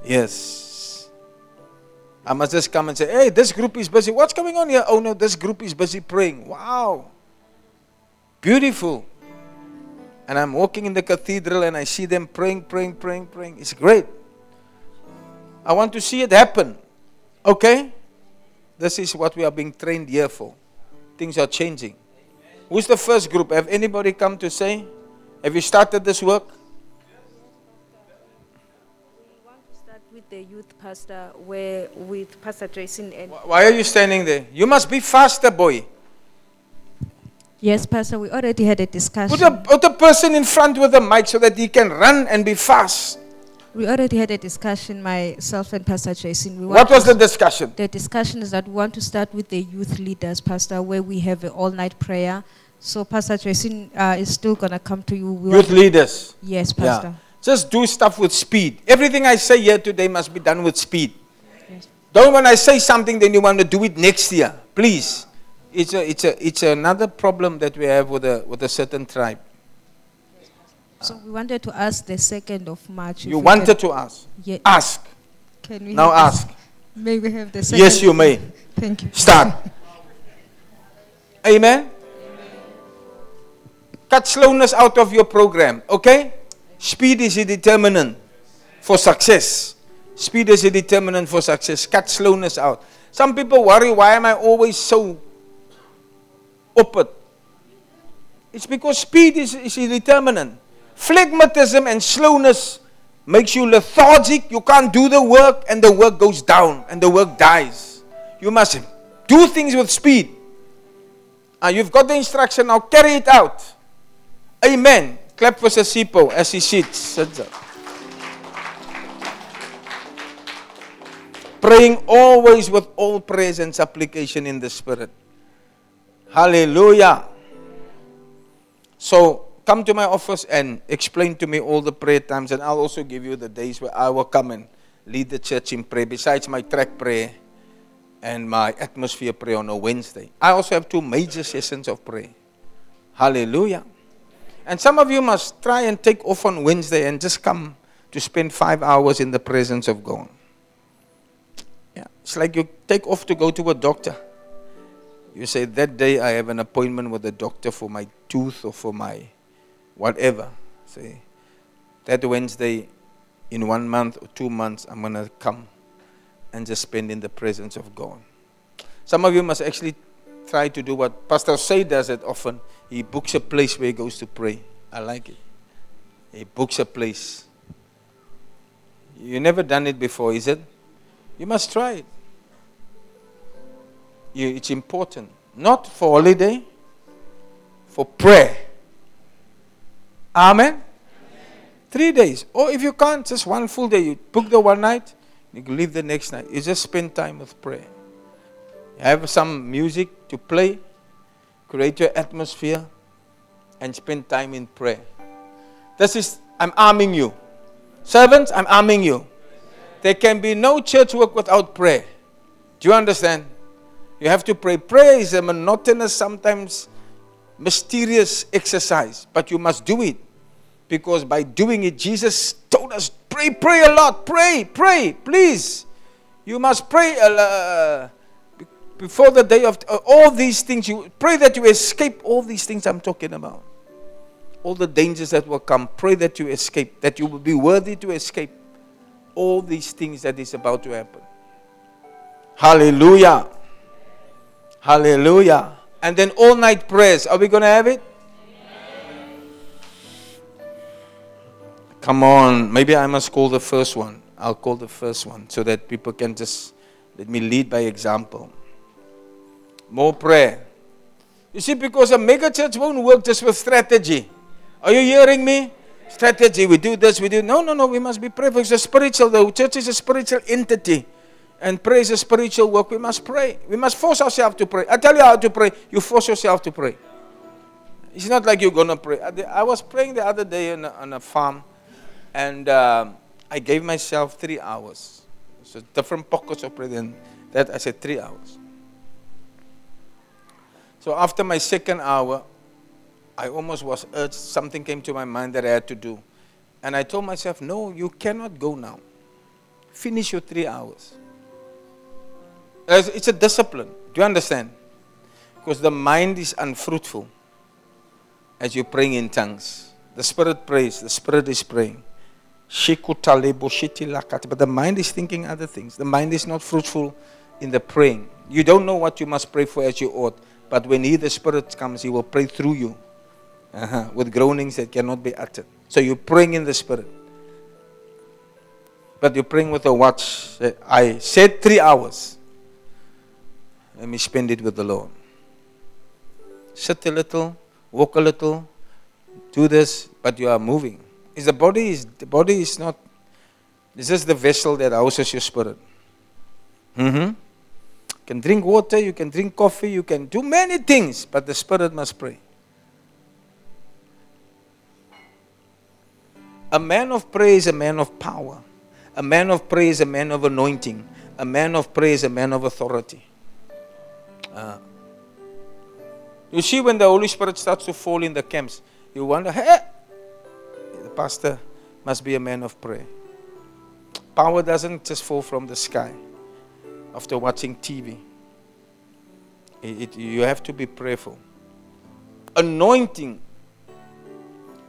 Yes. I must just come and say, hey, this group is busy. What's going on here? Oh no, this group is busy praying. Wow. Beautiful. And I'm walking in the cathedral and I see them praying, praying, praying, praying. It's great. I want to see it happen. Okay? This is what we are being trained here for. Things are changing. Who's the first group? Have anybody come to say? Have you started this work? We want to start with the youth pastor where with Pastor Jason and Why are you standing there? You must be faster, boy. Yes, Pastor, we already had a discussion. Put a, put a person in front with a mic so that he can run and be fast. We already had a discussion, myself and Pastor Jason. We What was to- the discussion? The discussion is that we want to start with the youth leaders, Pastor, where we have an all-night prayer. So Pastor Jason uh, is still going to come to you. We Youth leaders. Yes, Yeah. Pastor. Just do stuff with speed. Everything I say here today must be done with speed. Don't when I say something, then you want to do it next year. Please. It's, a, it's, a, it's another problem that we have with a, with a certain tribe. So we wanted to ask the 2nd of March. You wanted can- to ask. Ye- Ask. Can we Now ask. May we have the Yes, you may. Thank you. Start. Amen. Cut slowness out of your program, okay? Speed is a determinant for success. Speed is a determinant for success. Cut slowness out. Some people worry, why am I always so upward? It's because speed is, is determinant. Phlegmatism and slowness makes you lethargic. You can't do the work, and the work goes down, and the work dies. You must do things with speed. Ah, you've got the instruction now, carry it out. Amen. Clap for Sasipo as he sits. Sits up. Praying always with all praise and supplication in the Spirit. Hallelujah. So come to my office and explain to me all the prayer times, and I'll also give you the days where I will come and lead the church in prayer, besides my track prayer and my atmosphere prayer on a Wednesday. I also have two major sessions of prayer. Hallelujah. And some of you must try and take off on Wednesday and just come to spend five hours in the presence of God. Yeah. It's like you take off to go to a doctor. You say, That day I have an appointment with the doctor for my tooth or for my whatever. Say, that Wednesday in one month or two months, I'm going to come and just spend in the presence of God. Some of you must actually try to do what Pastor Say does it often. He books a place where he goes to pray. I like it. He books a place. You never done it before, is it? You must try it. You, it's important. Not for holiday, for prayer. Amen? Three days. Or if you can't, just one full day. You book the one night, you leave the next night. You just spend time with prayer. Have some music to play, create your atmosphere, and spend time in prayer. This is, I'm arming you. Servants, I'm arming you. There can be no church work without prayer. Do you understand? You have to pray. Prayer is a monotonous, sometimes mysterious exercise, but you must do it. Because by doing it, Jesus told us, pray, pray a lot, pray, pray, please. You must pray lo- before the day of uh, all these things. You pray that you escape all these things I'm talking about. All the dangers that will come. Pray that you escape, that you will be worthy to escape all these things that is about to happen. Hallelujah. Hallelujah. And then all night prayers. Are we going to have it? Come on. Maybe I must call the first one. I'll call the first one so that people can just let me lead by example. More prayer. You see, because a mega church won't work just with strategy. Are you hearing me? Strategy, we do this, we do. No, no, no, we must be prayerful. It's a spiritual, the church is a spiritual entity. And prayer is a spiritual work. We must pray. We must force ourselves to pray. I tell you how to pray. You force yourself to pray. It's not like you're going to pray. I was praying the other day on a, on a farm, and um, I gave myself three hours. So different pockets of prayer. Then that I said three hours. So after my second hour, I almost was urged, something came to my mind that I had to do. And I told myself, no, you cannot go now. Finish your three hours. It's a discipline. Do you understand? Because the mind is unfruitful as you're praying in tongues. The spirit prays, the spirit is praying. But the mind is thinking other things. The mind is not fruitful in the praying. You don't know what you must pray for as you ought. But when He, the Spirit, comes, He will pray through you uh-huh, with groanings that cannot be uttered. So you're praying in the Spirit. But you're praying with a watch. I said three hours. Let me spend it with the Lord. Sit a little, walk a little, do this, but you are moving. Is the body is the body is not this is the vessel that houses your spirit. Mm-hmm. You can drink water, you can drink coffee, you can do many things, but the spirit must pray. A man of prayer is a man of power. A man of prayer is a man of anointing. A man of prayer is a man of authority. Uh, you see, when the Holy Spirit starts to fall in the camps, you wonder, hey, the pastor must be a man of prayer. Power doesn't just fall from the sky after watching TV. It, it, you have to be prayerful. Anointing.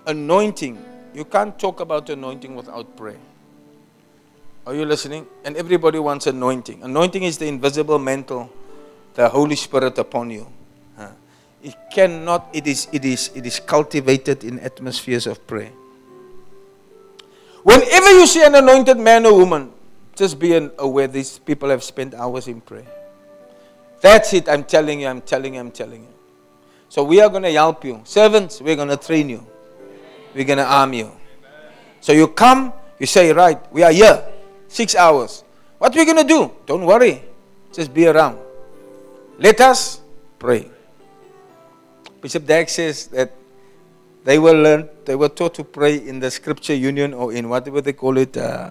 Anointing. You can't talk about anointing without prayer. Are you listening? And everybody wants anointing. Anointing is the invisible mantle, the Holy Spirit upon you. It cannot, it is, it is, it is cultivated in atmospheres of prayer. Whenever you see an anointed man or woman, just be aware these people have spent hours in prayer. That's it. I'm telling you, I'm telling you, I'm telling you. So we are going to help you. Servants, we're going to train you. We're going to arm you. So you come, you say, right, we are here. Six hours. What are we going to do? Don't worry. Just be around. Let us pray. Bishop Dag says that they were learned, they were taught to pray in the scripture union or in whatever they call it. Uh,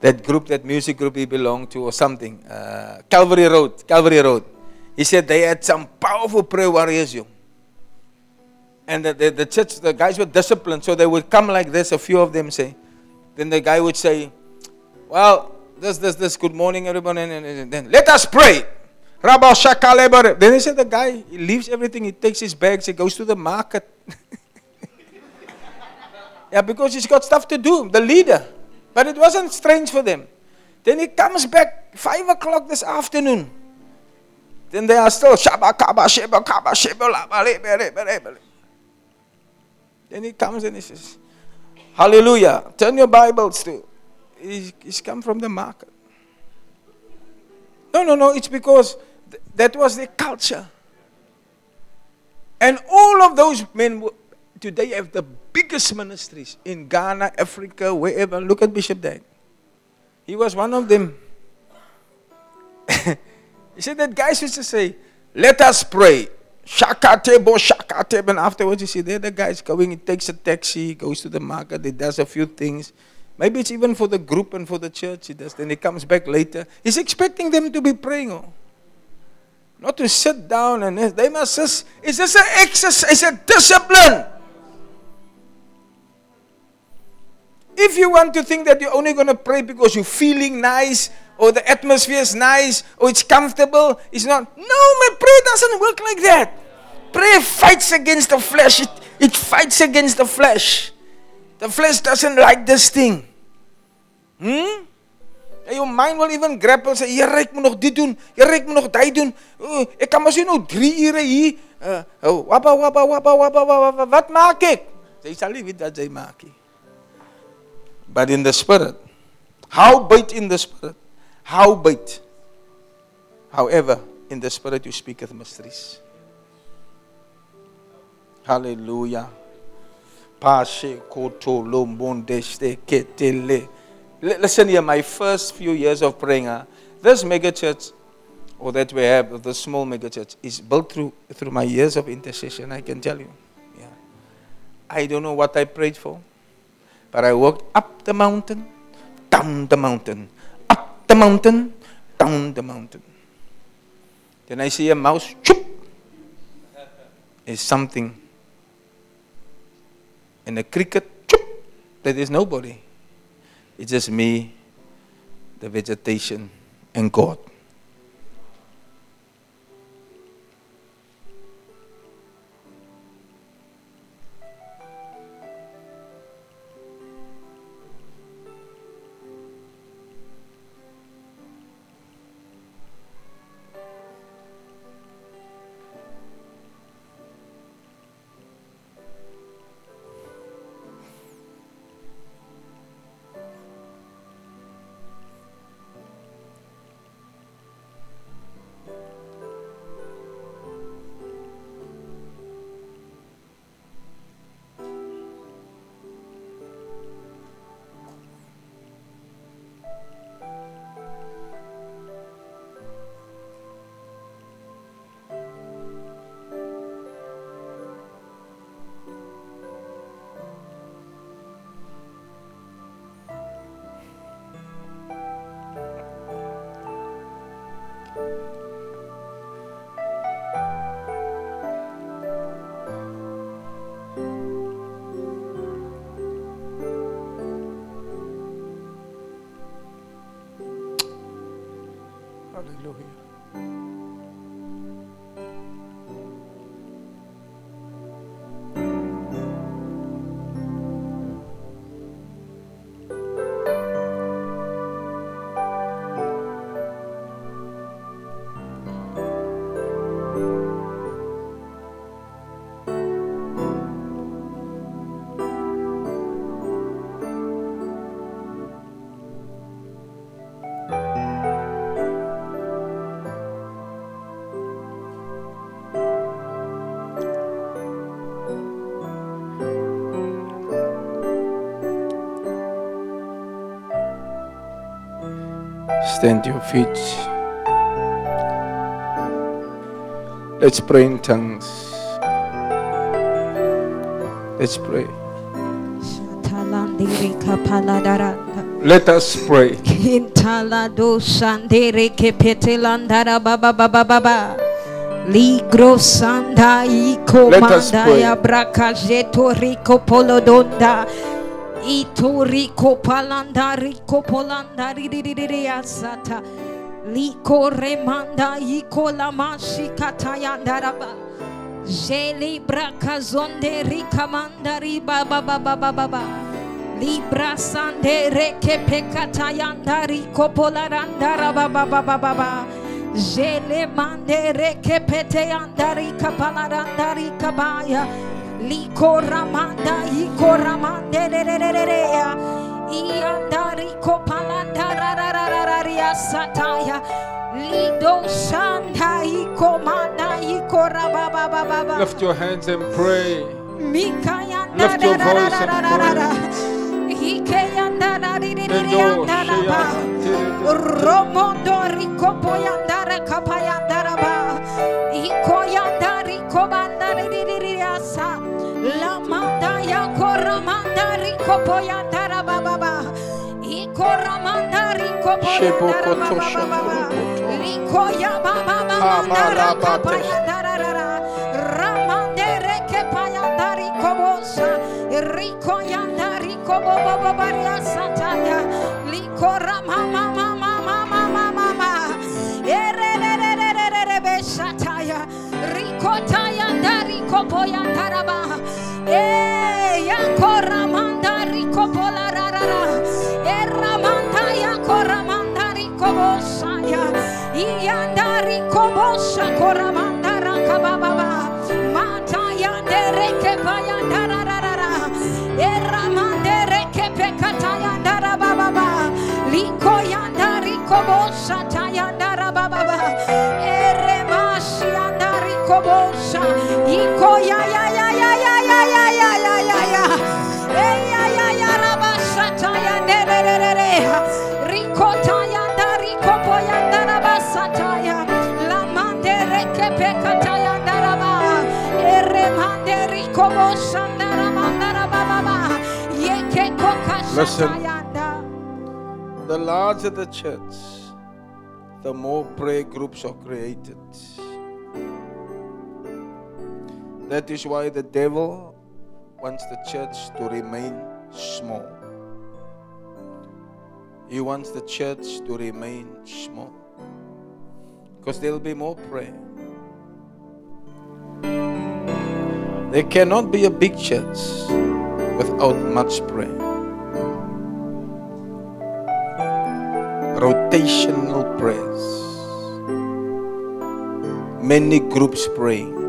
that group, that music group he belonged to, or something. Uh, Calvary Road, Calvary Road. He said they had some powerful prayer warriors, you. And the, the, the church, the guys were disciplined, so they would come like this, a few of them say. Then the guy would say, Well, this, this, this, good morning, everybody, and, and, and then let us pray. Then he said, The guy, he leaves everything, he takes his bags, he goes to the market. yeah, because he's got stuff to do, the leader. But it wasn't strange for them. Then he comes back five o'clock this afternoon. Then they are still Shaba Kaba Sheba Kaba Sheba Then he comes and he says, Hallelujah. Turn your Bibles to. he's come from the market. No, no, no. It's because that was the culture. And all of those men today have the biggest ministries in Ghana, Africa, wherever. Look at Bishop Dag. He was one of them. he said that guys used to say, Let us pray. Shaka table, shaka table. And afterwards, you see, there the guy's going, he takes a taxi, goes to the market, he does a few things. Maybe it's even for the group and for the church he does. Then he comes back later. He's expecting them to be praying. Oh. Not to sit down and they must just, it's just an exercise, it's a discipline. If you want to think that you're only going to pray because you're feeling nice or the atmosphere is nice or it's comfortable, it's not. No, my prayer doesn't work like that. Prayer fights against the flesh, it, it fights against the flesh. The flesh doesn't like this thing. Hmm? Your mind will even grapple say, "Here ek moet nog dit doen, hier ek moet nog daai doen. Uh, ek kan mos nou 3 ure hier. Uh, oh, wapa wapa wapa wapa wapa wat maak ek? Jy sal nie weet wat jy maak nie. But in the spirit. How bait in the spirit? How bait? However, in the spirit you speak of mysteries. Hallelujah. Pashe koto lombonde ste ketele. Li- Listen here, my first few years of praying, uh, this mega church, or that we have, the small mega church, is built through through my years of intercession. I can tell you. Yeah. I don't know what I prayed for, but I walked up the mountain, down the mountain, up the mountain, down the mountain. Then I see a mouse, choop, is something. And a cricket, choop, there is nobody. It's just me, the vegetation, and God. Stand your feet. Let's pray in tongues. Let's pray. Let us pray. Ligro rico polodonda. Ito rico palanda rico polanda ridiriria sata. Liko remanda iko lamashi katayandaraba. Jeli brakazonde rikamanda riba baba baba baba. Libra sande reke pekata yandari kopolaranda raba baba baba baba. Jele mande reke pete yandari kapalarandari kabaya. Liko ramanda iko ramande re re re re re ya. Iandari kopalanda ra ra ra ra ra ria sataya. Lido shanda iko mana iko raba baba baba. Lift your hands and pray. Mikayanda Lift your ra ra ra ra ra ra ra. pray. Hikeyanda ra ri ri La manda ya coromanda rico poya taraba baba. I coromanda rico poya taraba baba. Rico ya baba baba manda rapaya tarara. Ramande reke paya tariko bosa. Rico ya tariko bobo bobaria sataya. Rico ramama mama mama mama mama. Ere re re re re re re be sataya. Kotayandari Kopoyantaraba. Eh, Yankoramandari Kopola Rara. Eramantaya Koramandari Kobosaya. Iyandari Kobosa Koramandara Kabababa. Matayandere Kepayandara Rara. Eramandere Kepekatayandara Bababa. Likoyandari Kobosa Tayandara Bababa. Eh, kobosha iko ya ya ya ya ya ya ya ya ya ya ya ya ya ya ne ne ne ne ne ya da ya da ya la mande reke ya da raba ere mande da ya da the larger the church the more prayer groups are created that is why the devil wants the church to remain small. He wants the church to remain small. Because there will be more prayer. There cannot be a big church without much prayer. Rotational prayers. Many groups praying.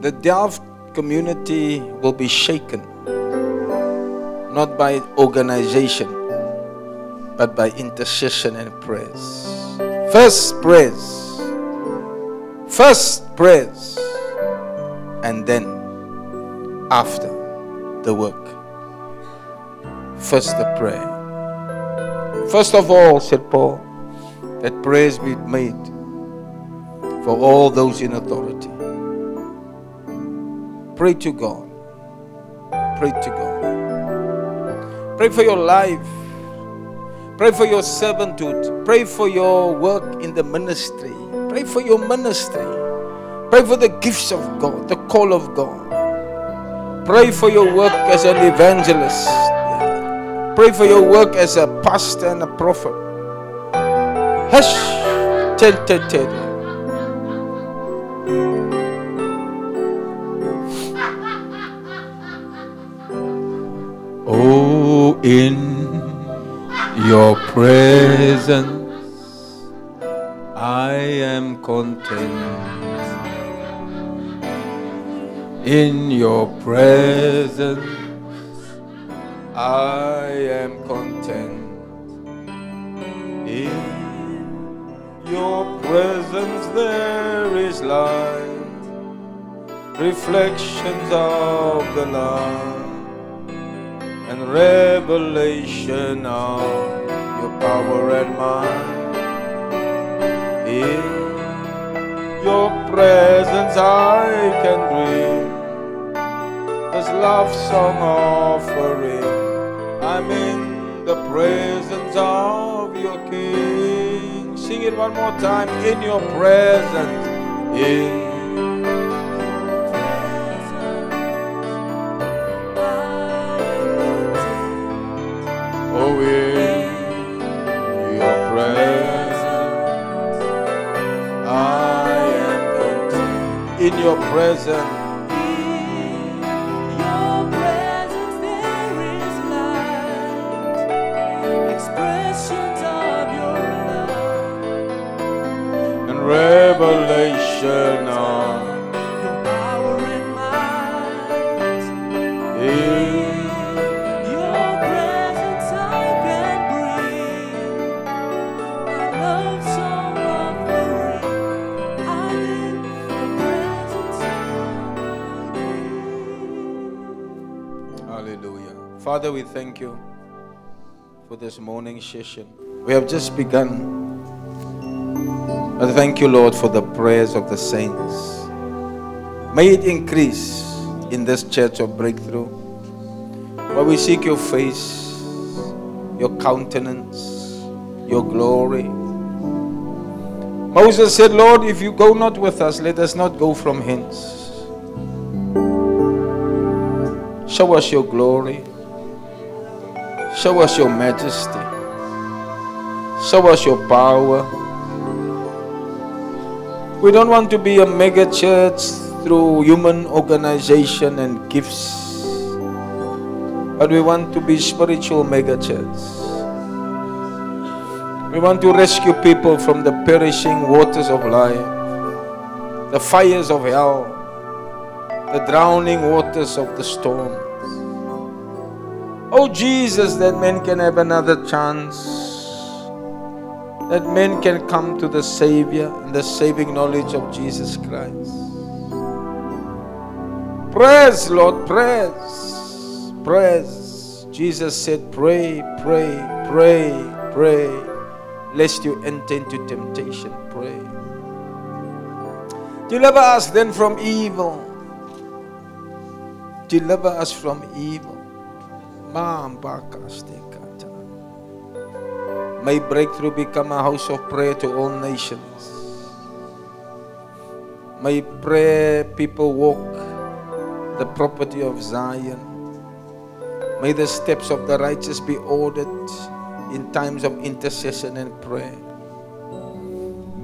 The Delft community will be shaken not by organization but by intercession and prayers. First prayers. First prayers. And then after the work. First the prayer. First of all, said Paul, that prayers be made for all those in authority. Pray to God. Pray to God. Pray for your life. Pray for your servanthood. Pray for your work in the ministry. Pray for your ministry. Pray for the gifts of God, the call of God. Pray for your work as an evangelist. Pray for your work as a pastor and a prophet. Hush. Tell, tell, tell. In your presence, I am content. In your presence, I am content. In your presence, there is light, reflections of the light and revelation of your power and might. In your presence I can dream this love song offering. I'm in the presence of your King. Sing it one more time. In your presence. In your presence, there is light, expressions of your love. And revelation Father, we thank you for this morning session. We have just begun. I thank you, Lord, for the prayers of the saints. May it increase in this church of breakthrough. Where we seek your face, your countenance, your glory. Moses said, Lord, if you go not with us, let us not go from hence. Show us your glory. Show us your majesty. Show us your power. We don't want to be a mega church through human organization and gifts, but we want to be spiritual mega church. We want to rescue people from the perishing waters of life, the fires of hell, the drowning waters of the storm. Oh Jesus, that men can have another chance. That men can come to the Savior and the saving knowledge of Jesus Christ. Praise, Lord, praise, praise. Jesus said, Pray, pray, pray, pray, lest you enter into temptation. Pray. Deliver us then from evil. Deliver us from evil. May breakthrough become a house of prayer to all nations. May prayer people walk the property of Zion. May the steps of the righteous be ordered in times of intercession and prayer.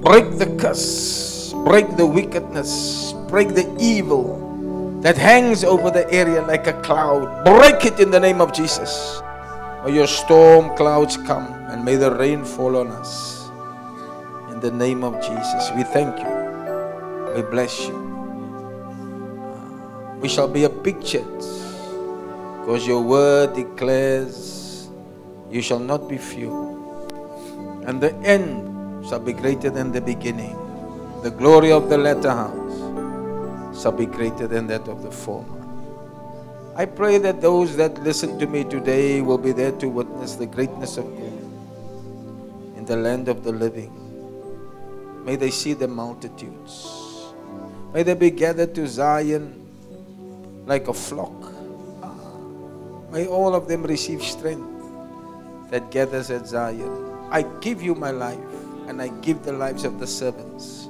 Break the curse, break the wickedness, break the evil that hangs over the area like a cloud. Break it in the name of Jesus. May your storm clouds come and may the rain fall on us. In the name of Jesus, we thank you. We bless you. Uh, we shall be a picture because your word declares you shall not be few. And the end shall be greater than the beginning. The glory of the latter house shall be greater than that of the former. I pray that those that listen to me today will be there to witness the greatness of God in the land of the living. May they see the multitudes. May they be gathered to Zion like a flock. May all of them receive strength that gathers at Zion. I give you my life and I give the lives of the servants,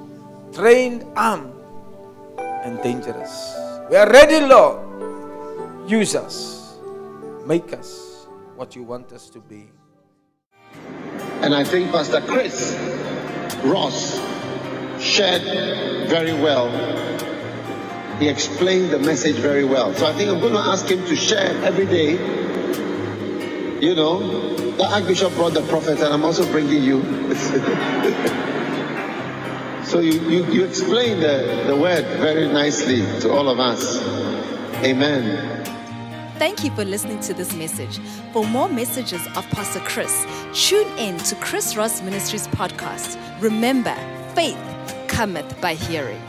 trained, armed, and dangerous. We are ready, Lord. Use us. Make us what you want us to be. And I think Pastor Chris Ross shared very well. He explained the message very well. So I think I'm going to ask him to share every day. You know, the Archbishop brought the prophet, and I'm also bringing you. so you, you, you explain the, the word very nicely to all of us. Amen. Thank you for listening to this message. For more messages of Pastor Chris, tune in to Chris Ross Ministries podcast. Remember, faith cometh by hearing.